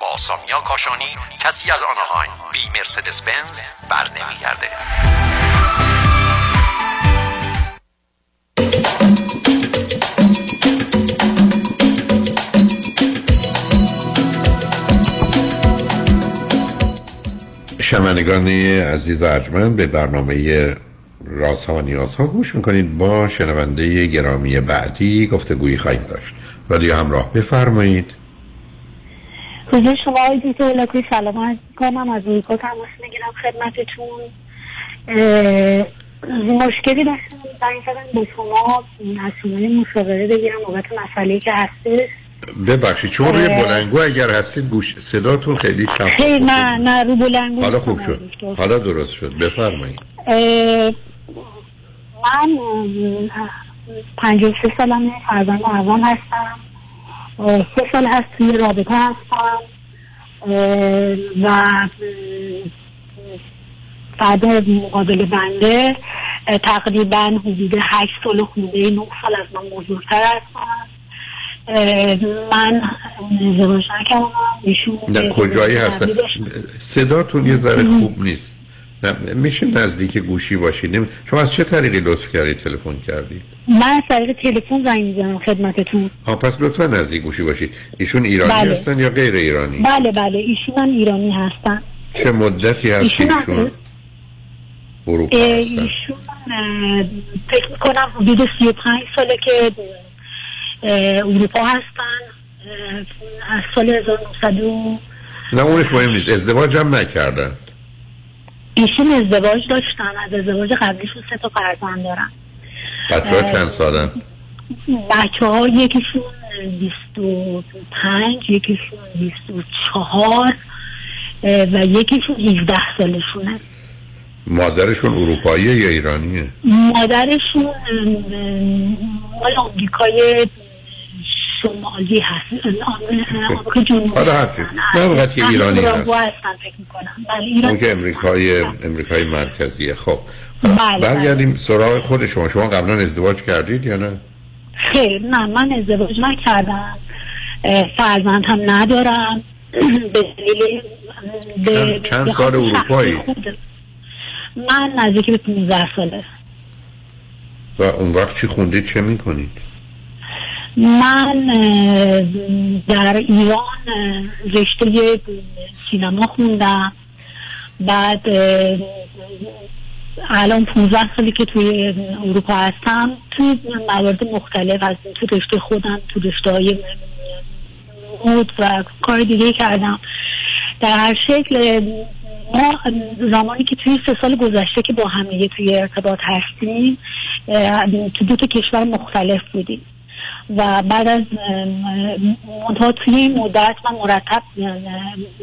با سامیا کاشانی کسی از آنهایم بی مرسدس بنز بر نمیگرده شنوندگان عزیز ارجمند به برنامه رازها و نیازها گوش می‌کنید. با شنونده گرامی بعدی گفتگویی خواهیم داشت. رادیو همراه بفرمایید. حضور شما آقای دکتر هلاکوی؟ سلام عرض می‌کنم. از اروپا تماس می‌گیرم خدمتتون. مشکلی داشتم. زنگ زدم با شما. یه مشاوره بگیرم بابت مسئله که هستش. ببخشید شما روی. بلنگو اگر هستید گوش صداتون خیلی کم خیلی نه نه رو بلنگو حالا خوب شد. حالا درست شد. بفرمایید. من پنج و سه سالمه فرزند اول هستم. سه سال هست توی رابطه هستم و بعد مقابل بنده تقریبا حدود هشت سال خونده نه سال از من بزرگتر هستم من ازدواج نکردم ایشون نه کجایی هستن. صداتون یه ذره خوب نیست میشه نزدیک گوشی باشید شما از چه طریقی لطف کردید تلفن کردید من از طریق تلفن زنگ می‌زنم خدمتتون. آه پس لطفا نزدیک گوشی باشید ایشون ایرانی بله. هستن یا غیر ایرانی؟ بله بله. ایشون هم ایرانی هستن. چه مدتی هست ایشون ایشون اروپا هستن؟ ایشون فکر می‌کنم حدود سی و پنج ساله که اروپا هستن. از سال 1900 و- نه اونش مهم نیست. ازدواج هم نکردن. ایشون ازدواج داشتن از ازدواج قبلیشون سه تا فرزند دارن. بچه ها. چند سالن؟ بچه ها یکیشون بیست و پنج یکیشون بیست و چهار اه، و یکیشون 17 سالشونه. مادرشون اروپاییه یا ایرانیه؟ مادرشون مال آمریکای شمالی هست. ام، آمریکا جنوبی حالا هرچی نه که ایرانی هست. هست هستن فکر می‌کنم. بله ایران که امریکای امریکای مرکزیه. خب. بله، برگردیم سراغ خود شما. شما قبلا ازدواج کردید یا نه؟ خیر نه من ازدواج نکردم. فرزند هم ندارم. به دلیل چند- چند سال اروپایی؟ من نزدیک به 15 ساله. و اون وقت چی خوندید؟ چه می‌کنید؟ من در ایران رشته سینما خوندم. بعد الان 15 سالی که توی اروپا هستم توی موارد مختلف از تو رشته خودم تو رشته های و کار دیگه کردم. در هر شکل ما زمانی که توی سه سال گذشته که با همه توی ارتباط هستیم تو دو تا کشور مختلف بودیم. و بعد از منتها توی این مدت من مرتب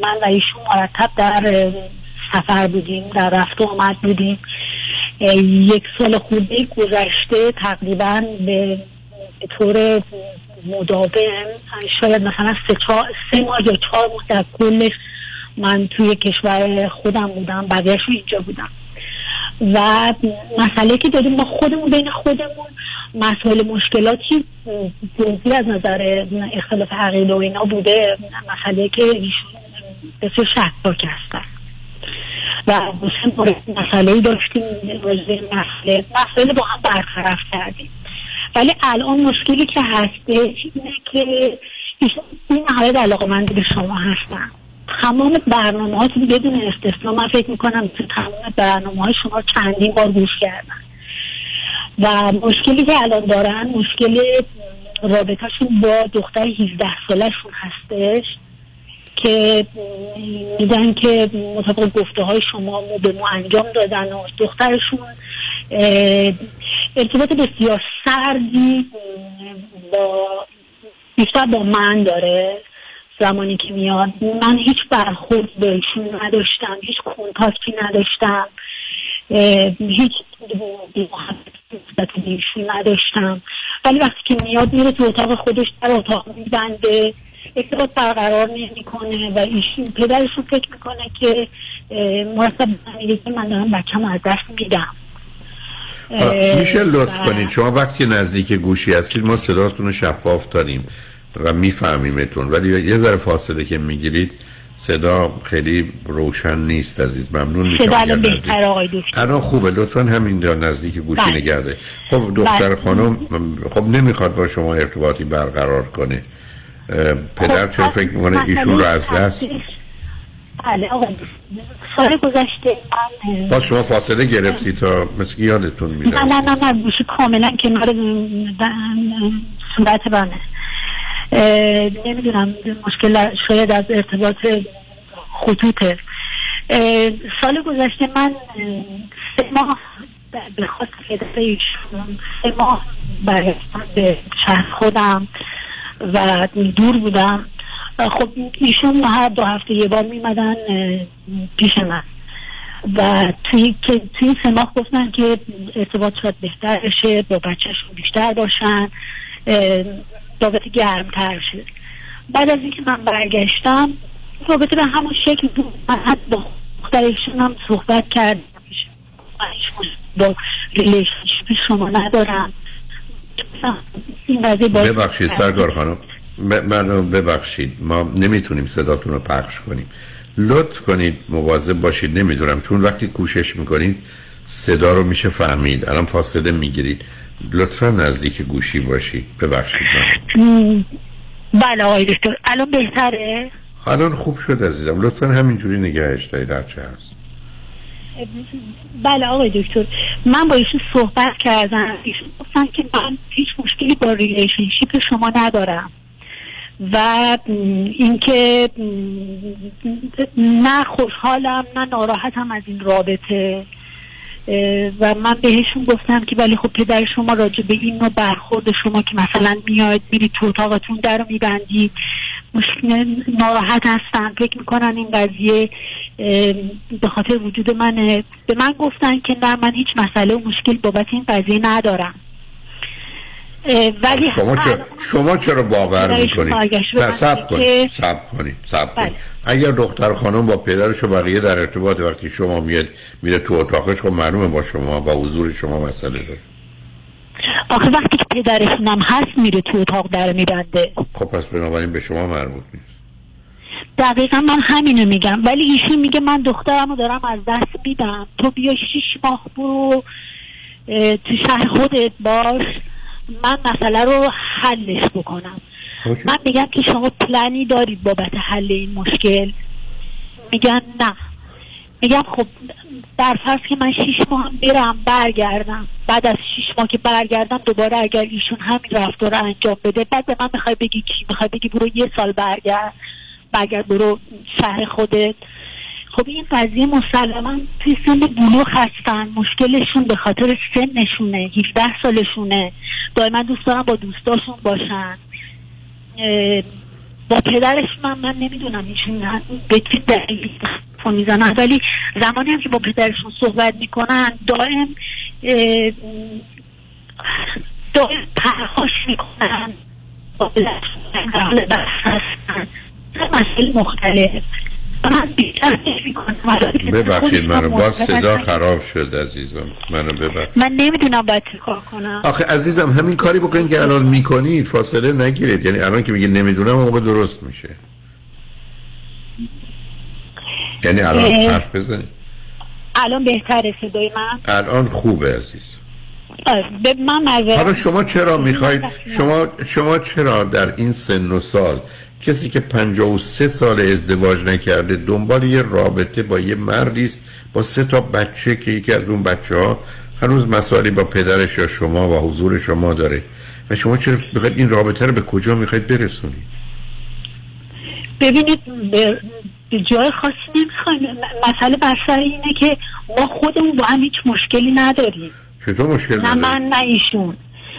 من و ایشون مرتب در سفر بودیم در رفت و آمد بودیم. یک سال خورده گذشته تقریبا به طور مداوم شاید مثلا سه, چهار- سه ماه یا چهار ماه در کلش من توی کشور خودم بودم بقیهش اینجا بودم و مسئله که داریم ما خودمون بین خودمون مسائل مشکلاتی جزئی از نظر اختلاف عقیده و اینا بوده. مسئله که بسیار شکاک هستن. و مسئله داشتیم مسئله مسئله با هم برطرف کردیم. ولی الان مشکلی که هستش اینه که این نهایت علاقه به شما هستن. تمام برنامه هاتون بدون استثنا من فکر می‌کنم تو تمام برنامه های شما چندین بار گوش کردن. و مشکلی که الان دارن مشکل رابطهشون با دختر 17 سالشون هستش که میگن که مطابق گفته های شما مو به مو انجام دادن و دخترشون ارتباط بسیار سردی با بیشتر با من داره. زمانی که میاد من هیچ برخورد به ایشون نداشتم هیچ کنتاکتی نداشتم هیچ محبتی به ایشون نداشتم. ولی وقتی که میاد میره تو اتاق خودش در اتاق میبنده ارتباط برقرار نمی‌کنه و ایشون پدرشون فکر می‌کنه که مرتب که من دارم بچه‌مو از دست میدم. میشه لطف کنید. شما وقتی نزدیک گوشی هستید ما صداتون رو شفاف داریم. و میفهمیمتون. ولی یه ذره فاصله که می‌گیرید صدا خیلی روشن نیست عزیز. ممنون میشم صدا بهتر آقای دکتر. الان خوبه. لطفا همین جا نزدیک گوشی بله. نگرده خب دختر بله. خانم خب نمی‌خواد با شما ارتباطی برقرار کنه. پدر چرا فکر می‌کنه ایشون رو از دست؟ بله آقای. سال گذشته باز شما فاصله گرفتی تا مثل یادتون میره نه نه نه نه. گوشی کاملا کنار صورت اه، نمی‌دونم مشکل شاید از ارتباط خطوطه سال گذشته من سه ماه به خاطر پدر ایشون سه ماه به شهر خودم و دور بودم. خب ایشون هر دو هفته یه بار میمدن پیش من. و توی که توی سه ماه گفتن که ارتباط شاید بهتر بشه با بچهشون بیشتر باشن. رابطه گرمتر شه بعد از اینکه من برگشتم رابطه به همون شکل بود. من حتی با دخترشون هم صحبت کردم. با relationship شما ندارم. ببخشید سرکار خانم. منو ببخشید. ما نمی‌تونیم صداتون رو پخش کنیم. لطف کنید مواظب باشید. نمی‌دونم. چون وقتی کوشش می‌کنید صدا رو میشه فهمید. الان فاصله می‌گیرید. لطفا نزدیک گوشی باشید ببخشید من. بله آقای دکتر. الان بهتره؟ الان خوب شد عزیزم. لطفا همینجوری نگهش دارید. هرچه هست. بله آقای دکتر. من با ایشون صحبت کردم. ایشون گفتن که من هیچ مشکلی با relationship شما ندارم. و اینکه نه خوشحالم نه ناراحتم از این رابطه. و من بهشون گفتم که ولی خب پدر شما راجع به این نوع برخورد شما که مثلا میاد میرید تو اتاقتون در رو میبندید مشکل ناراحت هستن فکر می‌کنن این قضیه به خاطر وجود منه. به من گفتن که نه من هیچ مسئله و مشکل بابت این قضیه ندارم. ولی شما چرا شما چرا باور پدرش می‌کنید سب کنید سب کنید سب کنید. اگر دختر خانم با پدرش و بقیه در ارتباط وقتی شما میاد میره تو اتاقش خب معلومه با شما با حضور شما مسئله داره. آخه وقتی که پدرشون هم هست میره تو اتاق در میبنده. خب پس بنابراین به شما مربوط نیست. دقیقا من همینو میگم. ولی ایشون میگه من دخترم رو دارم از دست میدم. تو بیا شیش ماه برو تو شهر خودت باش. من مسئله رو حلش بکنم. من میگم که شما پلنی دارید بابت حل این مشکل. میگن نه. میگم خب در فرض که من شیش ماه هم برم برگردم. بعد از شیش ماه که برگردم دوباره اگر ایشون همین رفتار رو انجام بده بعد به من می‌خوای بگی کی؟ می‌خوای بگی برو یه سال برگرد. برگرد برو شهر خودت. خب این قضیه مسلما توی سن بلوغ هستن. مشکلشون به خاطر سنشونه. 17 سالشونه. دائما دوست دارن با دوستاشون باشن. با پدرش من من نمی‌دونم ایشون به چه دلیلی ولی زمانی هم که با پدرشون صحبت می‌کنن دائم دائم پرخاش می‌کنن. با پدرشون مسئله مختلف. ببخشید منو باز صدا. خراب شد عزیزم. منو ببخشید. من نمی‌دونم باید چه کار کنم. آخه عزیزم همین کاری بکنید که الان می‌کنید فاصله نگیرید. یعنی الان که میگید نمی‌دونم اون موقع درست میشه. یعنی الان. حرف بزنید. الان بهتره صدای من؟ الان خوبه عزیز. به من حالا شما چرا می‌خواید شما شما چرا در این سن و سال کسی که 53 سال ازدواج نکرده دنبال یه رابطه با یه مردی است با سه تا بچه که یکی از اون بچه ها هنوز مسائلی با پدرش یا شما و حضور شما داره. و شما چرا بخواید این رابطه رو به کجا می‌خواید برسونید؟ ببینید به جای خاصی نمی‌خوایم. مسئله بر سر اینه که ما خودمون با هم هیچ مشکلی نداریم. چطور مشکل نه؟ من نه ایشون.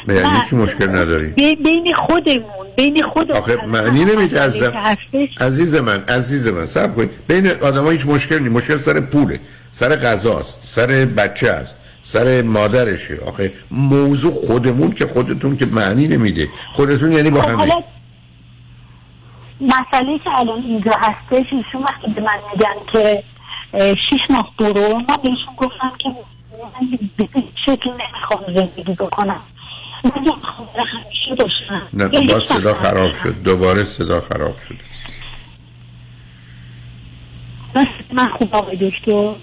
یعنی. چی مشکل نداری؟ بی- بین خودمون بین خودمون آخه معنی هستش. عزیز من عزیز من صبر کنید. بین آدم هیچ مشکل نیست. مشکل سر پوله. سر غذاست. سر بچه است. سر مادرشه. آخه موضوع خودمون که خودتون که معنی نمیده. خودتون یعنی با خب همه. مسئله که الان اینجا هستش ایشون وقتی به من میگن که شیش ماه برو من بهشون گفتم که من به شکل نمی‌خوام زندگی بکنم. نه با صدا خراب شد. دوباره صدا خراب شد. من- من خوب آقای دکتر.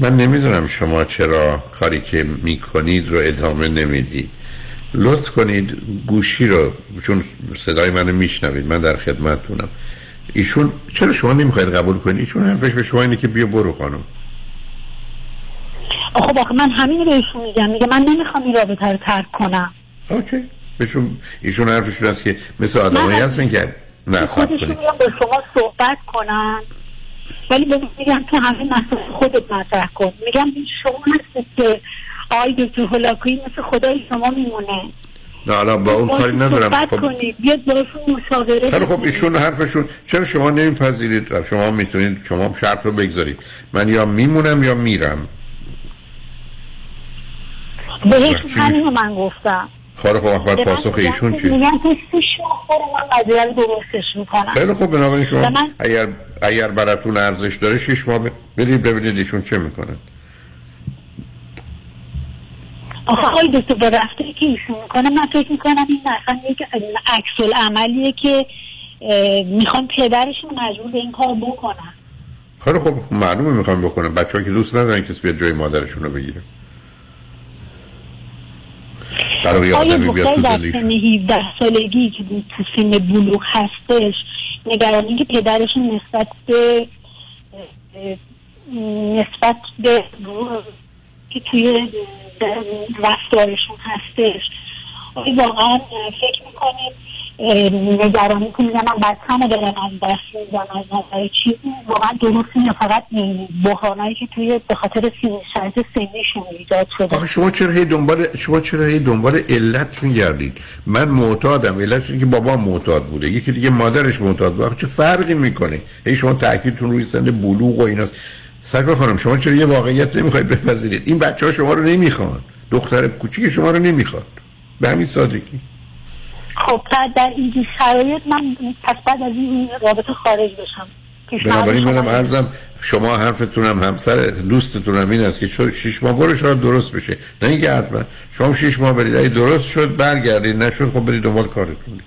من نمی‌دونم شما چرا کاری که می‌کنید رو ادامه نمی‌دید. لطف کنید گوشی رو چون صدای منو میشنوید من در خدمتتونم. ایشون چرا شما نمی‌خواید قبول کنید؟ ایشون حرفش به شما اینه که بیا برو خانم. خب آخه من همین رو بهشون میگم. میگه من نمی‌خوام این رابطه رو ترک کنم. اوکی. بهشون ایشون حرفشون هست که مثل آدمایی. هستن که نه خودشون میگم با شما صحبت کنن. ولی میگم تو همه مسئله خودت مطرح کن. میگم این شما هستید که آقای دکتر هولاکویی مثل خدای شما میمونه. نه حالا با اون کاری ندارم. خب. کنید. بیاد باشون مشاوره خیلی خب. ایشون حرفشون چرا شما نمیپذیرید؟ شما می‌تونید شما شرط رو بگذارید. من یا میمونم یا میرم. بهشون چی؟ همین رو من گفتم. خب خب به من پاسخ ایشون چی؟ میگن که ماه برو من قضیه رو درستش می‌کنم. خیلی خوب بنابراین شما من- اگر اگر براتون ارزش داره شش ماه برید ببینید ایشون چه می‌کنن آخه آقای دکتر با رفتاری که ایشون می‌کنه من فکر می‌کنم این مثلا یک عکس عملیه که می‌خوان پدرشون مجبور به این کار بکنن. خیلی خب معلومه می‌خوام بکنم بچه که دوست ندارن کسی بیاد جای مادرشون رو بگیره. برای آدمی بیاد تو سن 17 سالگی که تو سن بلوغ هستش نگرانی که پدرشون نسبت به نسبت به که توی رفتارشون هستش. آیا واقعا فکر می‌کنید نگرانی که میگن من بچه‌مو رو دارم از دست میدم از نظر چی؟ واقعا درست یا فقط بحرانایی که توی به خاطر شرط سنیشون ایجاد شده. آخه شما چرا هی دنبال شما چرا هی دنبال علت میگردید؟ من معتادم اینه که بابا معتاد بوده یکی دیگه مادرش معتاد بوده. چه فرقی می‌کنه؟ هی شما تاکیدتون روی سن بلوغ و ایناست. سرکار خانم شما چرا یه واقعیت نمی‌خواید بپذیرید؟ این بچه ها شما رو نمی‌خوان. دختر کوچیک شما رو نمی‌خواد. به همین سادگی. خب بعد در این شرایط من پس بعد از این رابطه خارج بشم. بنابراین شما منم. عرضم شما حرفتونم همسر دوستتونم این است که چون شش ماه برو شاید درست بشه. نه اینکه حتما. شما شش ماه برید. اگه درست شد برگردید. نشد خب برید دنبال کارتون.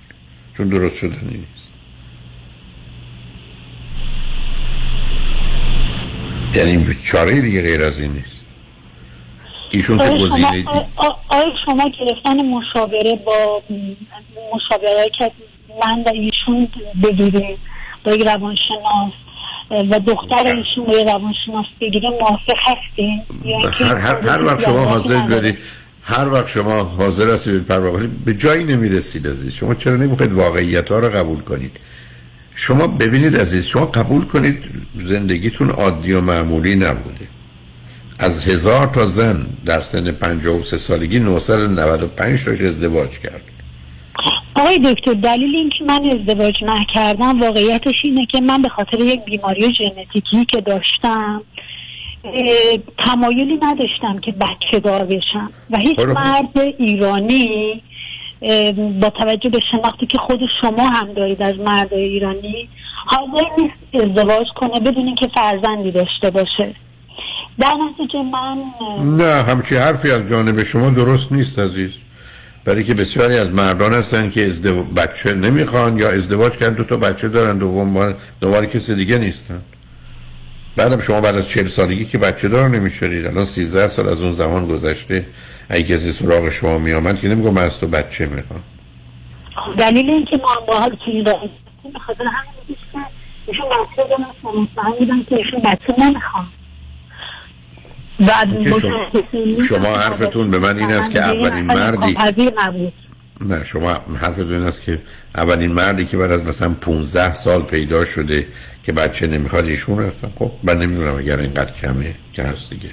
چون درست شدنی نیست. یعنی چاره دیگه غیر از این نیست. ایشون که آیا شما, گزینه دی- آ- آ- آیا شما گرفتن مشاوره با مشاوره که من و ایشون بگیریم با یک روانشناس و دختر ایشون با یک روانشناس بگیریم موافق یا اینکه هر, هر, هر وقت شما حاضر برید هر وقت شما حاضر هستید پر ولی به جایی نمی‌رسید عزیز. شما چرا نمی‌خواید واقعیت ها رو قبول کنید؟ شما ببینید عزیز شما قبول کنید زندگیتون عادی و معمولی نبوده. از هزار تا زن در سن 53 سالگی 995 تاش ازدواج کرد آقای دکتر دلیل اینکه من ازدواج نکردم واقعیتش اینه که من به خاطر یک بیماری ژنتیکی که داشتم تمایلی نداشتم که بچه دار بشم و هیچ خب. مرد ایرانی با توجه به شناختی که خود شما هم دارید از مرد ایرانی حاضر نیست ازدواج کنه بدون اینکه فرزندی داشته باشه در نتیجه من نه همچی حرفی از جانب شما درست نیست عزیز. برای که بسیاری از مردان هستن که ازدو... بچه نمی‌خوان یا ازدواج کردن دو تا بچه دارن دوم بار دوباره کسی دیگه نیستن. بعدم شما بعد از چهل سالگی که بچه دار نمی‌شدید. الان 13 سال از اون زمان گذشته. اگه کسی سراغ شما میامد که نمیگم من از تو بچه می‌خوام. دلیل اینکه ما با حال چیزی داریم به خاطر همین که ایشون بچه دارن که ایشون بچه نمی‌خوان. بعد شما, شما حرفتون به من این است که اولین مردی نه شما حرفتون این است که اولین مردی که بعد از مثلا 15 سال پیدا شده که بچه نمی‌خواد ایشون هستن خب من نمی‌دونم اگر اینقدر کمه که هست دیگه.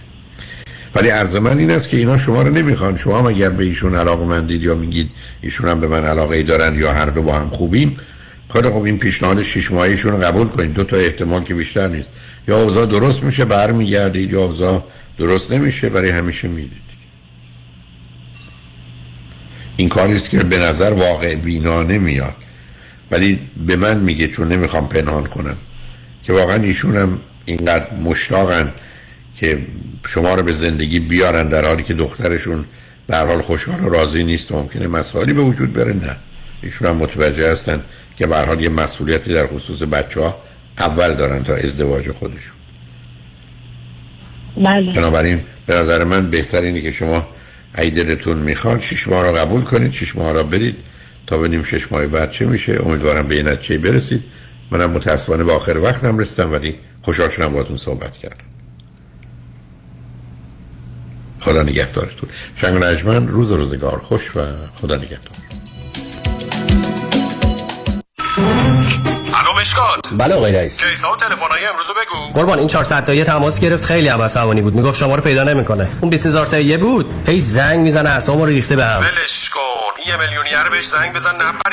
ولی عرض من این است که اینا شما رو نمی‌خوان. شما هم اگر به ایشون علاقه مندید یا میگید ایشون هم به من علاقه ای دارن یا هر دو با هم خوبیم خیلی خب این پیشنهاد شش ماهیشون رو قبول کنید دو تا احتمال که بیشتر نیست. یا اوضاع درست میشه برمیگردید یا اوضاع درست نمیشه برای همیشه می‌دید. این کاری است که به نظر واقع بینا نمیاد ولی به من میگه چون نمی‌خوام پنهان کنم که واقعا ایشون هم اینقدر مشتاقن که شما رو به زندگی بیارن در حالی که دخترشون به حال خوشحال و راضی نیست و ممکنه مسائلی به وجود بره. نه. ایشون هم متوجه هستن که به حال یه مسئولیتی در خصوص بچه ها اول دارن تا ازدواج خودشون. بله. بنابراین به نظر من بهتر اینه که شما ای دلتون می‌خواد شش ماه رو قبول کنید شش ماه رو برید تا ببینیم شش ماه بعد چه میشه. امیدوارم به این نتیجه برسید. منم متاسفانه به آخر وقتم رسیدم ولی خوشحال شدم باهاتون صحبت کردم. خدا نگهدارتون. شنگ نجمن روز و روزگار خوش و خدا نگهدار. مشکات بله آقای رئیس. کیسا و تلفن‌های امروز بگو. قربان این 400 تایی تماس گرفت خیلی هم عصبانی بود. می‌گفت شما رو پیدا نمی‌کنه. اون 20000 تایی بود. هی زنگ می‌زنه اسمو رو ریخته بهم ولش کن. یه میلیونیر بهش زنگ بزن نپری